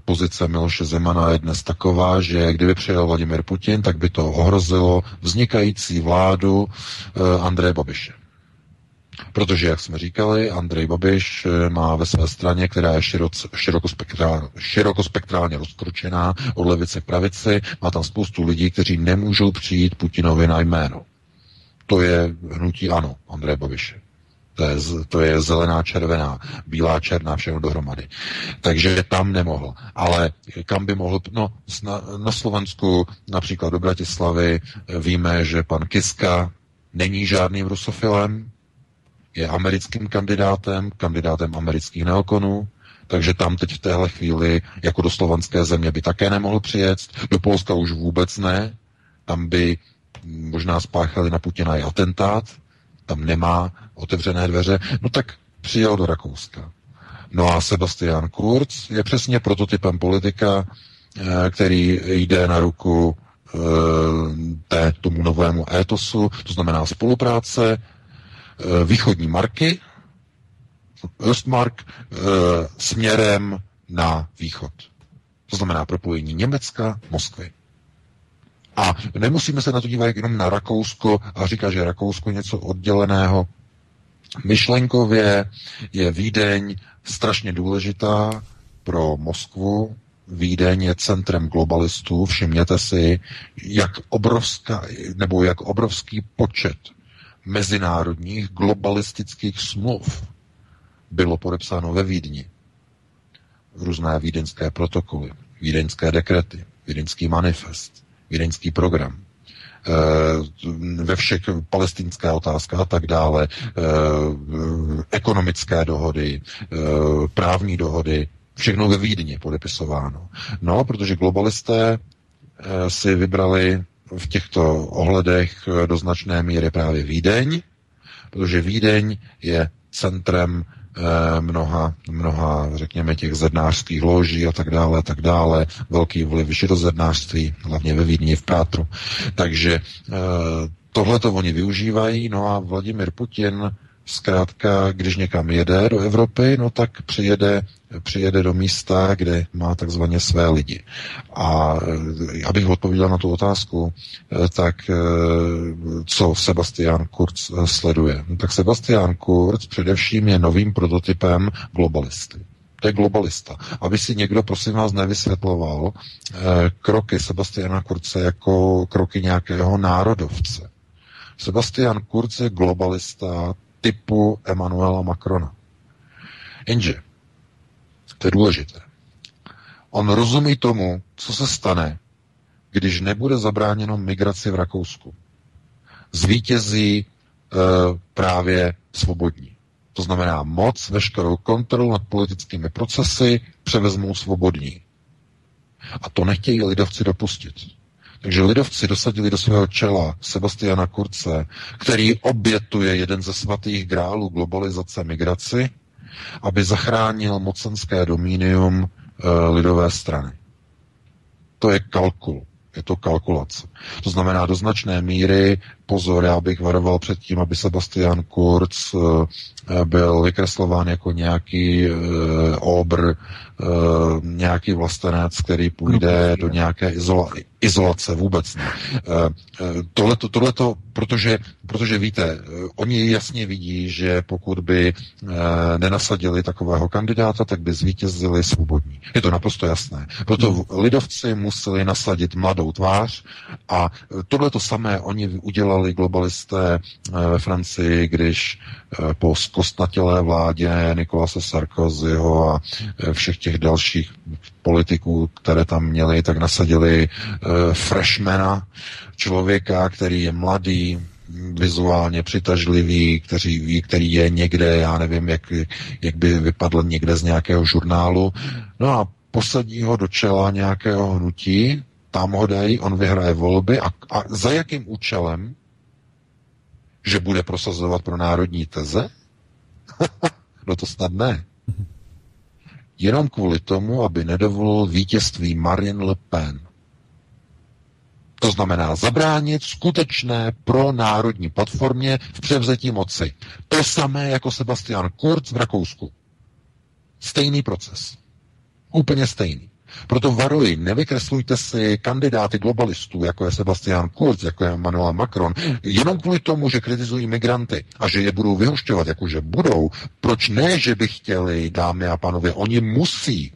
pozice Miloše Zemana je dnes taková, že kdyby přijel Vladimir Putin, tak by to ohrozilo vznikající vládu e, Andreje Babiše. Protože, jak jsme říkali, Andrej Babiš eh, má ve své straně, která je široce, širokospektrálně, širokospektrálně rozkročená od levice k pravici, má tam spoustu lidí, kteří nemůžou přijít Putinovi na jméno. To je hnutí ano, Andreje Babiše. To je, to je zelená, červená, bílá, černá, všechno dohromady. Takže tam nemohl. Ale kam by mohl? No, na, na Slovensku, například do Bratislavy, víme, že pan Kiska není žádným rusofilem, je americkým kandidátem, kandidátem amerických neokonů, takže tam teď v téhle chvíli jako do slovanské země by také nemohl přijet, do Polska už vůbec ne, tam by možná spáchali na Putina i atentát, tam nemá otevřené dveře, no tak přijel do Rakouska. No a Sebastian Kurz je přesně prototypem politika, eh, který jde na ruku eh, té, tomu novému étosu, to znamená spolupráce, eh, východní marky, Ostmark, eh, směrem na východ. To znamená propojení Německa, Moskvy. A nemusíme se na to dívat jenom na Rakousko a říkat, že Rakousko něco odděleného. Myšlenkově je Vídeň strašně důležitá pro Moskvu. Vídeň je centrem globalistů. Všimněte si, jak obrovská, nebo jak obrovský počet mezinárodních globalistických smluv bylo podepsáno ve Vídni. Různé vídeňské protokoly, vídeňské dekrety, vídeňský manifest, vídeňský program, eh, ve všech palestinské otázka a tak dále, eh, ekonomické dohody, eh, právní dohody, všechno ve Vídni podepisováno. No, protože globalisté si vybrali v těchto ohledech do značné míry právě Vídeň, protože Vídeň je centrem mnoha, mnoha, řekněme, těch zednářských loží a tak dále, a tak dále, velký vliv židozednářství, hlavně ve Vídni, v Pátru. Takže eh, tohle to oni využívají, no a Vladimir Putin zkrátka, když někam jede do Evropy, no tak přijede, přijede do místa, kde má takzvaně své lidi. A eh, abych odpověděl na tu otázku, eh, tak eh, co Sebastian Kurz sleduje? No tak Sebastian Kurz především je novým prototypem globalisty. To je globalista. Aby si někdo, prosím vás, nevysvětloval kroky Sebastiana Kurce jako kroky nějakého národovce. Sebastian Kurz je globalista typu Emanuela Macrona. Jenže, to je důležité, on rozumí tomu, co se stane, když nebude zabráněno migraci v Rakousku. Zvítězí e, právě svobodní. To znamená moc, veškerou kontrolu nad politickými procesy převezmou svobodní. A to nechtějí lidovci dopustit. Takže lidovci dosadili do svého čela Sebastiana Kurce, který obětuje jeden ze svatých grálů globalizace migraci, aby zachránil mocenské domínium e, lidové strany. To je kalkul. Je to kalkulace. To znamená do značné míry, pozor, já bych varoval před tím, aby Sebastian Kurz e, byl vykreslován jako nějaký e, obr, Eh, nějaký vlastenec, který půjde do nějaké izola, izolace, vůbec ne. Tohleto, tohleto, protože, protože víte, oni jasně vidí, že pokud by eh, nenasadili takového kandidáta, tak by zvítězili svobodní. Je to naprosto jasné. Proto hmm. lidovci museli nasadit mladou tvář a tohleto samé oni udělali globalisté eh, ve Francii, když po zkostnatělé vládě Nikolase Sarkozyho a všech těch dalších politiků, které tam měli, tak nasadili freshmana, člověka, který je mladý, vizuálně přitažlivý, který ví, který je někde, já nevím, jak, jak by vypadl někde z nějakého žurnálu. No a posadí ho do čela nějakého hnutí, tam ho dají, on vyhraje volby a, a za jakým účelem? Že bude prosazovat pro národní teze? no to snad ne jenom kvůli tomu, aby nedovolil vítězství Marine Le Pen. To znamená zabránit skutečné pro národní platformě v převzetí moci. To samé jako Sebastian Kurz v Rakousku. Stejný proces. Úplně stejný. Proto varuji, nevykreslujte si kandidáty globalistů, jako je Sebastian Kurz, jako je Emmanuel Macron, jenom kvůli tomu, že kritizují migranty a že je budou vyhošťovat, jakože budou. Proč ne, že by chtěli, dámy a pánové, oni musí.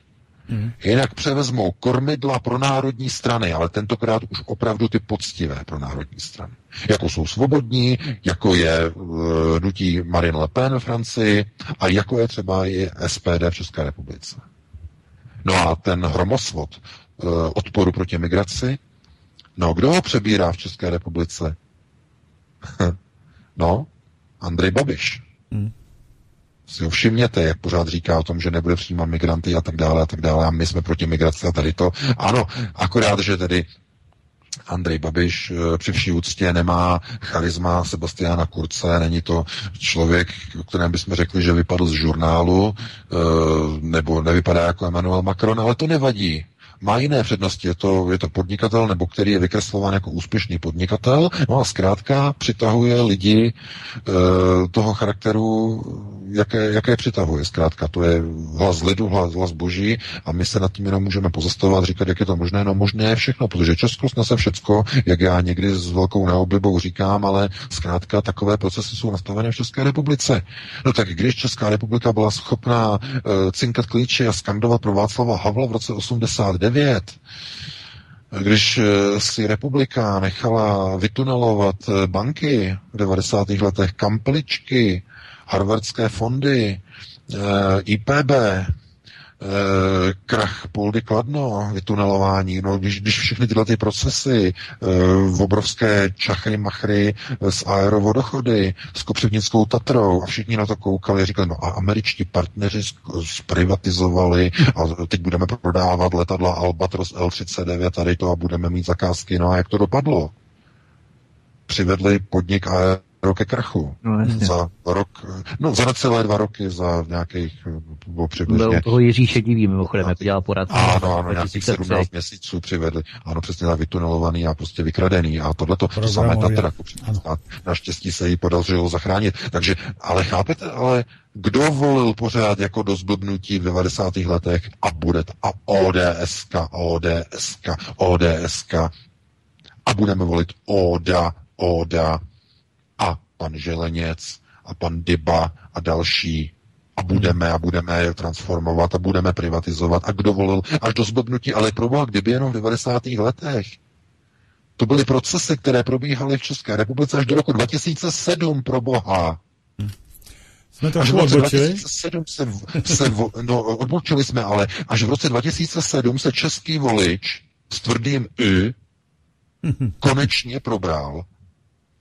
Hmm. Jinak převezmou kormidla pro národní strany, ale tentokrát už opravdu ty poctivé pro národní strany. Jako jsou svobodní, jako je uh, nutí Marine Le Pen v Francii a jako je třeba i SPD v České republice. No a ten hromosvod uh, odporu proti migraci, no kdo ho přebírá v České republice? no, Andrej Babiš. Hmm. Si ho všimněte, jak pořád říká o tom, že nebude přijímat migranty a tak dále a tak dále a my jsme proti migraci a tady to. Ano, akorát, že tedy Andrej Babiš eh, při vší úctě nemá charisma Sebastiana Kurce, není to člověk, o kterém bychom řekli, že vypadl z žurnálu, eh, nebo nevypadá jako Emmanuel Macron, ale to nevadí má jiné přednosti. Je to, je to podnikatel, nebo který je vykreslován jako úspěšný podnikatel, no a zkrátka přitahuje lidi e, toho charakteru, jaké, jaké přitahuje. Zkrátka, to je hlas lidu, hlas, hlas boží a my se nad tím jenom můžeme pozastavovat, říkat, jak je to možné. No možné je všechno, protože Česko snese všecko, jak já někdy s velkou neoblibou říkám, ale zkrátka takové procesy jsou nastavené v České republice. No tak když Česká republika byla schopná e, cinkat klíče a skandovat pro Václava Havla v roce 89, 9, když eh, si republika nechala vytunelovat eh, banky v 90. letech, kampličky, harvardské fondy, eh, IPB, Eh, krach Poldy Kladno, vytunelování, no, když, když všechny tyhle ty procesy, v obrovské čachry machry s aerovodochody, s Kopřivnickou Tatrou a všichni na to koukali říkali, no a američtí partneři zprivatizovali a teď budeme prodávat letadla Albatros L-39 tady to a budeme mít zakázky, no a jak to dopadlo? Přivedli podnik aer rok ke krachu. No, za rok, no za celé dva roky, za nějakých, bylo přibližně. Byl toho Jiří Šedivý, mimochodem, jak dělal poradce. Ano, ano, nějakých 17 měsíců přivedli. Ano, přesně tak vytunelovaný a prostě vykradený. A tohle to samé Tatra, naštěstí se jí podařilo zachránit. Takže, ale chápete, ale kdo volil pořád jako do zblbnutí v 90. letech a bude a ODSK, ODSK, ODSK a budeme volit ODA, ODA, a pan Želeněc a pan Dyba a další a budeme a budeme je transformovat a budeme privatizovat. A kdo volil až do zblbnutí, ale proboha, kdyby jenom v 90. letech. To byly procesy, které probíhaly v České republice až do roku 2007, pro boha. Jsme to až v roce 2007 se, se, no, odbočili jsme, ale až v roce 2007 se český volič s tvrdým Y konečně probral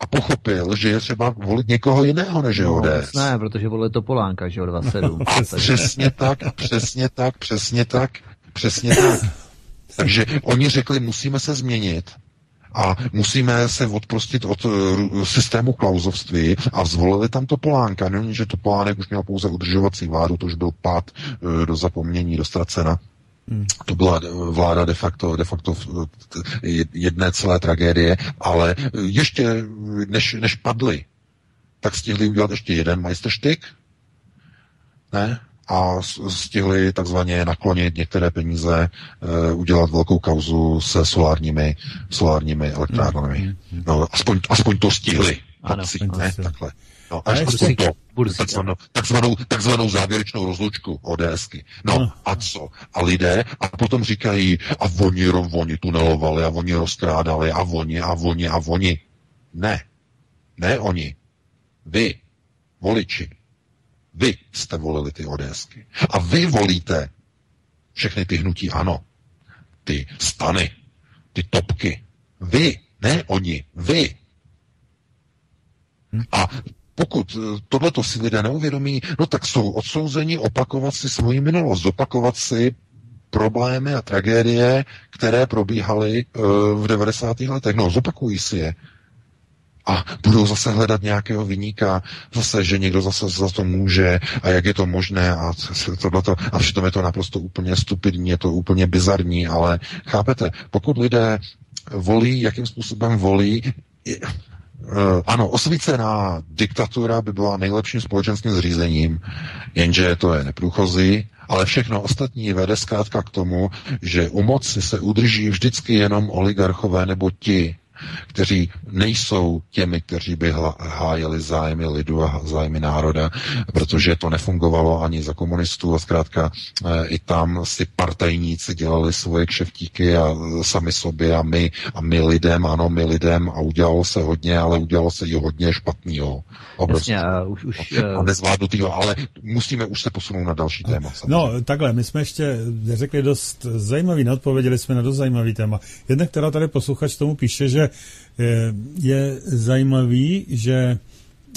a pochopil, že je třeba volit někoho jiného než no, ODS. Ne, protože volili Topolánka, že o 27. A přesně tak, přesně tak, přesně tak, přesně tak. Takže oni řekli, musíme se změnit a musíme se odprostit od uh, systému klauzovství a zvolili tam Topolánka. Není, že Topolánek už měl pouze udržovací vládu, to už byl pád uh, do zapomnění, do ztracena. To byla vláda de facto, de facto jedné celé tragédie, ale ještě než, než padly, tak stihli udělat ještě jeden majsterštyk, ne? A stihli takzvaně naklonit některé peníze, uh, udělat velkou kauzu se solárními, solárními elektrárnami. Mm, mm, mm. No, aspoň, aspoň to stihli. Ano, ne? Takhle. No, až aspoň to. Takzvanou, takzvanou, takzvanou závěrečnou rozlučku ODSky. No a co? A lidé a potom říkají, a oni, oni tunelovali, a oni rozkrádali, a oni, a oni, a oni. Ne. Ne oni. Vy, voliči. Vy jste volili ty ODSky. A vy volíte všechny ty hnutí ano. Ty stany, ty topky. Vy, ne oni, vy. A pokud eh, tohleto si lidé neuvědomí, no tak jsou odsouzeni opakovat si svoji minulost, opakovat si problémy a tragédie, které probíhaly uh, v 90. letech. No, zopakují si je. A budou zase hledat nějakého vyníka, zase, že někdo zase za to může a jak je to možné a tohleto. A přitom je to naprosto úplně stupidní, je to úplně bizarní, ale chápete, pokud lidé volí, jakým způsobem volí, ano, osvícená diktatura by byla nejlepším společenským zřízením, jenže to je neprůchozí, ale všechno ostatní vede zkrátka k tomu, že u moci se udrží vždycky jenom oligarchové nebo ti, kteří nejsou těmi, kteří by hájili zájmy lidu a zájmy národa, protože to nefungovalo ani za komunistů a zkrátka e, i tam si partajníci dělali svoje kšeftíky a sami sobě a my, a my lidem, ano, my lidem a udělalo se hodně, ale udělalo se i hodně špatného. Obrovský. Jasně, a už, už, a nezvládnutýho, ale musíme už se posunout na další téma. Samozřejmě. No, takhle, my jsme ještě řekli dost zajímavý, neodpověděli jsme na dost zajímavý téma. Jedna, která tady posluchač tomu píše, že je zajímavý, že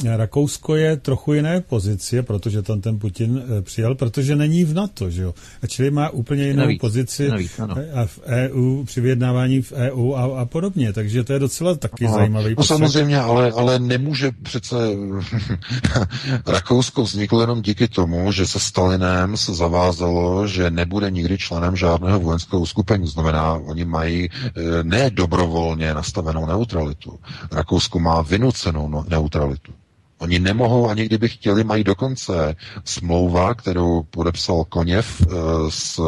Rakousko je trochu jiné pozici, protože tam ten Putin eh, přijal, protože není v NATO, že jo? A čili má úplně jinou navíc, pozici navíc, a v EU, při vyjednávání v EU a, a podobně, takže to je docela taky no, zajímavý. No samozřejmě, ale, ale nemůže přece Rakousko vzniklo jenom díky tomu, že se Stalinem se zavázalo, že nebude nikdy členem žádného vojenského uskupení. Znamená, oni mají eh, ne dobrovolně nastavenou neutralitu. Rakousko má vynucenou no, neutralitu. Oni nemohou, ani kdyby chtěli, mají dokonce smlouva, kterou podepsal Koněv eh, s,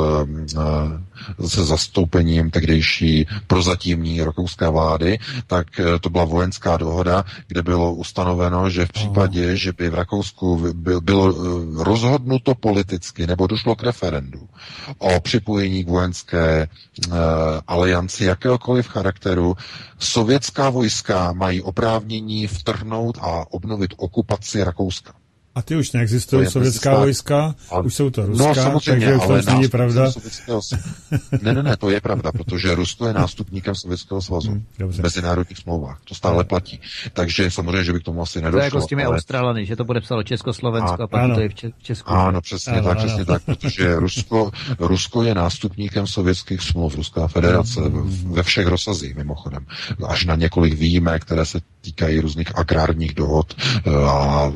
eh, se zastoupením tehdejší prozatímní rakouské vlády, tak eh, to byla vojenská dohoda, kde bylo ustanoveno, že v případě, že by v Rakousku bylo rozhodnuto politicky nebo došlo k referendu o připojení k vojenské alianci jakéhokoliv charakteru, sovětská vojska mají oprávnění vtrhnout a obnovit okupaci Rakouska. A ty už neexistují sovětská vojska, a, už jsou to ruská, no, samozřejmě, takže ale to není pravda. Ne, ne, ne, to je pravda, protože Rusko je nástupníkem Sovětského svazu hmm, v mezinárodních smlouvách. To stále platí. Takže samozřejmě, že by k tomu asi nedošlo. To je jako s těmi ale... Australany, že to bude psalo Československo a, a pak ano. to je v Česku. Ano, přesně ano, tak, ano. přesně tak, protože Rusko, Rusko je nástupníkem sovětských smluv, Ruská federace hmm. ve všech rozsazích mimochodem. Až na několik výjimek, které se týkají různých agrárních dohod eh, a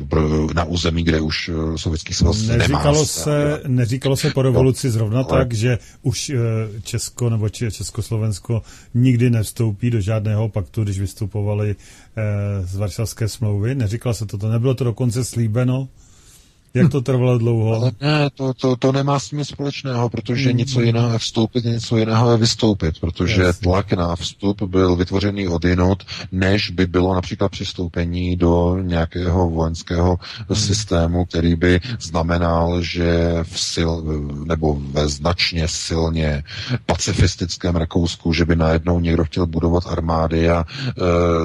na území, kde už eh, sovětský svaz neříkalo nemá. Se, neříkalo se po revoluci zrovna ale... tak, že už eh, Česko nebo Československo nikdy nevstoupí do žádného paktu, když vystupovali z Varšavské smlouvy. Neříkalo se to, to nebylo to dokonce slíbeno. Jak to trvalo dlouho? Ale ne, to, to, to nemá s tím společného, protože mm. něco jiného je vstoupit, něco jiného je vystoupit, protože Jasně. tlak na vstup byl vytvořený od jinot, než by bylo například přistoupení do nějakého vojenského mm. systému, který by znamenal, že v sil, nebo ve značně silně pacifistickém Rakousku, že by najednou někdo chtěl budovat armády a e,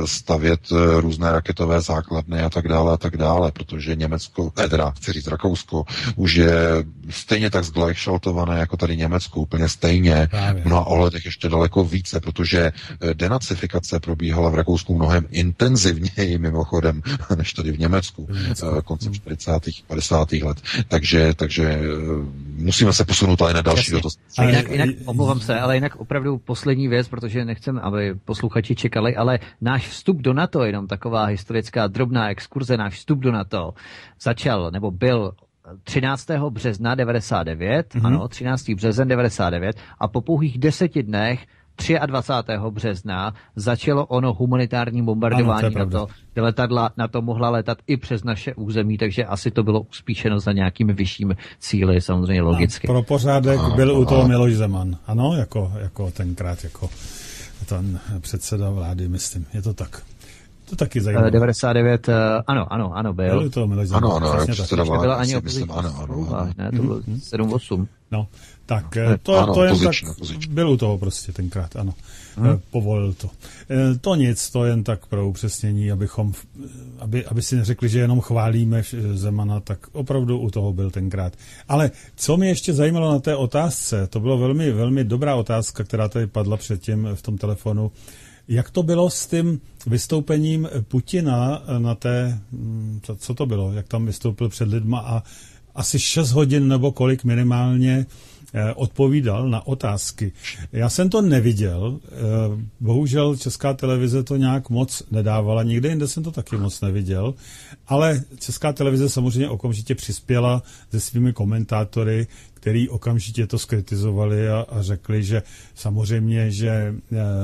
stavět e, různé raketové základny a tak dále a tak dále, protože Německo, eh, teda chci říct Rakousko, už je stejně tak zglajšaltované jako tady Německo, úplně stejně. V mnoha ohledech ještě daleko více, protože eh, denacifikace probíhala v Rakousku mnohem intenzivněji mimochodem, než tady v Německu, Německu. Koncem 40. 50. let. Takže, takže eh, musíme se posunout ale na další dotaz. A jinak, jinak, omlouvám se, ale jinak opravdu poslední věc, protože nechcem, aby posluchači čekali, ale náš vstup do NATO, jenom taková historická drobná exkurze, náš vstup do NATO začal, nebo byl 13. března 99, mm-hmm. ano, 13. březen 99 a po pouhých deseti dnech 23. března začalo ono humanitární bombardování ano, to na to, kde letadla na to mohla letat i přes naše území, takže asi to bylo uspíšeno za nějakými vyššími cíly, samozřejmě logicky. A pro pořádek byl u toho Miloš Zeman, ano, jako, jako tenkrát, jako ten předseda vlády, myslím, je to tak. To taky zajímavé. 99, uh, eh, ano, ano, ano, byl. Byl to Miloš Zeman. Ano, ano, ano. Nebyla ani opoziční ano, ano, ano. Ne, to bylo mm-hmm. 7-8. No, tak eh, to, ano, to jen tak byl u toho prostě tenkrát, ano. Hmm. Povolil to. To nic, to jen tak pro upřesnění, abychom, aby, aby si neřekli, že jenom chválíme Zemana, tak opravdu u toho byl tenkrát. Ale co mě ještě zajímalo na té otázce, to bylo velmi, velmi dobrá otázka, která tady padla předtím v tom telefonu, jak to bylo s tím vystoupením Putina na té, hm, co, to bylo, jak tam vystoupil před lidma a asi 6 hodin nebo kolik minimálně eh, odpovídal na otázky. Já jsem to neviděl, eh, bohužel Česká televize to nějak moc nedávala, nikde jinde jsem to taky moc neviděl, ale Česká televize samozřejmě okamžitě přispěla se svými komentátory který okamžitě to skritizovali a, a řekli, že samozřejmě, že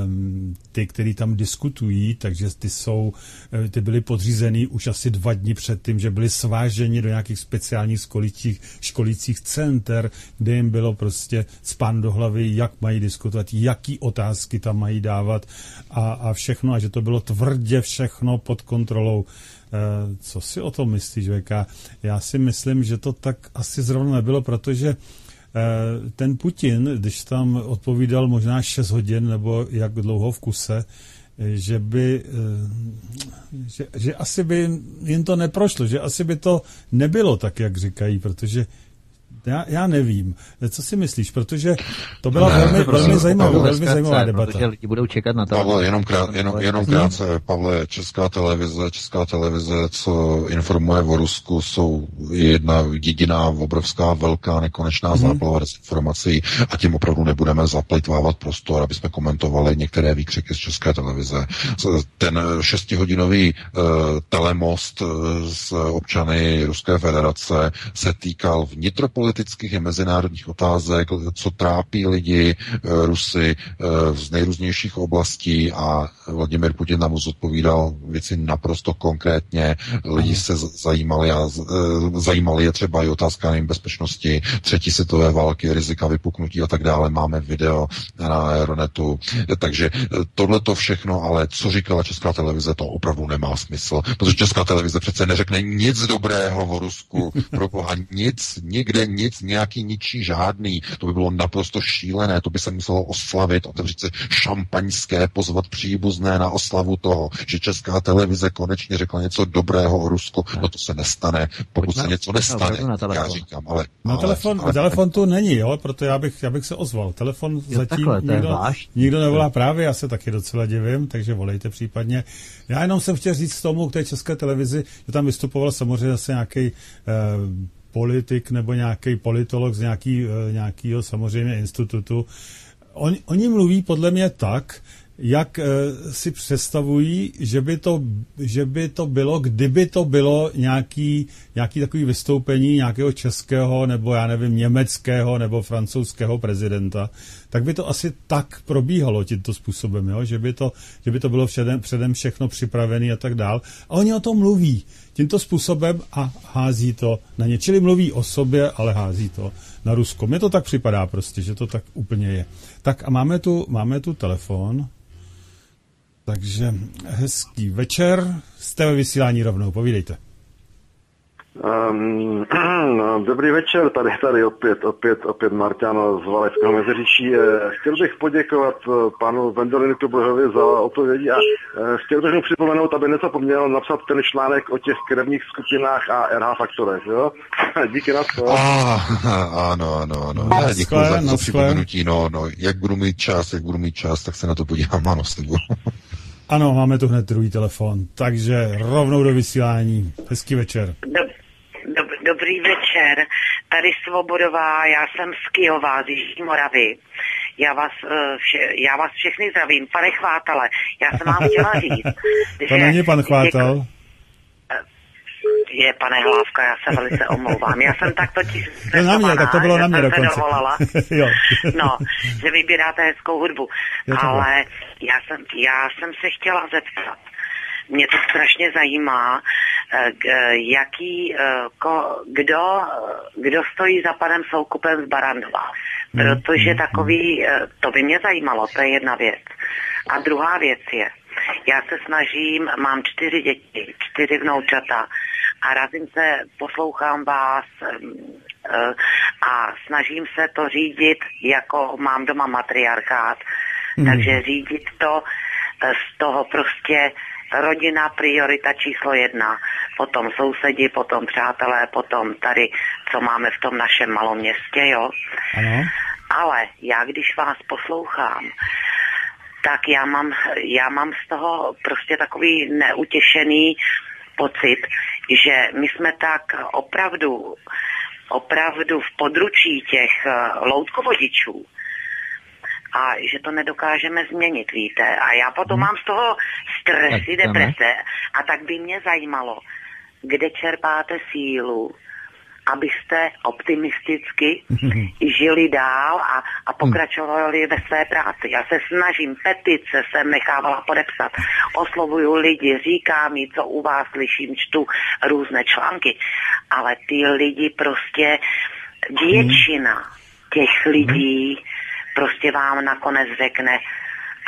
um, ty, kteří tam diskutují, takže ty jsou, eh, ty byli podřízený už asi dva dny před tím, že byli sváženi do nějakých speciálních školicích, školicích center, kde jim bylo prostě spán do hlavy, jak mají diskutovat, jaký otázky tam mají dávat a, a všechno, a že to bylo tvrdě všechno pod kontrolou co si o tom myslíš, VK? Já si myslím, že to tak asi zrovna nebylo, protože eh, ten Putin, když tam odpovídal možná 6 hodin nebo jak dlouho v kuse, eh, že by, že, že asi by jim to neprošlo, že asi by to nebylo tak, jak říkají, protože já, já nevím. Co si myslíš? Protože to byla ne, velmi, prosím, velmi zajímavá, Pavle, velmi zajímavá debata. Protože lidi budou čekat na to. Pavle, jenom, krát, jenom, jenom krátce, Pavle, Česká televize, Česká televize, co informuje o Rusku, jsou jedna jediná, obrovská, velká, nekonečná hmm. záplava dezinformací a tím opravdu nebudeme zaplitvávat prostor, aby jsme komentovali některé výkřiky z České televize. Ten šestihodinový uh, telemost z občany Ruské federace se týkal vnitropolitické geopolitických i mezinárodních otázek, co trápí lidi, Rusy z nejrůznějších oblastí a Vladimir Putin nám odpovídal věci naprosto konkrétně. Lidi se zajímali a zajímali je třeba i otázka bezpečnosti, třetí světové války, rizika vypuknutí a tak dále. Máme video na Aeronetu. Takže tohle to všechno, ale co říkala Česká televize, to opravdu nemá smysl, protože Česká televize přece neřekne nic dobrého o Rusku, pro boha nic, nikde nic, nějaký ničí žádný. To by bylo naprosto šílené, to by se muselo oslavit, otevřít se šampaňské, pozvat příbuzné na oslavu toho, že Česká televize konečně řekla něco dobrého o Rusku. No to se nestane, pokud se něco nestane, já říkám, ale... Na ale, telefon, ale, telefon tu není, jo, proto já bych, já bych se ozval. Telefon jo, zatím takhle, nikdo, nikdo nevolá právě, já se taky docela divím, takže volejte případně. Já jenom jsem chtěl říct tomu k té české televizi, že tam vystupoval samozřejmě zase nějaký eh, politik nebo nějaký politolog z nějaký, eh, nějakého samozřejmě institutu. On, oni mluví podle mě tak, jak e, si představují, že by, to, že by to bylo, kdyby to bylo nějaký, nějaký takový vystoupení nějakého českého nebo já nevím, německého nebo francouzského prezidenta, tak by to asi tak probíhalo tímto způsobem, jo? Že, by to, že by to bylo předem, předem všechno připravené a tak dál. A oni o tom mluví tímto způsobem a hází to na ně. Čili mluví o sobě, ale hází to na Rusko. Mně to tak připadá prostě, že to tak úplně je. Tak a máme tu, máme tu telefon. Takže hezký večer. Jste ve vysílání rovnou, povídejte. Um, dobrý večer, tady, tady opět, opět, opět Marťano z Valeckého Meziříčí. Eh, chtěl bych poděkovat eh, panu Vendolinu Kubrohovi za odpovědi a eh, chtěl bych mu připomenout, aby nezapomněl napsat ten článek o těch krevních skupinách a RH faktorech. Jo? Díky na to. Ah, ano, ano, ano. Já děkuji za, za připomenutí. No, no, jak budu mít čas, jak budu mít čas, tak se na to podívám, ano, s Ano, máme tu hned druhý telefon, takže rovnou do vysílání. Hezký večer. Dobrý večer, tady Svobodová, já jsem z Kijova, z Jižní Moravy. Já vás, eh, vše, já vás všechny zdravím, pane Chvátale, já jsem vám chtěla říct, To není pan Chvátal. Děku, je, pane Hlávka, já se velice omlouvám. Já jsem tak totiž to na mě, tak to bylo na mě dokonce. Jo. no, že vybíráte hezkou hudbu. Ale já jsem, já jsem se chtěla zeptat, mě to strašně zajímá, jaký, eh, kdo, kdo stojí za panem Soukupem z Barandova. Hmm, Protože hmm, takový, eh, to by mě zajímalo, to je jedna věc. A druhá věc je, já se snažím, mám čtyři děti, čtyři vnoučata a razím se, poslouchám vás eh, a snažím se to řídit, jako mám doma matriarchát, mm. takže řídit to eh, z toho prostě rodina priorita číslo jedna, potom sousedi, potom přátelé, potom tady, co máme v tom našem malom městě, jo. Ano. Ale já, když vás poslouchám, tak já mám, já mám z toho prostě takový neutěšený pocit, že my jsme tak opravdu, opravdu v područí těch eh, loutkovodičů, a že to nedokážeme změnit, víte. A já potom hmm. mám z toho stresy, deprese a tak by mě zajímalo, kde čerpáte sílu, abyste optimisticky žili dál a, a pokračovali ve své práci. Já se snažím, petice jsem nechávala podepsat, oslovuju lidi, říkám mi, co u vás slyším, čtu různé články, ale ty lidi prostě, většina těch lidí prostě vám nakonec řekne,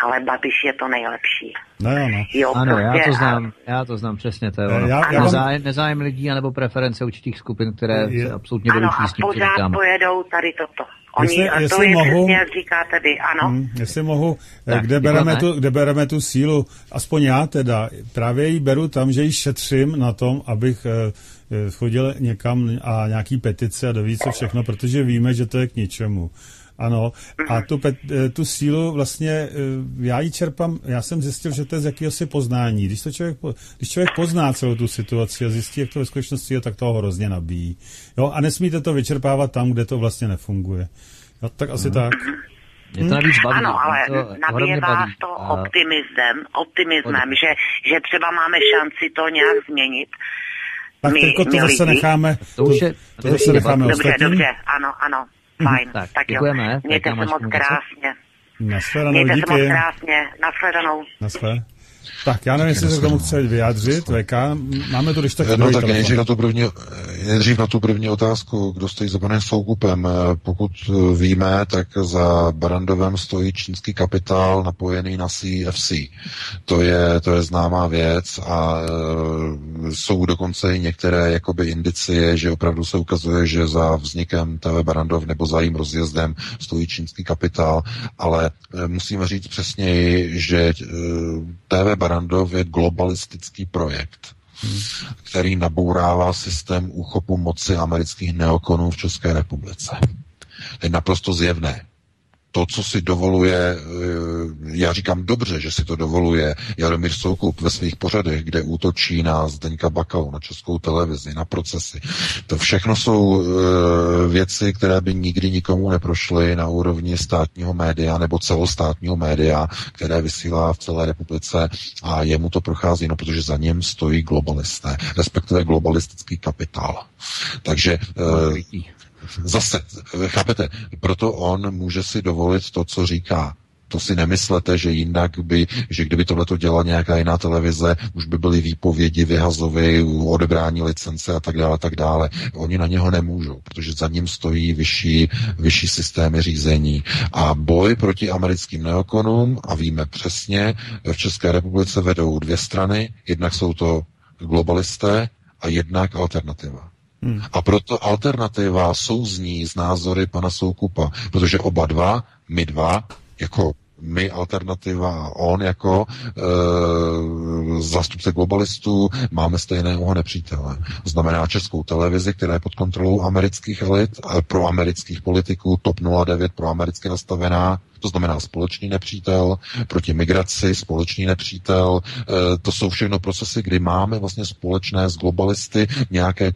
ale Babiš je to nejlepší. No jo, no. Jo, ano, prostě, já to znám, já to znám přesně, to je ono. Já, já nezájem, nezájem lidí anebo preference určitých skupin, které je, se absolutně ano, a pořád pojedou tady toto. Oni, jestli, a to je mohu, přesně, jak říkáte vy, ano. Hmm, jestli mohu, eh, tak, kde, bereme tu, kde bereme tu sílu, aspoň já teda, právě ji beru tam, že ji šetřím na tom, abych eh, eh, chodil někam a nějaký petice a doví co všechno, protože víme, že to je k ničemu. Ano, a tu, eh, tu sílu vlastně, eh, já ji čerpám, já jsem zjistil, že to je z jakéhosi poznání. Když, to člověk, když člověk pozná celou tu situaci a zjistí, jak to ve skutečnosti je, tak toho hrozně nabíjí. Jo, a nesmíte to vyčerpávat tam, kde to vlastně nefunguje. Jo, tak asi hmm. tak. Mě to navíc baví. Ano, ale nabíje vás to optimismem, optimismem že, že třeba máme šanci to nějak změnit Tak my, teďko to my zase lidi. necháme, To už je- to to je zase necháme Dobře, ostatním. dobře, ano, ano, fajn. Tak, tak jo. děkujeme. Mějte Tak se moc krásně. Nashledanou, Mějte se moc díky. krásně. Nashledanou. Naschle. Tak, já nevím, jestli se k tomu chce vyjádřit. VK, máme tu když tak No tak nejdřív na, tu první, nejdřív na tu první otázku, kdo stojí za panem Soukupem. Eh, Pokud eh, víme, tak za Barandovem stojí čínský kapitál napojený na CFC. To je, to je známá věc a e, jsou dokonce i některé jakoby indicie, že opravdu se ukazuje, že za vznikem TV Barandov nebo za jím rozjezdem stojí čínský kapitál, ale e, musíme říct přesněji, že TV Barandov je globalistický projekt který nabourává systém úchopu moci amerických neokonů v České republice. To je naprosto zjevné. To, co si dovoluje, eh, já říkám dobře, že si to dovoluje Jaromír Soukup ve svých pořadech, kde útočí na Zdeňka Bakalu, na českou televizi, na procesy. To všechno jsou eh, věci, které by nikdy nikomu neprošly na úrovni státního média nebo celostátního média, které vysílá v celé republice a jemu to prochází, no protože za ním stojí globalisté, respektive globalistický kapitál. Takže eh, Zase, chápete, proto on může si dovolit to, co říká. To si nemyslete, že jinak by, že kdyby tohle to dělala nějaká jiná televize, už by byly výpovědi, vyhazovy, odebrání licence a tak dále, tak dále. Oni na něho nemůžou, protože za ním stojí vyšší, vyšší systémy řízení. A boj proti americkým neokonům, a víme přesně, v České republice vedou dvě strany, jednak jsou to globalisté a jednak alternativa. Hmm. A proto alternativa souzní z názory pana Soukupa, protože oba dva, my dva, jako my alternativa a on jako e, zástupce globalistů máme stejného nepřítele. Znamená českou televizi, která je pod kontrolou amerických elit, pro amerických politiků, TOP 09 pro americké nastavená, to znamená společný nepřítel, proti migraci společný nepřítel. E, to jsou všechno procesy, kdy máme vlastně společné s globalisty nějaké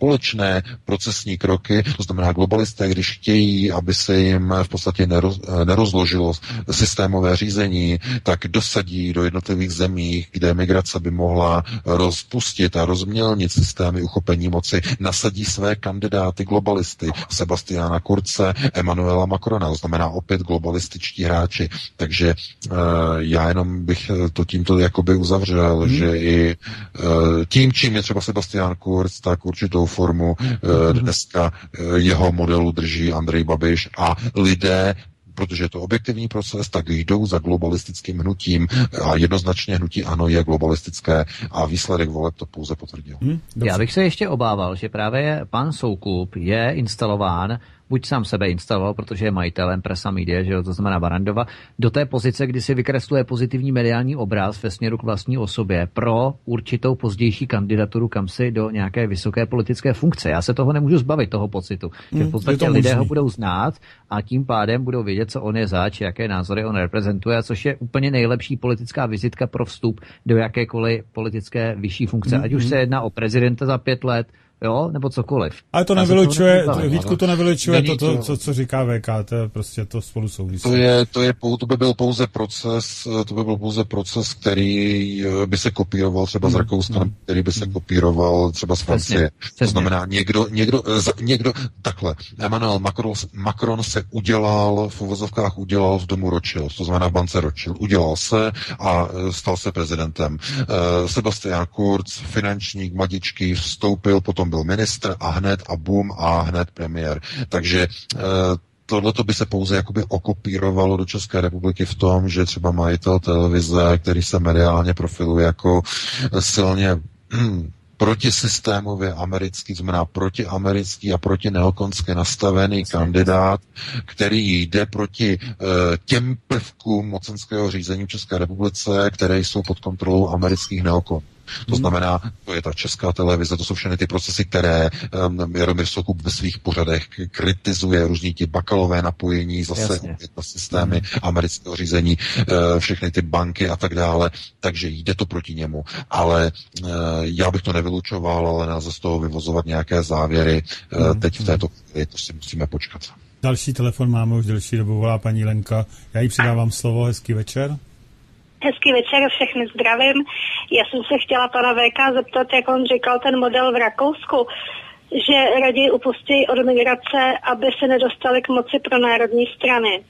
společné procesní kroky, to znamená globalisté, když chtějí, aby se jim v podstatě neroz, nerozložilo systémové řízení, tak dosadí do jednotlivých zemí, kde migrace by mohla rozpustit a rozmělnit systémy uchopení moci, nasadí své kandidáty globalisty, Sebastiana Kurce, Emanuela Macrona, to znamená opět globalističtí hráči. Takže uh, já jenom bych to tímto jakoby uzavřel, hmm. že i tím, čím je třeba Sebastian Kurz, tak určitou formu dneska jeho modelu drží Andrej Babiš a lidé protože je to objektivní proces, tak jdou za globalistickým hnutím. A jednoznačně hnutí ano je globalistické a výsledek voleb to pouze potvrdil. Hmm, Já bych se ještě obával, že právě pan Soukup je instalován buď sám sebe instaloval, protože je majitelem Presa Media, že jo, to znamená Barandova, do té pozice, kdy si vykresluje pozitivní mediální obraz ve směru k vlastní osobě pro určitou pozdější kandidaturu kam si do nějaké vysoké politické funkce. Já se toho nemůžu zbavit, toho pocitu, že v podstatě lidé ho budou znát a tím pádem budou vědět, co on je zač, jaké názory on reprezentuje, což je úplně nejlepší politická vizitka pro vstup do jakékoliv politické vyšší funkce. Ať už se jedná o prezidenta za pět let, jo, nebo cokoliv. Ale to nevylučuje, to, Vítku, to nevylučuje to, to, co, co říká VK, to je prostě to spolu souvisí. To, je, to, je, to by byl pouze proces, to by byl pouze proces, který by se kopíroval třeba z Rakouska, hmm. který by se kopíroval třeba z Francie. To znamená, někdo, někdo, někdo, takhle, Emmanuel Macron, Macron se udělal, v uvozovkách udělal v domu Rothschild, to znamená v bance Rothschild, udělal se a stal se prezidentem. Sebastian Kurz, finančník, mladíčký, vstoupil, potom byl ministr a hned a bum a hned premiér. Takže tohle by se pouze jakoby okopírovalo do České republiky v tom, že třeba majitel televize, který se mediálně profiluje jako silně hm, protisystémově americký, znamená protiamerický a proti neokonské nastavený kandidát, který jde proti uh, těm prvkům mocenského řízení v České republice, které jsou pod kontrolou amerických neokonů. To znamená, to je ta česká televize, to jsou všechny ty procesy, které um, Jaromír Soukup ve svých pořadech kritizuje, různí ti bakalové napojení, zase na systémy mm. amerického řízení, uh, všechny ty banky a tak dále, takže jde to proti němu. Ale uh, já bych to nevylučoval, ale nelze z toho vyvozovat nějaké závěry. Uh, mm. Teď v této chvíli to si musíme počkat. Další telefon máme už delší dobu, volá paní Lenka. Já jí předávám slovo, hezký večer. Hezký večer, všechny zdravím. Já jsem se chtěla pana VK zeptat, jak on říkal ten model v Rakousku, že raději upustí od migrace, aby se nedostali k moci pro národní strany.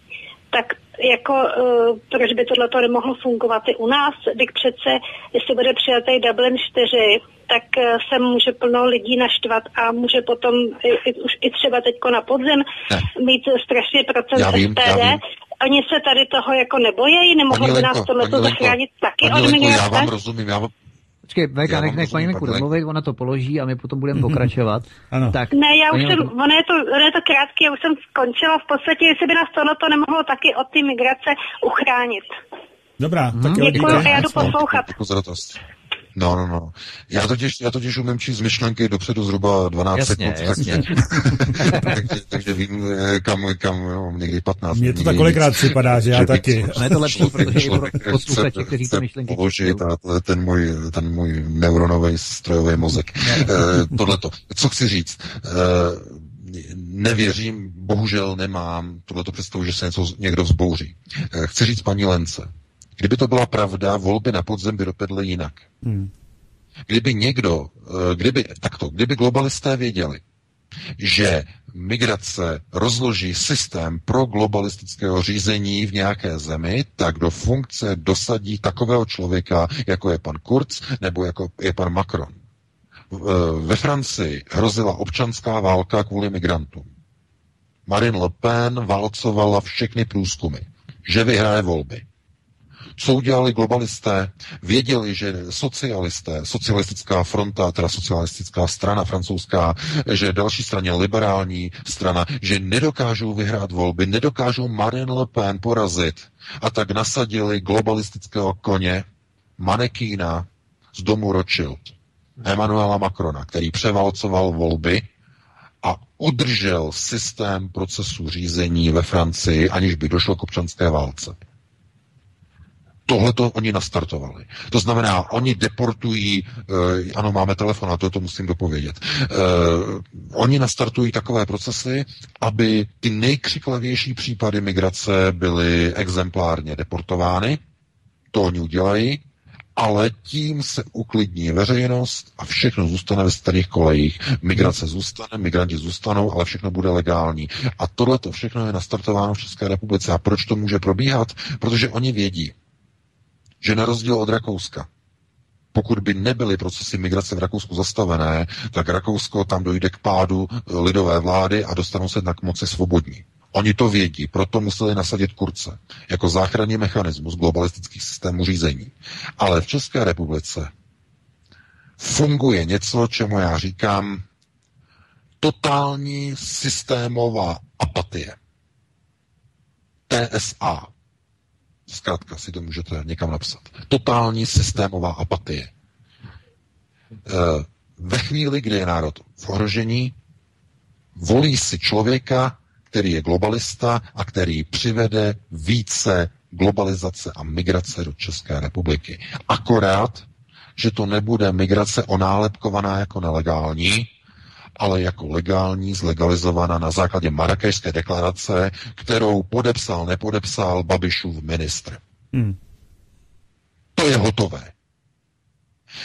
Tak jako, uh, proč by tohle nemohlo fungovat i u nás, když přece, jestli bude přijatý Dublin 4, tak uh, se může plno lidí naštvat a může potom i, i, už i třeba teďko na podzim ne. mít strašně procent Já vím, SPD. já vím. Oni se tady toho jako nebojejí, nemohlo Paní by nás Lenko, zachránit taky od Lenko, já migrace? vám rozumím, já vám, Počkej, Veka, Já nech, nech paní Lenko. domluvit, ona to položí a my potom budeme pokračovat. Ano. Tak, Ne, já už jsem, Lenko, ono je, to, ono je to krátký, já už jsem skončila v podstatě, jestli by nás tohle to nemohlo taky od té migrace uchránit. Dobrá, Mhm. tak jo, Děkuji a já jdu poslouchat. Děkuji za. No, no, no. Já totiž, já totiž umím číst myšlenky dopředu zhruba 12 Jasně, sekund. jasně. Tak, takže, takže vím, eh, kam, kam jo, někdy 15. Mně to tak kolikrát připadá, že já Že taky. No je to lepší, člověk- protože i pro člověk posluchače, kteří ty myšlenky položit čtou. a to je ten můj, ten můj neuronový strojový mozek. Eh, tohleto. Co chci říct? Eh, nevěřím, bohužel nemám tohleto představu, že se něco někdo vzbouří. Chci říct paní Lence, kdyby to byla pravda, volby na podzem by dopadly jinak. Hmm. Kdyby někdo, eh, kdyby, takto, kdyby globalisté věděli, že migrace rozloží systém pro globalistického řízení v nějaké zemi, tak do funkce dosadí takového člověka, jako je pan Kurz nebo jako je pan Macron. V- Ve Francii hrozila občanská válka kvůli migrantům. Marine Le Pen válcovala všechny průzkumy, že vyhraje volby. Co udělali globalisté? Věděli, že socialisté, socialistická fronta, teda socialistická strana francouzská, že další straně liberální strana, že nedokážou vyhrát volby, nedokážou Marine Le Pen porazit. A tak nasadili globalistického koně, manekína z domu Rothschild, Emmanuela Macrona, který převalcoval volby a udržel systém procesu řízení ve Francii, aniž by došlo k občanské válce. Tohle to oni nastartovali. To znamená, oni deportují, eh, ano, máme telefon, a to, to musím dopovědět. Eh, oni nastartují takové procesy, aby ty nejkřiklavější případy migrace byly exemplárně deportovány. To oni udělají, ale tím se uklidní veřejnost a všechno zůstane ve starých kolejích. Migrace zůstane, migranti zůstanou, ale všechno bude legální. A tohle to všechno je nastartováno v České republice. A proč to může probíhat? Protože oni vědí, že na rozdíl od Rakouska, pokud by nebyly procesy migrace v Rakousku zastavené, tak Rakousko tam dojde k pádu eh, lidové vlády a dostanou se na moci svobodní. Oni to vědí, proto museli nasadit kurce jako záchranný mechanismus globalistických systémů řízení. Ale v České republice funguje něco, čemu já říkám totální systémová apatie. TSA. Zkrátka si to můžete někam napsat. Totální systémová apatie. E, ve chvíli, kdy je národ v ohrožení, volí si člověka, který je globalista a který přivede více globalizace a migrace do České republiky. Akorát, že to nebude migrace onálepkovaná jako nelegální, ale jako legální, zlegalizovaná na základě Marrakešské deklarace, kterou podepsal, nepodepsal Babišův ministr. Hmm. To je hotové.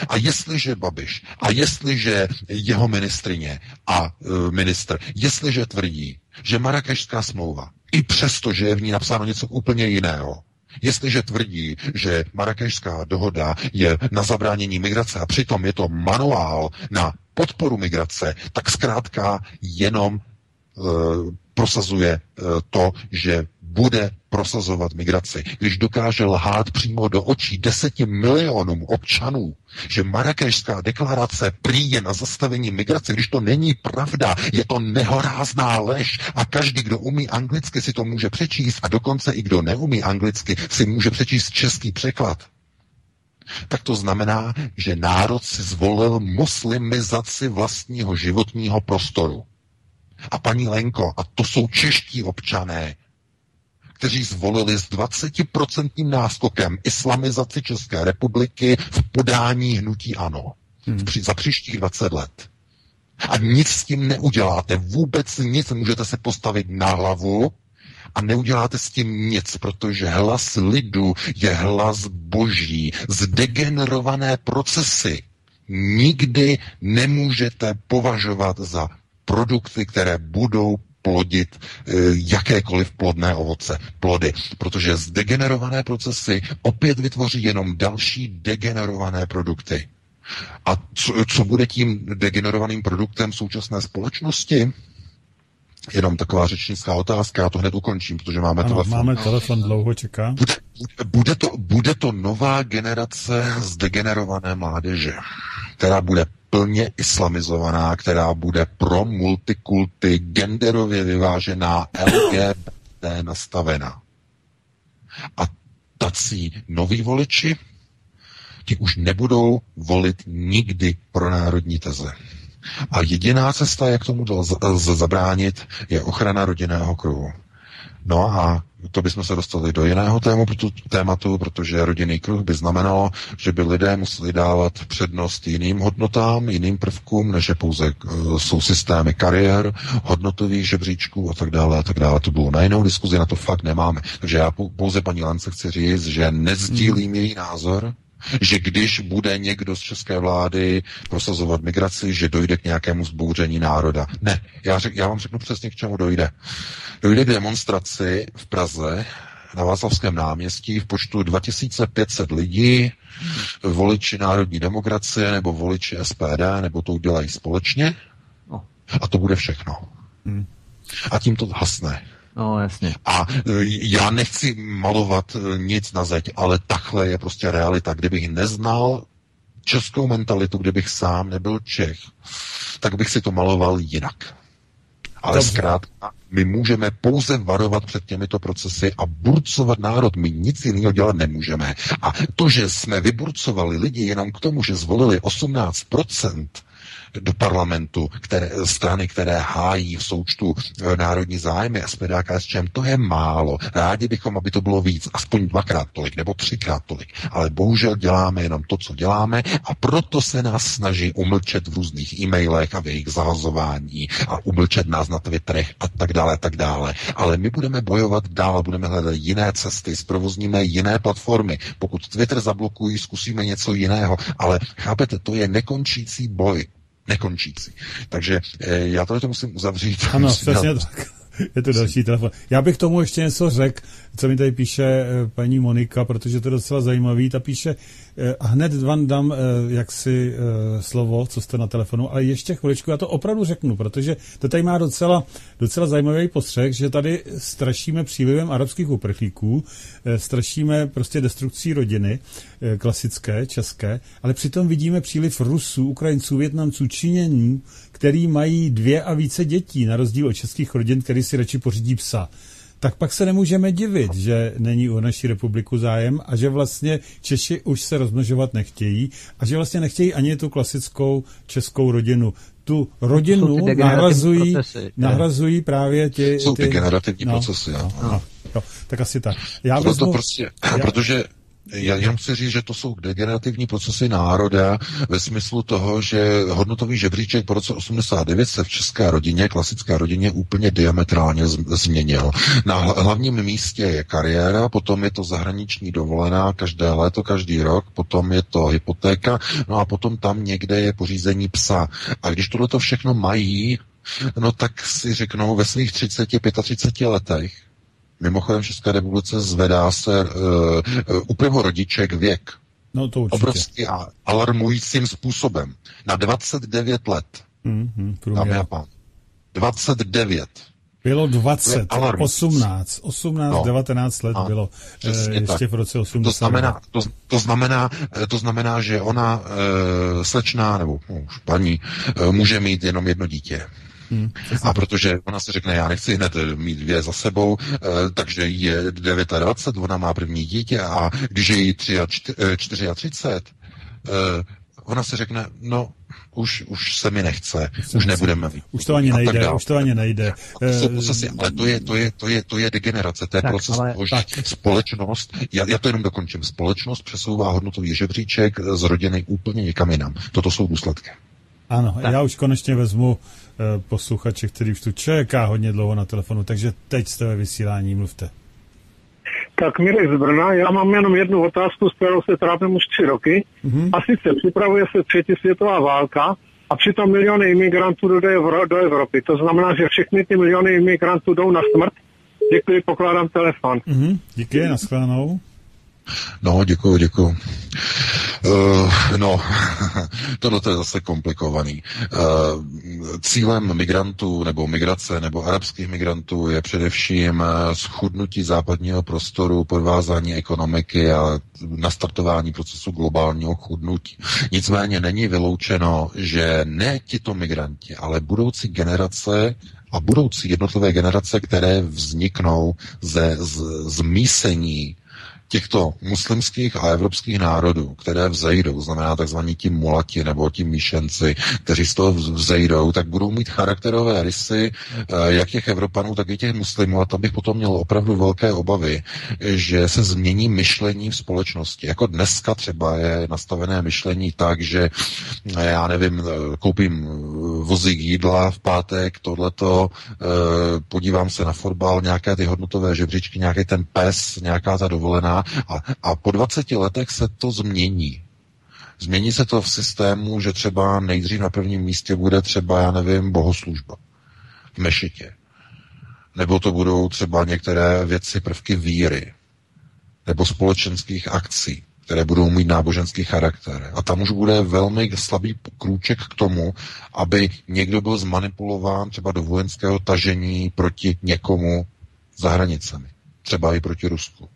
A jestliže Babiš, a jestliže jeho ministrině a e, ministr, jestliže tvrdí, že Marrakešská smlouva, i přesto, že je v ní napsáno něco úplně jiného, jestliže tvrdí, že Marrakešská dohoda je na zabránění migrace a přitom je to manuál na podporu migrace, tak zkrátka jenom e, prosazuje e, to, že bude prosazovat migraci. Když dokáže lhát přímo do očí deseti milionům občanů, že Marrakešská deklarace prý je na zastavení migrace, když to není pravda, je to nehorázná lež a každý, kdo umí anglicky, si to může přečíst a dokonce i kdo neumí anglicky, si může přečíst český překlad. Tak to znamená, že národ si zvolil muslimizaci vlastního životního prostoru. A paní Lenko, a to jsou čeští občané, kteří zvolili s 20% náskokem islamizaci České republiky v podání hnutí ANO hmm. za příštích 20 let. A nic s tím neuděláte, vůbec nic, můžete se postavit na hlavu a neuděláte s tím nic, protože hlas lidu je hlas boží. Zdegenerované procesy nikdy nemůžete považovat za produkty, které budou plodit e, jakékoliv plodné ovoce, plody, protože zdegenerované procesy opět vytvoří jenom další degenerované produkty. A co, co bude tím degenerovaným produktem současné společnosti? Jenom taková řečnická otázka, já to hned ukončím, protože máme ano, telefon. máme telefon, dlouho čeká. Bude, bude, to, bude to nová generace zdegenerované mládeže, která bude plně islamizovaná, která bude pro multikulty, genderově vyvážená, LGBT nastavená. A tací noví voliči, ti už nebudou volit nikdy pro národní teze. A jediná cesta, jak tomu lze zabránit, je ochrana rodinného kruhu. No a to bychom se dostali do jiného tému, tématu, protože rodinný kruh by znamenalo, že by lidé museli dávat přednost jiným hodnotám, jiným prvkům, než je pouze uh, jsou systémy kariér, hodnotových žebříčků a tak dále a tak dále. To bylo na jinou diskuzi, na to fakt nemáme. Takže já pouze paní Lance chci říct, že nezdílím hmm. její názor, že když bude někdo z české vlády prosazovat migraci, že dojde k nějakému zbouření národa. Ne, já, řek, já vám řeknu přesně, k čemu dojde. Dojde k demonstraci v Praze na Václavském náměstí v počtu 2500 lidí, voliči národní demokracie nebo voliči SPD, nebo to udělají společně. No. A to bude všechno. Hmm. A tím to hasne. No, jasně. A e, já nechci malovat e, nic na zeď, ale takhle je prostě realita. Kdybych neznal českou mentalitu, kdybych sám nebyl Čech, tak bych si to maloval jinak. Ale Dobře. zkrátka, my můžeme pouze varovat před těmito procesy a burcovat národ. My nic jiného dělat nemůžeme. A to, že jsme vyburcovali lidi jenom k tomu, že zvolili 18%, do parlamentu které, strany, které hájí v součtu e, národní zájmy SPD a KSČM, to je málo. Rádi bychom, aby to bylo víc, aspoň dvakrát tolik nebo třikrát tolik. Ale bohužel děláme jenom to, co děláme a proto se nás snaží umlčet v různých e-mailech a v jejich zahazování a umlčet nás na Twitterech a tak dále, a tak dále. Ale my budeme bojovat dál, budeme hledat jiné cesty, zprovozníme jiné platformy. Pokud Twitter zablokují, zkusíme něco jiného. Ale chápete, to je nekončící boj nekončící. Takže e, já to musím uzavřít. Ano, přesně tak. Je to další telefon. Já bych tomu ještě něco řekl, co mi tady píše eh, paní Monika, protože to je docela zajímavý. Ta píše, eh, a hned vám dám eh, jaksi slovo, co jste na telefonu, ale ještě chviličku, já to opravdu řeknu, protože to tady má docela, docela zajímavý postřeh, že tady strašíme přílivem arabských uprchlíků, strašíme prostě destrukcí rodiny, klasické, české, ale přitom vidíme příliv Rusů, Ukrajinců, Větnamců, Číňanů, který mají dvě a více dětí, na rozdíl od českých rodin, který si radši pořídí psa tak pak se nemůžeme divit, že není o naší republiku zájem a že vlastně Češi už se rozmnožovat nechtějí a že vlastně nechtějí ani tu klasickou českou rodinu. Tu rodinu nahrazují, procesy, nahrazují právě ty... Jsou ty, ty generativní no, procesy, no, no, no, tak asi tak. Já vezmu, to prostě, já, protože já jenom chci říct, že to jsou degenerativní procesy národa ve smyslu toho, že hodnotový žebříček po roce 89 se v české rodině, klasické rodině, úplně diametrálně změnil. Na hlavním místě je kariéra, potom je to zahraniční dovolená každé léto, každý rok, potom je to hypotéka, no a potom tam někde je pořízení psa. A když tohle to všechno mají, no tak si řeknou ve svých 30, 35 letech, Mimochodem v České republice zvedá se uh, uh, u prvorodiček věk. No to určitě. Obrovský a alarmujícím způsobem. Na 29 let. Mm-hmm, dámy a pán. 29. Bylo 20, 18, 18, no, 19 let no, bylo eh, ještě tak. v roce 80. To znamená, to, to, znamená, eh, to znamená, že ona e, slečná, nebo už paní, e, může mít jenom jedno dítě. Hmm, a protože ona si řekne, já nechci hned mít dvě za sebou, eh, takže je 29, ona má první dítě a když je jí 34, eh, eh, ona si řekne, no, už, už se mi nechce, už, nebudeme mít. Už to ani nejde, už to ani nejde. Procesy, ale to je, to je, to je, to je degenerace, to je tak, proces ale, toho, společnost, já, já to jenom dokončím, společnost přesouvá hodnotový žebříček z rodiny úplně někam jinam. Toto jsou důsledky. Ano, tak. já už konečně vezmu uh, posluchače, který už tu čeká hodně dlouho na telefonu, takže teď jste ve vysílání, mluvte. Tak Mirek z Brna, já mám jenom jednu otázku, s kterou se trápím už tři roky. Mm-hmm. A sice připravuje se třetí světová válka a přitom miliony imigrantů do, Evro, do Evropy. To znamená, že všechny ty miliony imigrantů jdou na smrt. Děkuji, pokládám telefon. Mm-hmm. Díky, nashledanou. No, děkuji, děkuji. Uh, no, tohle je zase komplikovaný. Uh, cílem migrantů nebo migrace nebo arabských migrantů je především eh, schudnutí západního prostoru, podvázání ekonomiky a nastartování procesu globálního chudnutí. Nicméně není vyloučeno, že ne tito migranti, ale budoucí generace a budoucí jednotlivé generace, které vzniknou ze zmísení těchto muslimských a evropských národů, které vzejdou, znamená takzvaní ti mulati nebo ti míšenci, kteří z toho vzejdou, tak budou mít charakterové rysy eh, jak těch Evropanů, tak i těch muslimů. A tam bych potom měl opravdu velké obavy, že se změní myšlení v společnosti. Jako dneska třeba je nastavené myšlení tak, že eh, já nevím, eh, koupím vozík jídla v pátek, tohleto, podívám se na fotbal, nějaké ty hodnotové žebříčky, nějaký ten pes, nějaká ta dovolená a, a po 20 letech se to změní. Změní se to v systému, že třeba nejdřív na prvním místě bude třeba, já nevím, bohoslužba v mešitě. Nebo to budou třeba některé věci, prvky víry. Nebo společenských akcí, které budou mít náboženský charakter. A tam už bude velmi slabý krůček k tomu, aby někdo byl zmanipulován třeba do vojenského tažení proti někomu za hranicemi. Třeba i proti Rusku.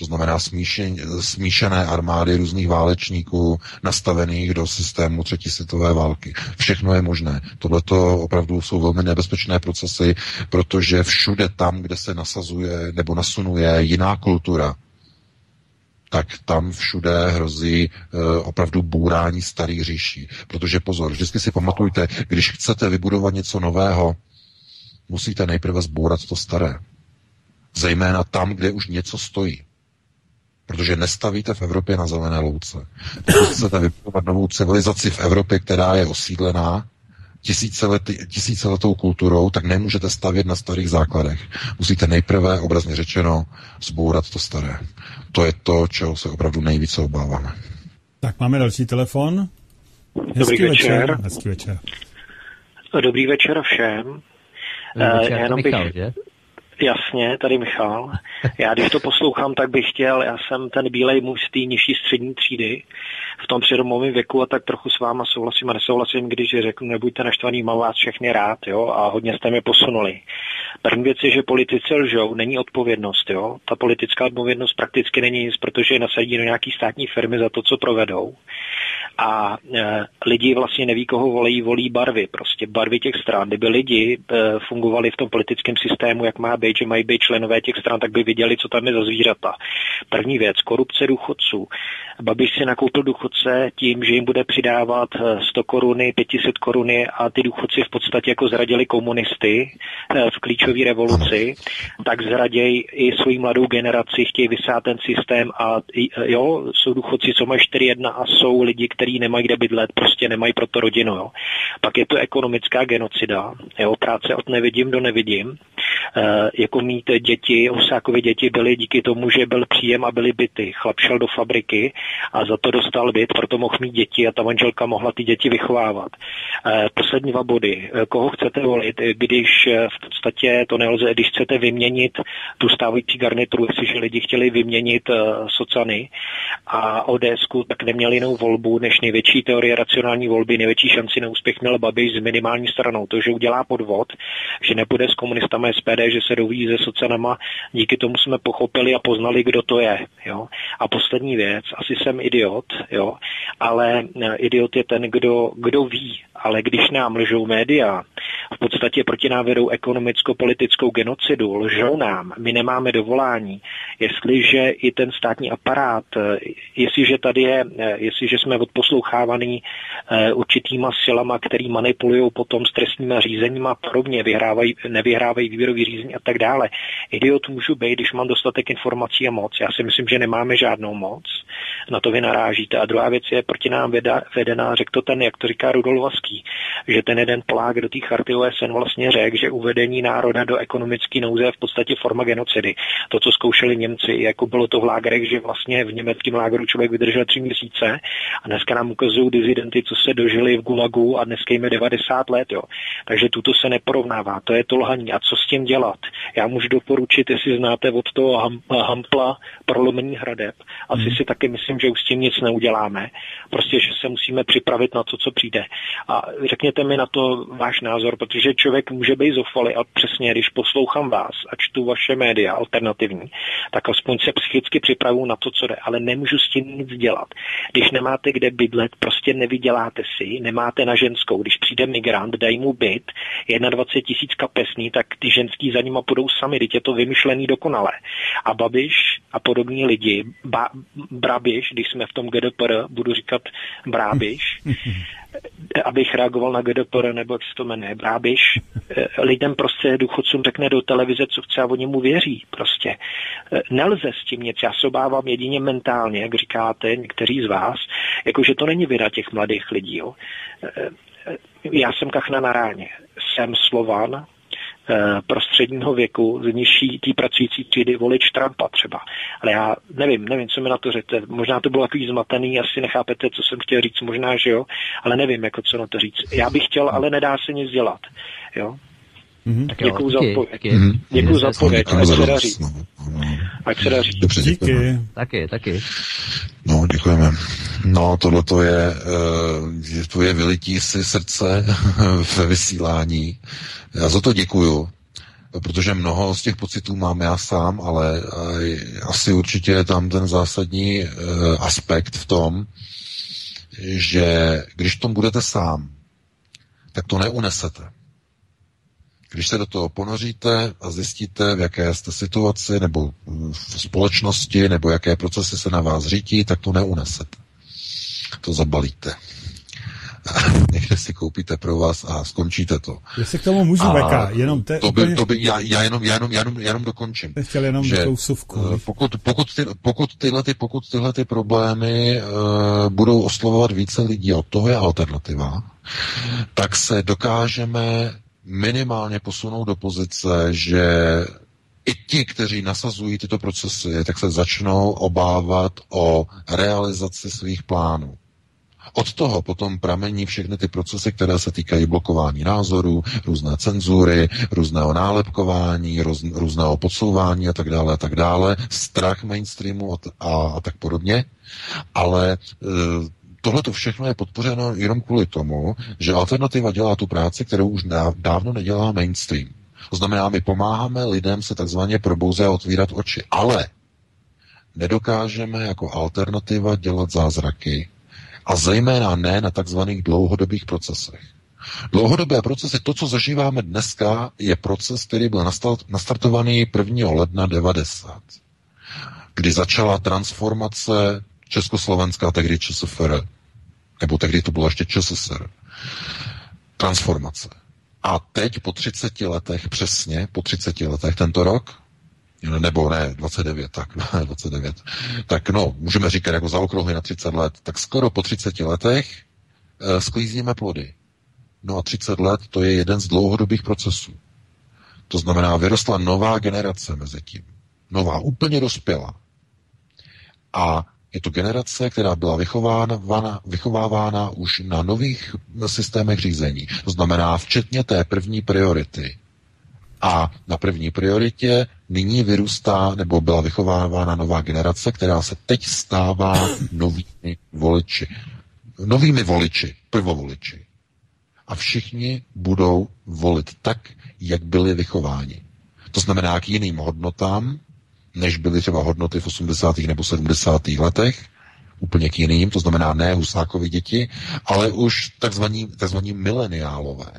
To znamená smíšen, smíšené armády různých válečníků nastavených do systému třetí světové války. Všechno je možné. Tohle to opravdu jsou velmi nebezpečné procesy, protože všude tam, kde se nasazuje nebo nasunuje jiná kultura, tak tam všude hrozí e, opravdu bůrání starých říší. Protože pozor, vždycky si pamatujte, když chcete vybudovat něco nového, musíte nejprve zbourat to staré. Zejména tam, kde už něco stojí protože nestavíte v Evropě na zelené louce. Pokud chcete vybudovat novou civilizaci v Evropě, která je osídlená tisícelety, tisíceletou kulturou, tak nemůžete stavět na starých základech. Musíte nejprve, obrazně řečeno, zbourat to staré. To je to, čeho se opravdu nejvíce obáváme. Tak máme další telefon. Hezký Dobrý večer. večer. Hezký večer. Dobrý večer všem. Dobrý večer, uh, jenom Michal, bych... že? Jasně, tady Michal. Já když to poslouchám, tak bych chtěl, já jsem ten bílej muž z té nižší střední třídy v tom přeromovém věku a tak trochu s váma souhlasím a nesouhlasím, když řeknu, nebuďte naštvaný, mám vás všechny rád, jo, a hodně jste mě posunuli. První věc je, že politici lžou, není odpovědnost, jo. Ta politická odpovědnost prakticky není nic, protože je nasadí do nějaký státní firmy za to, co provedou a e, lidi vlastně neví, koho volí, volí barvy, prostě barvy těch stran. Kdyby lidi e, fungovali v tom politickém systému, jak má být, že mají být členové těch stran, tak by viděli, co tam je za zvířata. První věc, korupce důchodců. Babiš si nakoupil důchodce tím, že jim bude přidávat 100 e, koruny, 500 koruny a ty důchodci v podstatě jako zradili komunisty e, v klíčové revoluci, tak zradějí i svoji mladou generaci, chtějí vysát ten systém a e, jo, jsou důchodci, co mají 4-1 a jsou lidi, kteří nemají kde bydlet, prostě nemají pro to rodinu. Jo. Pak je to ekonomická genocida, jo, práce od nevidím do nevidím. E, jako mít děti, Husákovi děti byly díky tomu, že byl příjem a byly byty. Chlap šel do fabriky a za to dostal byt, proto mohl mít děti a ta manželka mohla ty děti vychovávat. E, poslední dva body. E, koho chcete volit, když v podstatě to nelze, když chcete vyměnit tu stávající garnituru, jestliže lidi chtěli vyměnit socany a ods tak neměli jinou volbu, než největší teorie racionální volby, největší šanci na úspěch měl Babiš s minimální stranou. To, že udělá podvod, že nepůjde s komunistama SPD, že se doví se socanama, díky tomu jsme pochopili a poznali, kdo to je. Jo? A poslední věc, asi jsem idiot, jo? ale eh, idiot je ten, kdo, kdo ví, ale když nám lžou média, v podstatě proti nám vedou ekonomicko-politickou genocidu, lžou nám, my nemáme dovolání, jestliže i ten státní aparát, eh, jestliže tady je, eh, jestliže jsme odposlouchávaný eh, určitýma silama, který manipulují potom s trestníma řízeníma a podobně, vyhrávají, nevyhrávají výběrový řízení a tak dále. Idiot můžu být, když mám dostatek informací a moc. Já si myslím, že nemáme žádnou moc. Na to vy narážíte. A druhá věc je proti nám vedená, řekl to ten, jak to říká Rudol Vaský, že ten jeden plák do té charty OSN vlastně řekl, že uvedení národa do ekonomické nouze je v podstatě forma genocidy. To, co zkoušeli Němci, jako bylo to v lágrech, že vlastně v německém lágru člověk vydržel tři měsíce a dneska nám ukazují dizidenty, co se dožili v Gulagu a dneska jim je 90 let. Jo. Takže tuto se neporovnává, to je to lhaní. A co s tím dělat? Já můžu doporučit, jestli znáte od toho ham, Hampla prolomení hradeb. Asi hmm. si taky myslím, že už s tím nic neuděláme. Prostě, že se musíme připravit na to, co přijde. A řekněte mi na to váš názor, protože člověk může být zoufalý a přesně, když poslouchám vás a čtu vaše média alternativní, tak aspoň se psychicky připravu na to, co jde, ale nemůžu s tím nic dělat. Když nemáte kde bydlet, prostě nevyděláte si, nemáte na ženskou. Když přijde migrant, dají mu byt, 21 tisíc kapesný, tak ty ženský za nima půjdou sami, teď je to vymyšlený dokonale. A Babiš a podobní lidi, ba, Brabiš, když jsme v tom GDPR, budu říkat Brábiš, abych reagoval na GDPR, nebo jak se to jmenuje, Brábiš, eh, lidem prostě důchodcům řekne do televize, co chce a oni mu věří prostě. Eh, nelze s tím nic, já se obávám jedině mentálně, jak říkáte někteří z vás, jakože to není vina těch mladých lidí. Jo. Eh, já jsem kachna na ráně, jsem Slovan, prostředního věku, z nižší tý pracující třídy volič Trumpa třeba. Ale já nevím, nevím, co mi na to řekne. Možná to bylo takový zmatený, asi nechápete, co jsem chtěl říct, možná, že jo, ale nevím, jako co na to říct. Já bych chtěl, ale nedá se nic dělat. Jo? Mm-hmm. Tak děkuju za odpověď. Mm-hmm. Děkuju za odpověď. Ať se daří. Ať se daří. Dobře, Díky. Taky, taky. No, děkujeme. No, tohle to je, uh, to je vylití si srdce ve vysílání. Já za to děkuju, protože mnoho z těch pocitů mám já sám, ale uh, asi určitě je tam ten zásadní uh, aspekt v tom, že když tom budete sám, tak to neunesete. Když se do toho ponoříte a zjistíte, v jaké jste situaci, nebo v společnosti, nebo jaké procesy se na vás řítí, tak to neunesete. To zabalíte. Někde si koupíte pro vás a skončíte to. Jestli k tomu můžu, a Beka, jenom te, to by, úplně... to by, já, já, jenom, já, jenom, já, jenom, já jenom dokončím. Chtěl jenom že. Eh, pokud, pokud, ty, pokud, tyhle, ty, pokud tyhle ty problémy uh, budou oslovovat více lidí, a toho je alternativa, tak se dokážeme minimálně posunout do pozice, že i ti, kteří nasazují tyto procesy, tak se začnou obávat o realizaci svých plánů. Od toho potom pramení všechny ty procesy, které se týkají blokování názorů, různé cenzury, různého nálepkování, růz, různého podsouvání a tak dále a tak dále, strach mainstreamu a, a, a tak podobně. Ale e, tohle to všechno je podpořeno jenom kvůli tomu, že alternativa dělá tu práci, kterou už dávno nedělá mainstream. To znamená, my pomáháme lidem se takzvaně probouzet a otvírat oči, ale nedokážeme jako alternativa dělat zázraky a zejména ne na takzvaných dlouhodobých procesech. Dlouhodobé procesy, to, co zažíváme dneska, je proces, který byl nastartovaný 1. ledna 90, kdy začala transformace Československá, tehdy ČSFR, nebo tehdy to bylo ještě ČSSR. Transformace. A teď po 30 letech, přesně po 30 letech tento rok, nebo ne, 29, tak 29, tak no, můžeme říkat jako zaokrouhly na 30 let, tak skoro po 30 letech e, sklízíme plody. No a 30 let to je jeden z dlouhodobých procesů. To znamená, vyrostla nová generace mezi tím. Nová, úplně dospělá. A je to generace, která byla vychovávána, vychovávána už na nových systémech řízení. To znamená, včetně té první priority. A na první prioritě nyní vyrůstá nebo byla vychovávána nová generace, která se teď stává novými voliči. Novými voliči, prvovoliči. A všichni budou volit tak, jak byli vychováni. To znamená k jiným hodnotám, než byly třeba hodnoty v 80. nebo 70. letech, úplně k jiným, to znamená ne Husákovi děti, ale už takzvaní, mileniálové.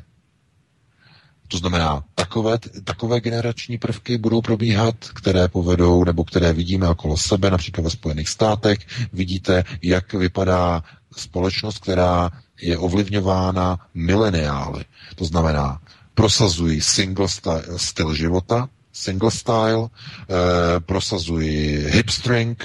To znamená, takové, takové generační prvky budou probíhat, které povedou, nebo které vidíme okolo sebe, například ve Spojených státech. Vidíte, jak vypadá společnost, která je ovlivňována mileniály. To znamená, prosazují single styl života, single style, eh, prosazují hipstring,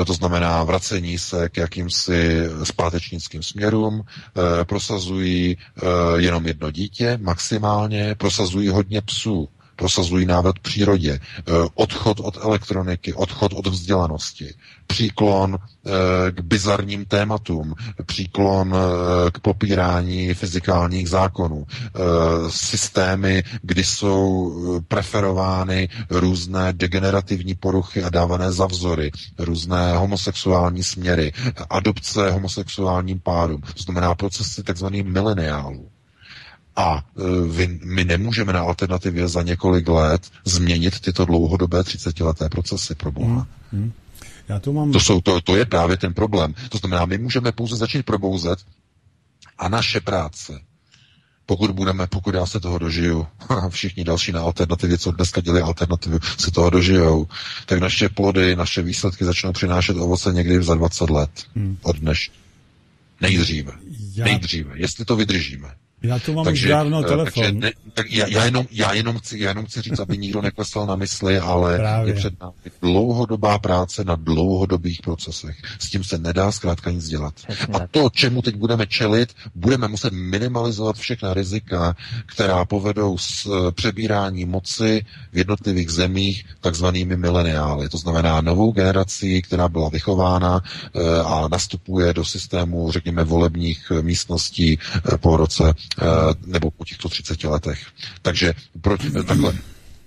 eh, to znamená vracení se k jakýmsi zpátečnickým směrům, eh, prosazují eh, jenom jedno dítě maximálně, prosazují hodně psů, prosazují návrat přírodě, eh, odchod od elektroniky, odchod od vzdělanosti, příklon eh, k bizarním tématům, příklon eh, k popírání fyzikálních zákonů, systémy, kdy jsou preferovány různé degenerativní poruchy a dávané za vzory, různé homosexuální směry, adopce homosexuálním párům, to znamená procesy tzv. mileniálů. A e, my nemůžeme na alternativě za několik let změnit tyto dlouhodobé 30-leté procesy pro Boha. Hmm, hmm. Já to, mám... to, jsou, to, to je právě ten problém. To znamená, my můžeme pouze začít probouzet a naše práce, pokud budeme, pokud já se toho dožiju, a všichni další na alternativě, co dneska dělají alternativu, se toho dožijou, tak naše plody, naše výsledky začnou přinášet ovoce někdy za 20 let hmm. od dneš. Nejdříve. Já... Nejdříve. Jestli to vydržíme. Já tu mám takže, už dávno eh, telefon. Takže ne, tak já, já, jenom, já, jenom chci, já jenom chci říct, aby nikdo neklesal na mysli, ale Právě. je před námi dlouhodobá práce na dlouhodobých procesech. S tím se nedá zkrátka nic dělat. A to, čemu teď budeme čelit, budeme muset minimalizovat všechna rizika, která povedou s eh, přebírání moci v jednotlivých zemích takzvanými mileniály. To znamená novou generací, která byla vychována eh, a nastupuje do systému, řekněme, volebních místností po roce nebo po těchto 30 letech. Takže proč, takhle,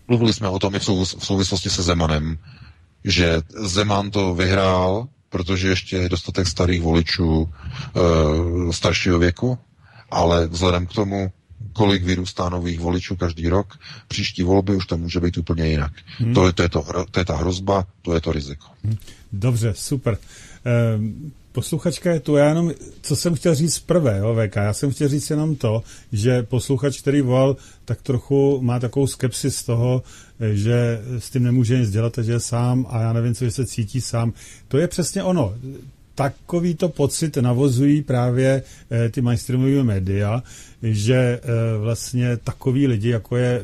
mluvili jsme o tom i v souvislosti se Zemanem, že Zeman to vyhrál, protože ještě je dostatek starých voličů e, staršího věku, ale vzhledem k tomu, kolik vyrůstá nových voličů každý rok, příští volby už to může být úplně jinak. Hmm. To, je, to, je to, to je ta hrozba, to je to riziko. Hmm. Dobře, super. Ehm, posluchačka je tu, já jenom, co jsem chtěl říct prvé, jo, VK, já jsem chtěl říct jenom to, že posluchač, který volal, tak trochu má takovou skepsi z toho, že s tím nemůže nic dělat, že je sám a já nevím, co že se cítí sám. To je přesně ono. Takovýto pocit navozují právě e, ty mainstreamové média, že e, vlastně takový lidi, jako je,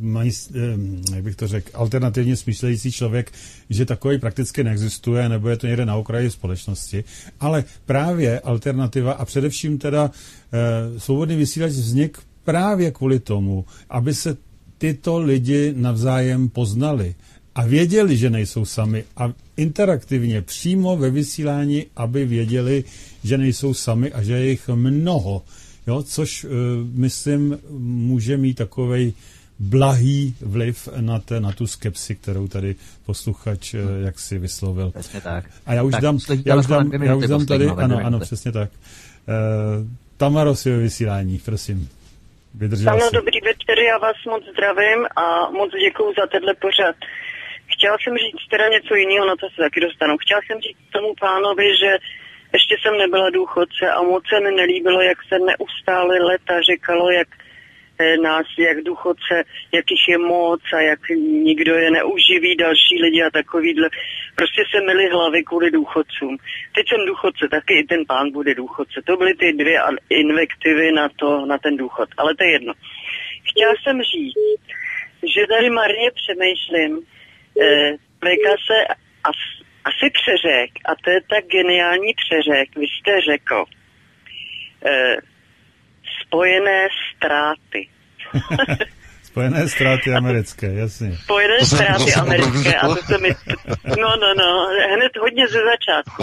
mají, e, jak bych to řekl, alternativně smýšlející člověk, že takový prakticky neexistuje, nebo je to někde na okraji společnosti. Ale právě alternativa a především teda e, svobodný vysílač vznik právě kvůli tomu, aby se tyto lidi navzájem poznali a věděli, že nejsou sami a interaktivně přímo ve vysílání, aby věděli, že nejsou sami a že je jich mnoho. Jo, což, uh, myslím, může mít takový blahý vliv na, te, na tu skepsi, kterou tady posluchač uh, jak si vyslovil. Přesně tak. A já už tak, dám, já už dám, já už dám tady, ano, ano, přesně tak. Uh, Tamaro si vysílání, prosím. Vydržela ano, dobrý večer, já vás moc zdravím a moc děkuju za tenhle pořad. Chtěla jsem říct teda něco jiného, na to se taky dostanu. Chtěla jsem říct tomu pánovi, že ještě jsem nebyla důchodce a moc se mi nelíbilo, jak se neustále leta říkalo, jak eh, nás, jak důchodce, jak jich je moc a jak nikdo je neuživí, další lidi a takovýhle. Prostě se myli hlavy kvůli důchodcům. Teď jsem důchodce, taky i ten pán bude důchodce. To byly ty dvě invektivy na, to, na ten důchod, ale to je jedno. Chtěla jsem říct, že tady marně přemýšlím, eh, se as, asi přeřek, a to je tak geniální přeřek, vy jste řekl, eh, spojené ztráty. Spojené ztráty americké, jasně. Spojené ztráty americké, a to se mi, no, no, no, hned hodně ze začátku.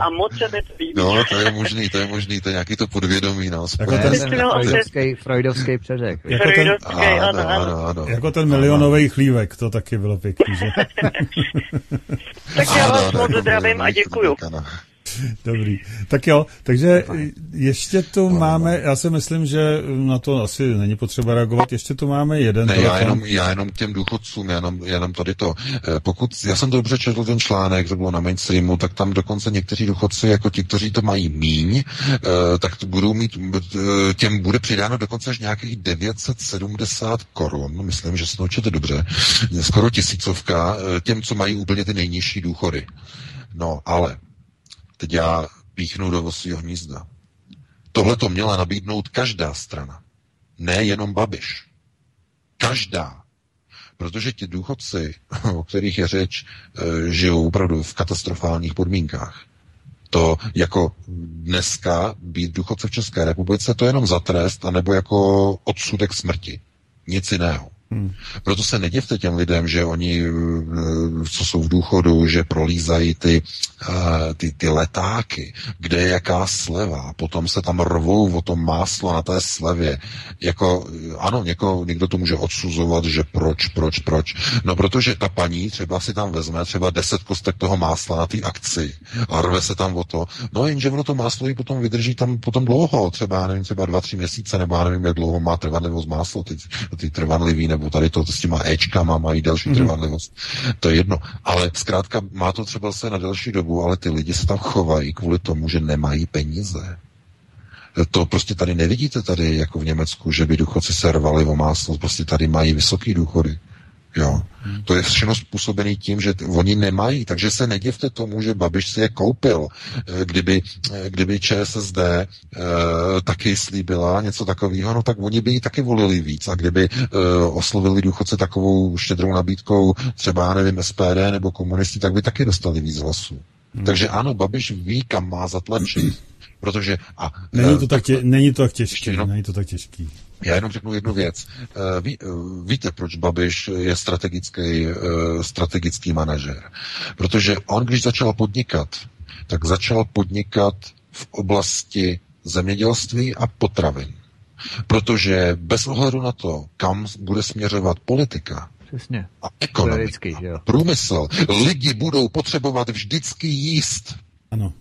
A moc se mi to líbí. No, to je možný, to je možný, to je nějaký to podvědomí, no. Jako ten, ten freudovský, freudovský přeřek. Jako ten, ano, ano, ano, ano. Jako ten milionový chlívek, to taky bylo pěkný, že? tak já vás moc zdravím a děkuju. Dobrý. Tak jo, takže ještě tu máme, já si myslím, že na to asi není potřeba reagovat, ještě tu máme jeden ne, telefon. já jenom, já jenom těm důchodcům, jenom, jenom tady to. Eh, Pokud, já jsem dobře četl ten článek, to bylo na mainstreamu, tak tam dokonce někteří důchodci, jako ti, kteří to mají míň, eh, tak to budou mít, eh, těm bude přidáno dokonce až nějakých 970 korun, myslím, že se to dobře, skoro tisícovka, těm, co mají úplně ty nejnižší důchody. No, ale teď já píchnu do vosího hnízda. Tohle to měla nabídnout každá strana. Ne jenom Babiš. Každá. Protože ti důchodci, o kterých je řeč, eh, žijou opravdu v katastrofálních podmínkách. To jako dneska být důchodce v České republice, to je jenom za trest, anebo jako odsudek smrti. Nic jiného. Hmm. Proto se nedivte těm lidem, že oni, eh, co jsou v důchodu, že prolízají ty, eh, ty, ty letáky, kde je jaká sleva, potom se tam rvou o tom máslo na té slevě. Jako, eh, ano, něko, někdo to může odsuzovat, že proč, proč, proč. No protože ta paní třeba si tam vezme třeba 10 kostek toho másla na té akci a rve se tam o to. No jenže ono to máslo ji potom vydrží tam potom dlouho, třeba, nevím, třeba dva, tři měsíce, nebo já nevím, jak dlouho má trvanlivost máslo, ty, ty trvanlivý, nebo tady to s těma Ečkama mají delší mm. trvanlivost. To je jedno. Ale zkrátka má to třeba se na delší dobu, ale ty lidi se tam chovají kvůli tomu, že nemají peníze. To prostě tady nevidíte tady, jako v Německu, že by důchodci se rvali o máslo, prostě tady mají vysoké důchody. Jo. To je všechno způsobené tím, že t- oni nemají, takže se nedivte tomu, že Babiš si je koupil. Eh, Kdyby, eh, kdyby ČSSD e, taky slíbila něco takového, no tak oni by ji taky volili víc. A kdyby e, oslovili důchodce takovou štědrou nabídkou, třeba, nevím, SPD nebo komunisti, tak by taky dostali víc hlasů. Hmm. Takže ano, Babiš ví, kam má zatlačit. Protože a, Není to tak, tě, není to tak těžké, není to tak těžký. Já jenom řeknu jednu věc. Eh, Ví, eh, víte, proč Babiš je strategický, eh, strategický manažer? Protože on, když začal podnikat, tak začal podnikat v oblasti zemědělství a potravin. Protože bez ohledu na to, kam bude směřovat politika, Přesně. a ekonomika, Vždycky, že jo. průmysl, lidi budou potřebovat vždycky jíst. Ano.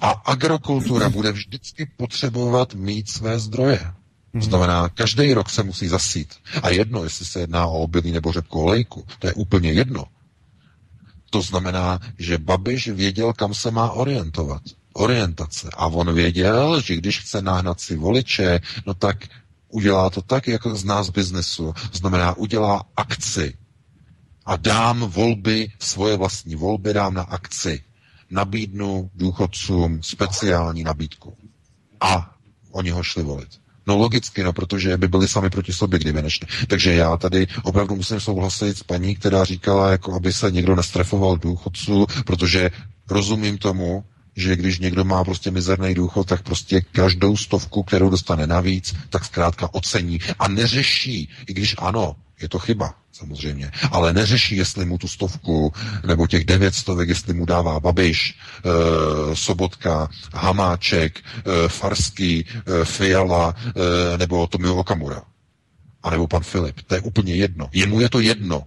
A agrokultura bude vždycky potřebovat mít své zdroje. To znamená, každý rok se musí zasít. A jedno, jestli se jedná o obilí nebo řepku olejku, to je úplně jedno. To znamená, že Babiš věděl, kam se má orientovat. Orientace. A on věděl, že když chce nahnat si voliče, no tak udělá to tak, jako z nás biznesu. Znamená, udělá akci. A dám volby, svoje vlastní volby dám na akci. Nabídnu důchodcům speciální nabídku. A oni ho šli volit. No logicky, no, protože by byli sami proti sobě, kdyby nešli. Takže já tady opravdu musím souhlasit s paní, která říkala, jako aby se někdo nestrefoval důchodců, protože rozumím tomu, že když někdo má prostě mizerný důchod, tak prostě každou stovku, kterou dostane navíc, tak zkrátka ocení a neřeší, i když ano, je to chyba, samozřejmě, ale neřeší, jestli mu tu stovku nebo těch devět stovek, jestli mu dává Babiš, e, Sobotka, Hamáček, e, Farský, e, Fiala e, nebo Tomio Okamura. A nebo pan Filip. To je úplně jedno. Jemu je to jedno.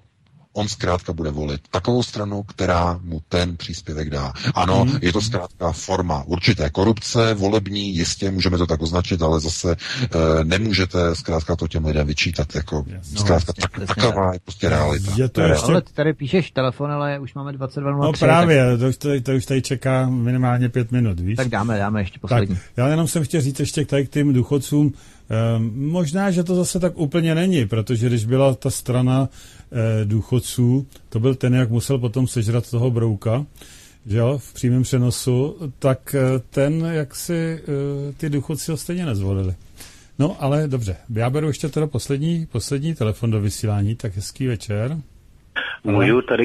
On zkrátka bude volit takovou stranu, která mu ten příspěvek dá. Ano, Mhm. je to zkrátka forma určité korupce, volební, jistě můžeme to tak označit, ale zase e, nemůžete zkrátka to těm lidem vyčítat. Jako, zkrátka, tak, taková je prostě realita. Je to je ještě- Ale ty tady píšeš telefon, ale už máme 22.03. No právě, to už, tady, to už tady čeká minimálně pět minut, víš? Tak dáme, dáme ještě poslední. Tak, já jenom jsem chtěl říct ještě k tady k těm důchodcům, možná, že to zase tak úplně není, protože když byla ta strana eh, důchodců, to byl ten, jak musel potom sežrat toho brouka, že jo, v přímém přenosu, tak eh, ten, jak si eh, ty důchodci ho stejně nezvolili. No, ale dobře, já beru ještě teda poslední, poslední telefon do vysílání, tak hezký večer. Můžu tady,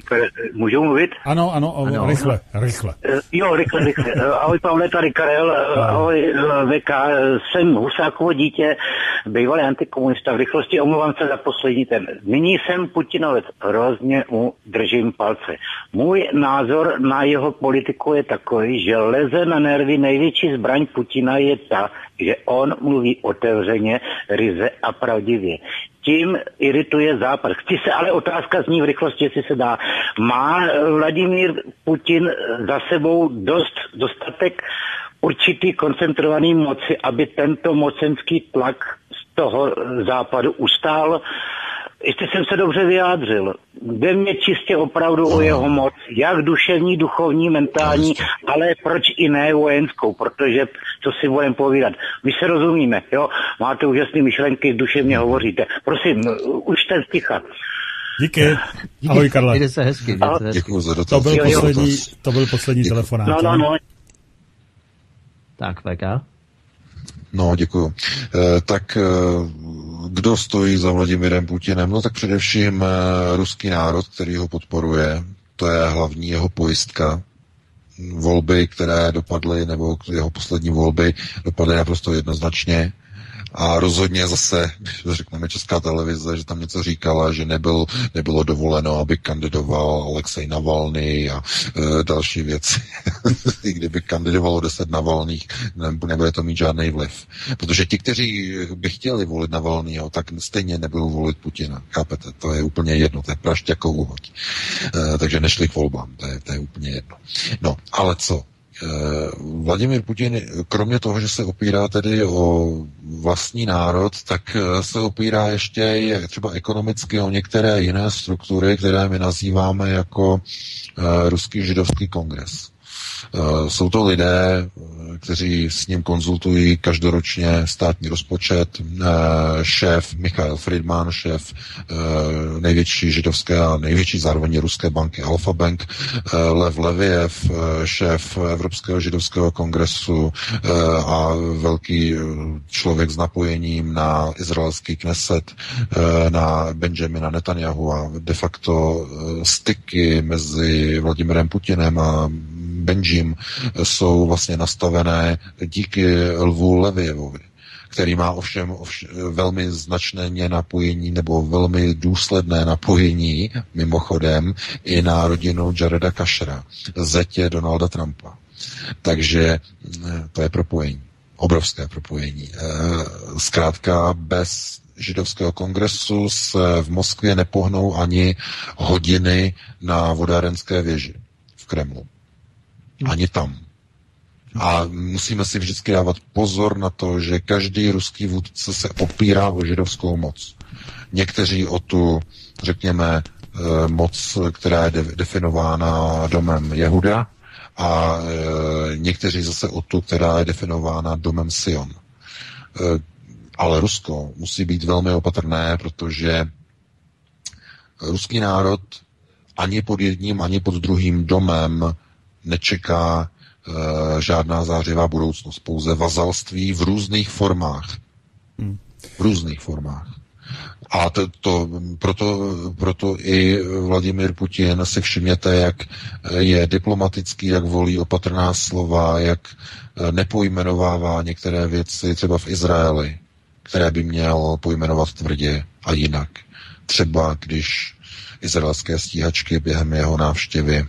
můžu mluvit? Ano, ano, ano. Ano. rychle, rychle. Eh, Jo, rychle, rychle. Eh, Ahoj Pavle, tady Karel, eh, ahoj VK, jsem Husákovo dítě, bývalý antikomunista v rychlosti, omlouvám se za poslední ten. Nyní jsem Putinovec, hrozně mu držím palce. Můj názor na jeho politiku je takový, že leze na nervy největší zbraň Putina je ta, že on mluví otevřeně, ryze a pravdivě. Tím irituje Západ. Chci se, ale otázka zní v rychlosti, jestli se dá. Má Vladimír Putin za sebou dost, dostatek určitý koncentrovaný moci, aby tento mocenský tlak z toho západu ustál jestli jsem se dobře vyjádřil, jde mě čistě opravdu o jeho moc, jak duševní, duchovní, mentální, ale proč i ne vojenskou, protože co si budeme povídat. My se rozumíme, jo, máte úžasné myšlenky, duševně hovoříte. Prosím, už ten sticha. Díky. Ahoj, Karle. Jde se hezky. Jde se hezky. Děkuji za dotaz. To byl Jo, jo. poslední, to byl poslední telefonát. No, no, no. Tak, VK. No, děkuju. E, tak e, kdo stojí za Vladimirem Putinem? No tak především e, ruský národ, který ho podporuje. To je hlavní jeho pojistka. Volby, které dopadly, nebo jeho poslední volby dopadly naprosto jednoznačně. A rozhodně zase, když řekneme Česká televize, že tam něco říkala, že nebyl, nebylo dovoleno, aby kandidoval Alexej Navalny a e, další věci. I kdyby kandidovalo deset Navalných, ne, nebude to mít žádný vliv. Protože ti, kteří by chtěli volit Navalnyho, tak stejně nebudou volit Putina. Chápete? To je úplně jedno, to je prašť jako. E, takže nešli k volbám, to je, to je úplně jedno. No, ale co? Eh, Vladimir Putin, kromě toho, že se opírá tedy o vlastní národ, tak eh, se opírá ještě třeba ekonomicky o některé jiné struktury, které my nazýváme jako eh, Ruský židovský kongres. Jsou to lidé, kteří s ním konzultují každoročně státní rozpočet. Šéf Michael Friedman, šéf největší židovské a největší zároveň ruské banky Alfa Bank, Lev Leviev, šéf Evropského židovského kongresu a velký člověk s napojením na izraelský kneset, na Benjamina Netanyahu a de facto styky mezi Vladimirem Putinem a Benjim jsou vlastně nastavené díky Lvu Levievovi který má ovšem, ovšem velmi značné napojení nebo velmi důsledné napojení, mimochodem, i na rodinu Jareda Kašera, zetě Donalda Trumpa. Takže to je propojení. Obrovské propojení. Zkrátka bez židovského kongresu se v Moskvě nepohnou ani hodiny na vodárenské věži v Kremlu. Ani tam. A musíme si vždycky dávat pozor na to, že každý ruský vůdce se opírá o židovskou moc. Někteří o tu, řekněme, eh, moc, která je definována domem Jehuda, a e, někteří zase o tu, která je definována domem Sion. E, ale Rusko musí být velmi opatrné, protože ruský národ ani pod jedním, ani pod druhým domem nečeká e, žádná zářivá budoucnost, pouze vazalství v různých formách. Hmm. V různých formách. A to, to, proto, proto i Vladimir Putin si všimněte, jak je diplomatický, jak volí opatrná slova, jak eh, nepojmenovává některé věci třeba v Izraeli, které by měl pojmenovat tvrdě a jinak. Třeba když izraelské stíhačky během jeho návštěvy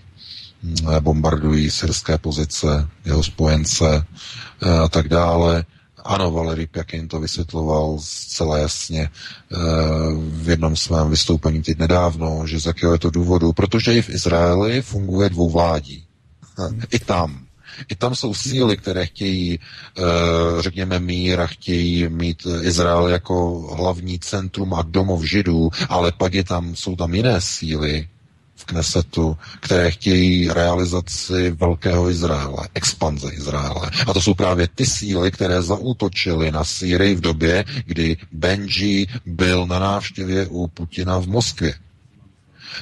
bombardují syrské pozice, jeho spojence eh, a tak dále. Ano, Valery Pjakin to vysvětloval zcela jasně eh, v jednom svém vystoupení teď nedávno, že z jakého je to důvodu, protože i v Izraeli funguje dvouvládí. I tam. I tam jsou síly, které chtějí, řekněme, mír a chtějí mít Izrael jako hlavní centrum a domov židů, ale pak je tam, jsou tam jiné síly, Knesetu, které chtějí realizaci velkého Izraele, expanze Izraele. A to jsou právě ty síly, které zaútočily na Sýrii v době, kdy Benji byl na návštěvě u Putina v Moskvě.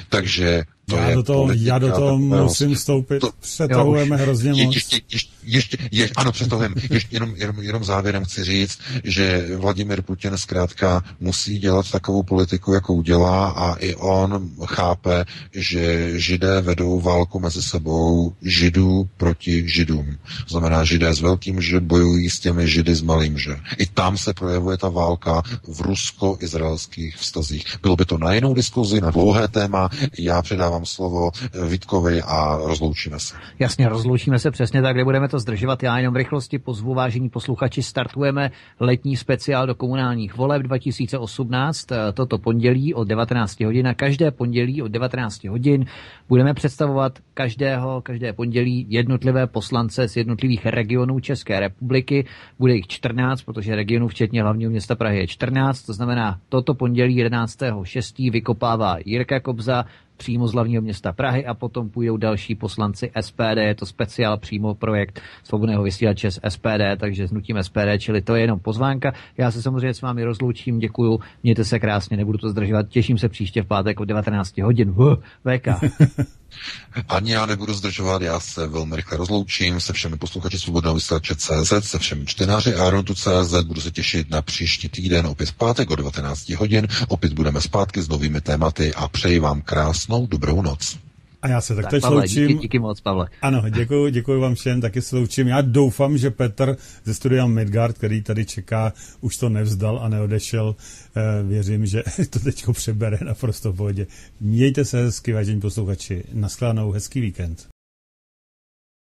Takže to já, do toho, politika, já do toho musím vstoupit. To- Přetahujeme jo, hrozně je, moc. ještě, ještě, ještě, je, ano, přetahujeme. Ještě, jenom, jenom, jenom závěrem chci říct, že Vladimir Putin zkrátka musí dělat takovou politiku, jakou dělá a i on chápe, že židé vedou válku mezi sebou židů proti židům. To znamená, židé s velkým že bojují s těmi židy s malým že. I tam se projevuje ta válka v rusko-izraelských vztazích. Bylo by to na jinou diskuzi, na dlouhé téma. Já předávám předávám slovo Vítkovi a rozloučíme se. Jasně, rozloučíme se přesně tak, kde budeme to zdržovat. Já jenom v rychlosti pozvu vážení posluchači, startujeme letní speciál do komunálních voleb 2018 toto pondělí od 19 hodin a každé pondělí od 19 hodin budeme představovat každého, každé pondělí jednotlivé poslance z jednotlivých regionů České republiky. Bude jich 14, protože regionů včetně hlavního města Prahy je 14, to znamená toto pondělí 11.6. vykopává Jirka Kobza, přímo z hlavního města Prahy a potom půjdou další poslanci SPD, je to speciál přímo projekt svobodného vysílače z SPD, takže s nutím SPD, čili to je jenom pozvánka. Já se samozřejmě s vámi rozloučím, děkuju, mějte se krásně, nebudu to zdržovat, těším se příště v pátek od 19 hodin. Huh, VK. Ani já nebudu zdržovat, já se velmi rychle rozloučím se všemi posluchači Svobodného vysílače CZ, se všemi čtenáři Aeronetu CZ. Budu se těšit na příští týden, opět v pátek o 19 hodin. Opět budeme zpátky s novými tématy a přeji vám krásnou dobrou noc. A já se taktéž tak, loučím. Díky, díky moc, Pavle. Ano, děkuji, děkuji vám všem, taky se loučím. Já doufám, že Petr ze studia Midgard, který tady čeká, už to nevzdal a neodešel. Eh, věřím, že to teď přebere naprosto v pohodě. Mějte se hezky, vážení posluchači. Naschledanou, hezký víkend.